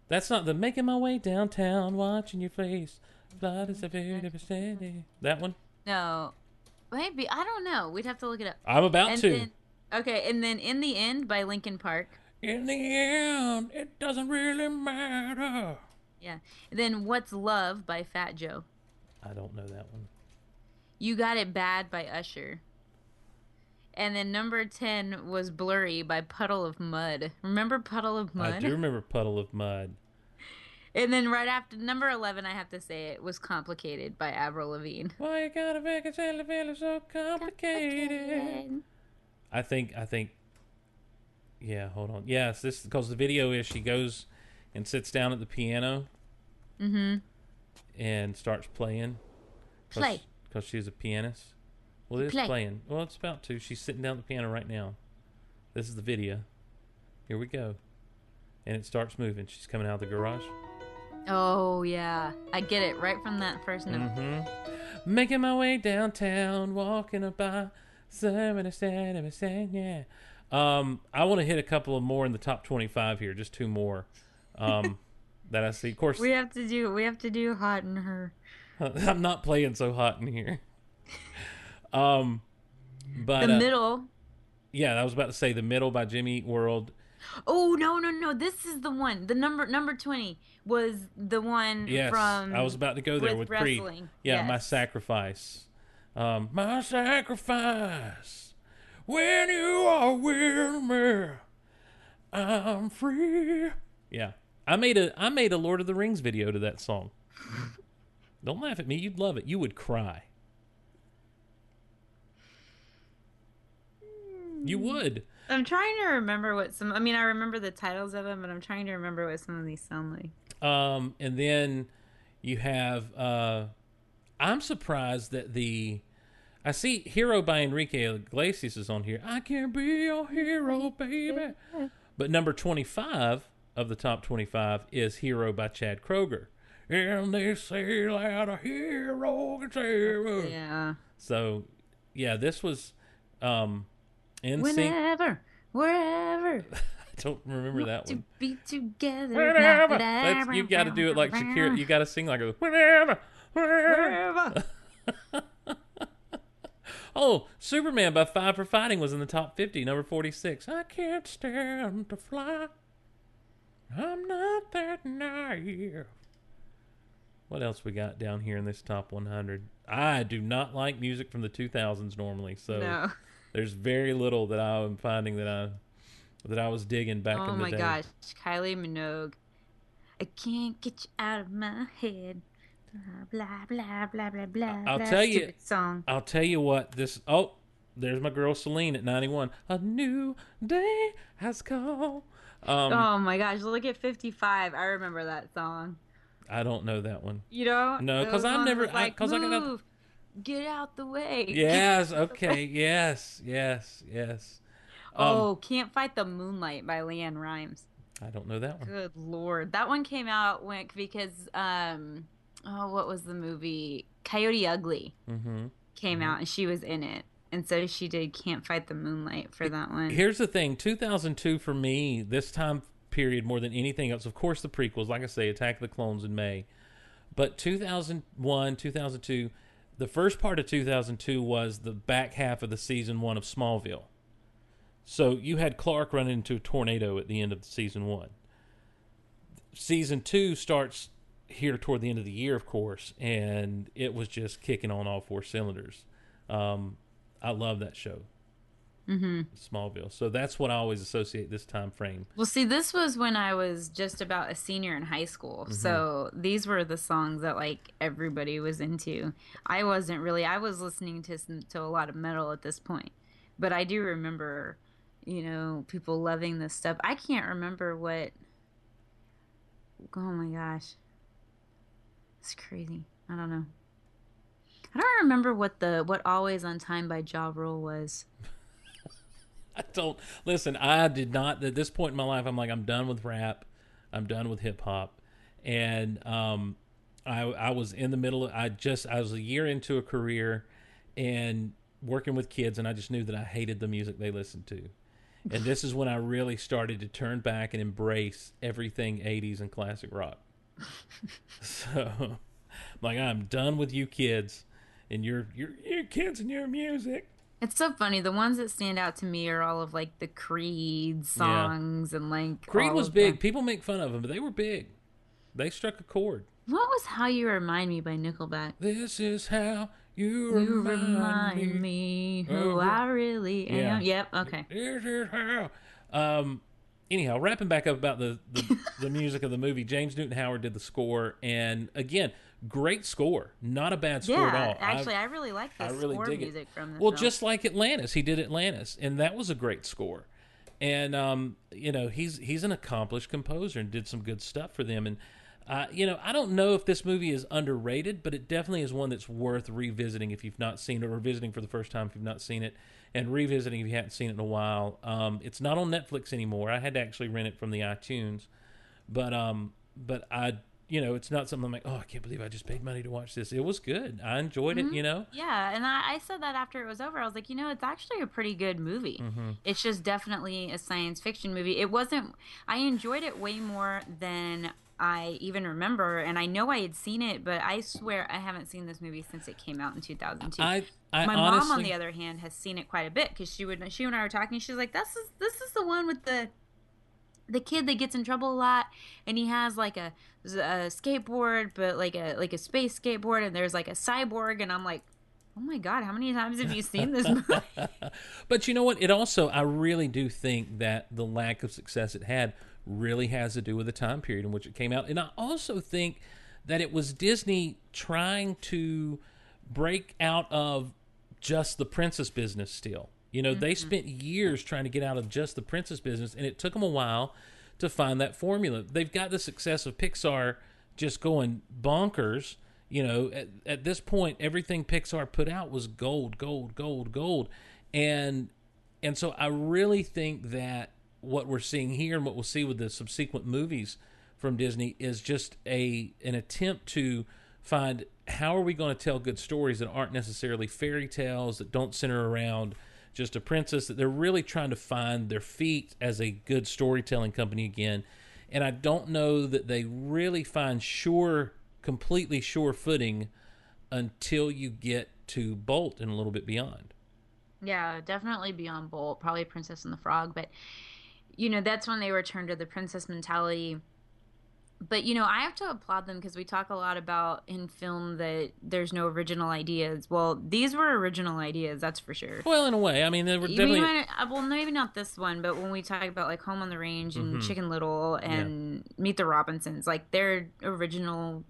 Speaker 11: That's not the making my way downtown, watching your face. Fly to severe devastating. That one.
Speaker 12: No, maybe I don't know. We'd have to look it up.
Speaker 11: I'm about
Speaker 12: And
Speaker 11: to.
Speaker 12: then- okay, and then in the end by Linkin Park.
Speaker 11: In the end, it doesn't really matter.
Speaker 12: Yeah. then What's Love by Fat Joe.
Speaker 11: I don't know that one.
Speaker 12: You Got It Bad by Usher. And then number 10 was Blurry by Puddle of Mudd. Remember Puddle of Mudd?
Speaker 11: I do remember Puddle of Mudd.
Speaker 12: And then right after number 11, I have to say it was Complicated by Avril Lavigne.
Speaker 11: Why you gotta make it feel so complicated? I think I think yeah, hold on. Yes, this because the video is she goes and sits down at the piano
Speaker 12: Mm-hmm.
Speaker 11: and starts playing.
Speaker 12: Play.
Speaker 11: Because she's a pianist. Well, it's
Speaker 12: Play.
Speaker 11: playing. Well, it's about to. She's sitting down at the piano right now. This is the video. Here we go. And it starts moving. She's coming out of the garage.
Speaker 12: Oh, yeah. I get it right from that first note.
Speaker 11: Mm-hmm. Making my way downtown, walking seven, seven, yeah. Um, I want to hit a couple of more in the top twenty-five here, just two more um, [laughs] that I see. Of course,
Speaker 12: We have to do we have to do Hot in Her. [laughs]
Speaker 11: I'm not playing so hot in here. [laughs] Um, but
Speaker 12: the
Speaker 11: uh,
Speaker 12: middle.
Speaker 11: yeah, I was about to say the middle by Jimmy World.
Speaker 12: Oh no no no! This is the one. The number number twenty was the one
Speaker 11: Yes,
Speaker 12: from.
Speaker 11: I was about to go there with, Creed.
Speaker 12: wrestling.
Speaker 11: Yeah, my sacrifice. Um, my sacrifice. When you are with me, I'm free. Yeah, I made a I made a Lord of the Rings video to that song. [laughs] Don't laugh at me. You'd love it. You would cry. You would.
Speaker 12: I'm trying to remember what some. I mean, I remember the titles of them, but I'm trying to remember what some of these sound like.
Speaker 11: Um, and then you have. Uh, I'm surprised that the. I see "Hero" by Enrique Iglesias is on here. I can't be your hero, baby. But number 25 of the top 25 is "Hero" by Chad Kroeger. And they say that a hero can save.
Speaker 12: Yeah.
Speaker 11: So, yeah, this was um, in sync.
Speaker 12: Whenever, wherever. [laughs]
Speaker 11: I don't remember that
Speaker 12: to
Speaker 11: one.
Speaker 12: To be together.
Speaker 11: Whenever. That's, you got to do it like Shakira. You got to sing like a whenever, wherever. [laughs] oh, Superman by Five for Fighting was in the top 50, number 46. I can't stand to fly. I'm not that naive. What else we got down here in this top 100? I do not like music from the 2000s normally, so
Speaker 12: No.
Speaker 11: There's very little that I'm finding that I that I was digging back
Speaker 12: oh
Speaker 11: in the day.
Speaker 12: Oh my gosh, Kylie Minogue. I can't get you out of my head. Blah blah blah blah blah blah.
Speaker 11: I'll
Speaker 12: blah.
Speaker 11: tell you.
Speaker 12: Song.
Speaker 11: I'll tell you what. This. Oh, there's my girl Celine at 91. A new day has come. Um,
Speaker 12: oh my gosh, look at 55. I remember that song.
Speaker 11: I don't know that one.
Speaker 12: You know?
Speaker 11: No,
Speaker 12: because
Speaker 11: I'm never-
Speaker 12: was
Speaker 11: I-
Speaker 12: Like,
Speaker 11: 'cause I got-
Speaker 12: Move, get out the way.
Speaker 11: Yes. [laughs] Okay. yes. Yes. Yes. Um,
Speaker 12: oh, Can't Fight the Moonlight by LeAnn Rimes.
Speaker 11: I don't know that one.
Speaker 12: Good lord, that one came out when because um oh what was the movie Coyote Ugly
Speaker 11: Mm-hmm.
Speaker 12: came out and she was in it and so she did Can't Fight the Moonlight for that one.
Speaker 11: Here's the thing 2002 for me, this time period more than anything else, of course, the prequels, like I say, Attack of the Clones in May. But 2001, 2002, the first part of 2002 was the back half of the season one of Smallville. So you had Clark run into a tornado at the end of season one. Season two starts here toward the end of the year, of course, and it was just kicking on all four cylinders. Um, I love that show,
Speaker 12: Mm-hmm.
Speaker 11: Smallville. So that's what I always associate this time frame.
Speaker 12: Well, see, this was when I was just about a senior in high school.
Speaker 11: Mm-hmm.
Speaker 12: So these were the songs that like everybody was into. I wasn't really. I was listening to to a lot of metal at this point, but I do remember, you know, people loving this stuff. I can't remember what. Oh my gosh, it's crazy. I don't know. I don't remember what the what "Always on Time" by Ja Rule was. [laughs] [laughs]
Speaker 11: I don't listen. I did not at this point in my life. I'm like, I'm done with rap. I'm done with hip hop, and um, I I was in the middle. Of, I just I was a year into a career, and working with kids, and I just knew that I hated the music they listened to, and this is when I really started to turn back and embrace everything 80s and classic rock. [laughs] so, like I'm done with you kids, and your your your kids and your music.
Speaker 12: It's so funny. The ones that stand out to me are all of like the Creed songs and like
Speaker 11: Creed was big. People make fun of them, but they were big. They struck a chord.
Speaker 12: What was "How You Remind Me" by Nickelback?
Speaker 11: This is how you,
Speaker 12: You
Speaker 11: remind,
Speaker 12: remind
Speaker 11: me
Speaker 12: who I really
Speaker 11: Yeah.
Speaker 12: am. Yep. Okay.
Speaker 11: This is how. Um, anyhow, wrapping back up about the, the, [laughs] the music of the movie, James Newton Howard did the score, and again, great score. Not a bad score
Speaker 12: Yeah.
Speaker 11: at all.
Speaker 12: Actually, I, really like the
Speaker 11: I really
Speaker 12: score
Speaker 11: dig it.
Speaker 12: music from this
Speaker 11: Well,
Speaker 12: film.
Speaker 11: just like Atlantis, he did Atlantis, and that was a great score. And um, you know, he's he's an accomplished composer and did some good stuff for them. And uh, you know, I don't know if this movie is underrated, but it definitely is one that's worth revisiting if you've not seen it, or visiting for the first time if you've not seen it, and revisiting if you haven't seen it in a while. Um, it's not on Netflix anymore. I had to actually rent it from the iTunes, but um, but I. You know, it's not something I'm like, oh, I can't believe I just paid money to watch this. It was good. I enjoyed
Speaker 12: Mhm.
Speaker 11: it. You know,
Speaker 12: Yeah, and I, I said that after it was over. I was like, you know, it's actually a pretty good movie.
Speaker 11: Mhm.
Speaker 12: It's just definitely a science fiction movie. It wasn't. I enjoyed it way more than I even remember, and I know I had seen it, but I swear I haven't seen this movie since it came out in 2002.
Speaker 11: I- I
Speaker 12: My mom, on the other hand, has seen it quite a bit because she would. She and I were talking. She's like, "This is this is the one with the." The kid that gets in trouble a lot, and he has like a, a skateboard, but like a like a space skateboard, and there's like a cyborg, and I'm like, oh my god, how many times have you seen this [laughs] movie?
Speaker 11: But you know what? It also, I really do think that the lack of success it had really has to do with the time period in which it came out. And I also think that it was Disney trying to break out of just the princess business still. You know, they mm-hmm. spent years trying to get out of just the princess business, and it took them a while to find that formula. They've got the success of Pixar just going bonkers. You know, at, at this point, everything Pixar put out was gold, gold, gold, gold, and and so I really think that what we're seeing here and what we'll see with the subsequent movies from Disney is just a an attempt to find how are we going to tell good stories that aren't necessarily fairy tales that don't center around just a princess that they're really trying to find their feet as a good storytelling company again and I don't know that they really find sure completely sure footing until you get to Bolt and a little bit beyond.
Speaker 12: yeah, definitely Beyond Bolt, probably Princess and the Frog, but you know that's when they return to the princess mentality. But you know, I have to applaud them because we talk a lot about in film that there's no original ideas. Well, these were original ideas, that's for sure.
Speaker 11: Well, in a way, I mean, they were definitely.
Speaker 12: might- uh, well, maybe not this one, but when we talk about like Home on the Range and
Speaker 11: Mhm.
Speaker 12: Chicken Little and Meet the Robinsons, like they're original,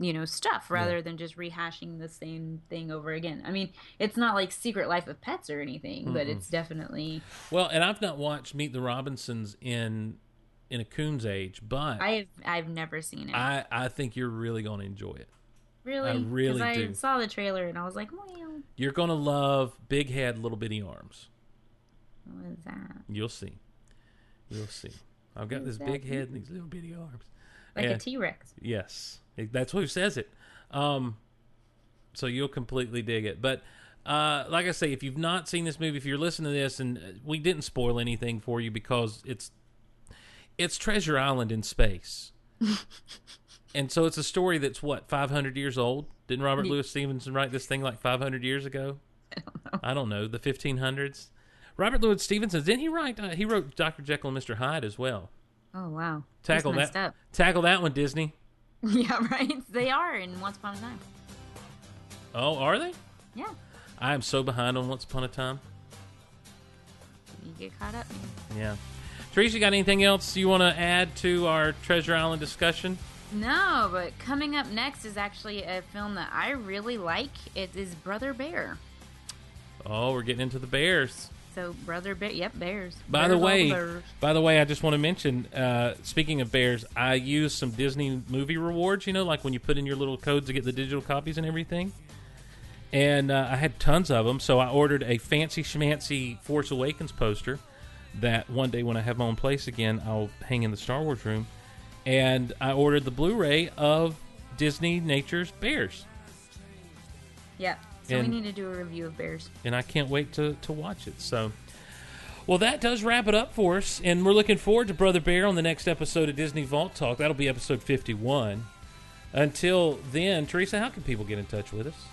Speaker 12: you know, stuff rather than just rehashing the same thing over again. I mean, it's not like Secret Life of Pets or anything, but
Speaker 11: Mm-mm.
Speaker 12: it's definitely.
Speaker 11: Well, and I've not watched Meet the Robinsons in in a coon's age, but
Speaker 12: I've I've never seen it.
Speaker 11: I I think you're really going to enjoy it.
Speaker 12: really,
Speaker 11: I really
Speaker 12: I
Speaker 11: do.
Speaker 12: saw the trailer and I was like, well,
Speaker 11: You're going to love big head, little bitty arms.
Speaker 12: what is that?
Speaker 11: You'll see. You'll see. I've got this big head and these little bitty arms.
Speaker 12: Like a
Speaker 11: And-
Speaker 12: T Rex.
Speaker 11: Yes, that's who says it. Um, so you'll completely dig it. But uh, like I say, if you've not seen this movie, if you're listening to this, and uh, we didn't spoil anything for you because it's it's Treasure Island in space, [laughs] and so it's a story that's what 500 years old. Didn't Robert
Speaker 12: Ye-
Speaker 11: Louis Stevenson write this thing like 500 years ago? I don't know. the 1500s. Robert Louis Stevenson didn't he write? Uh, he wrote Doctor Jekyll and Mister Hyde as well.
Speaker 12: Oh wow,
Speaker 11: Tackle that.
Speaker 12: up.
Speaker 11: Tackle that one, Disney. [laughs]
Speaker 12: yeah, right. They are in Once Upon a Time.
Speaker 11: Oh, are they?
Speaker 12: Yeah.
Speaker 11: I am so behind on Once Upon a Time.
Speaker 12: You get caught up.
Speaker 11: Yeah. Teresa, you got anything else you want to add to our Treasure Island discussion?
Speaker 12: No, but coming up next is actually a film that I really like. It is Brother Bear.
Speaker 11: Oh, we're getting into the Bears.
Speaker 12: So Brother Bear, yep, Bears.
Speaker 11: By
Speaker 12: Bears
Speaker 11: the way,
Speaker 12: bears.
Speaker 11: by the way, I just want to mention. Uh, speaking of bears, I used some Disney movie rewards. You know, like when you put in your little codes to get the digital copies and everything. And uh, I had tons of them, so I ordered a fancy schmancy Force Awakens poster. That one day when I have my own place again, I'll hang in the Star Wars room. And I ordered the Blu-ray of Disney Nature's Bears,
Speaker 12: Yeah. So
Speaker 11: And-
Speaker 12: we need to do a review of Bears.
Speaker 11: and I can't wait to to watch it. So. Well, that does wrap it up for us, and we're looking forward to Brother Bear on the next episode of Disney Vault Talk. That'll be episode 51. Until then, Teresa, how can people get in touch with us?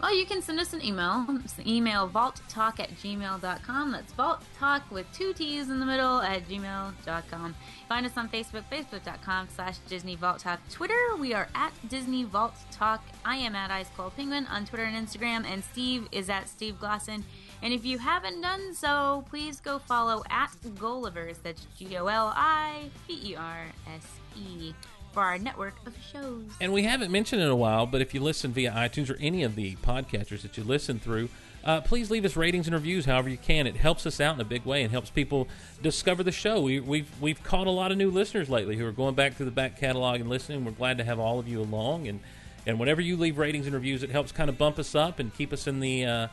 Speaker 12: Well, you can send us an email. It's email vaulttalk at gmail.com. That's vault talk with two T's in the middle at gmail.com. Find us on Facebook, facebook.com slash Disney Vault Talk. Twitter, we are at Disney Vault Talk. I am at Ice Cold Penguin on Twitter and Instagram, and Steve is at Steve Glosson. And if you haven't done so, please go follow at Golivers. That's G O L I V E R S E for our network of shows.
Speaker 11: And we haven't mentioned it in a while, but if you listen via iTunes or any of the podcasters that you listen through, uh, please leave us ratings and reviews however you can. It helps us out in a big way and helps people discover the show. We, we've we've caught a lot of new listeners lately who are going back through the back catalog and listening. We're glad to have all of you along, and and whenever you leave ratings and reviews, it helps kind of bump us up and keep us in the uh,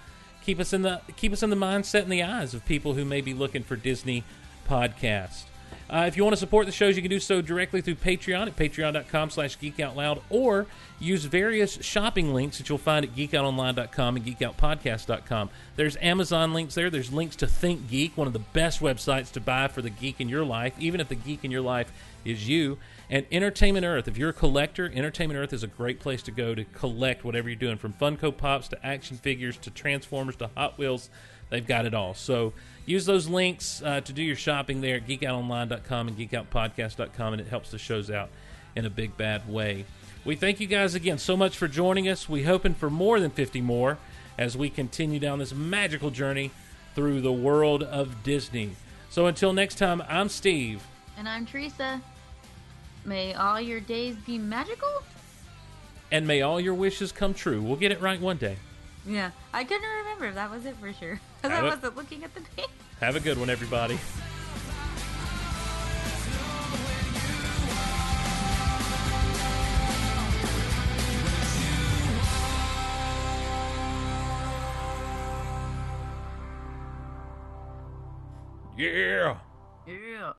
Speaker 11: keep us in the keep us in the mindset and the eyes of people who may be looking for Disney podcast. Uh, if you want to support the shows, you can do so directly through Patreon at patreon.com slash geekoutloud or use various shopping links that you'll find at geekoutonline.com and geekoutpodcast.com. There's Amazon links there. There's links to Think Geek, one of the best websites to buy for the geek in your life, even if the geek in your life is you. And Entertainment Earth. If you're a collector, Entertainment Earth is a great place to go to collect whatever you're doing, from Funko Pops to action figures to Transformers to Hot Wheels. They've got it all. So use those links uh, to do your shopping there at geekoutonline.com and geekoutpodcast.com, and it helps the shows out in a big, bad way. We thank you guys again so much for joining us. We hoping for more than 50 more as we continue down this magical journey through the world of Disney. So until next time, I'm Steve.
Speaker 12: And I'm Teresa. May all your days be magical?
Speaker 11: And may all your wishes come true. We'll get it right one day.
Speaker 12: Yeah, I couldn't remember. If that was it for sure. [laughs] Because I wasn't looking at the page. [laughs]
Speaker 11: Have a good one, everybody. Yeah.
Speaker 12: Yeah.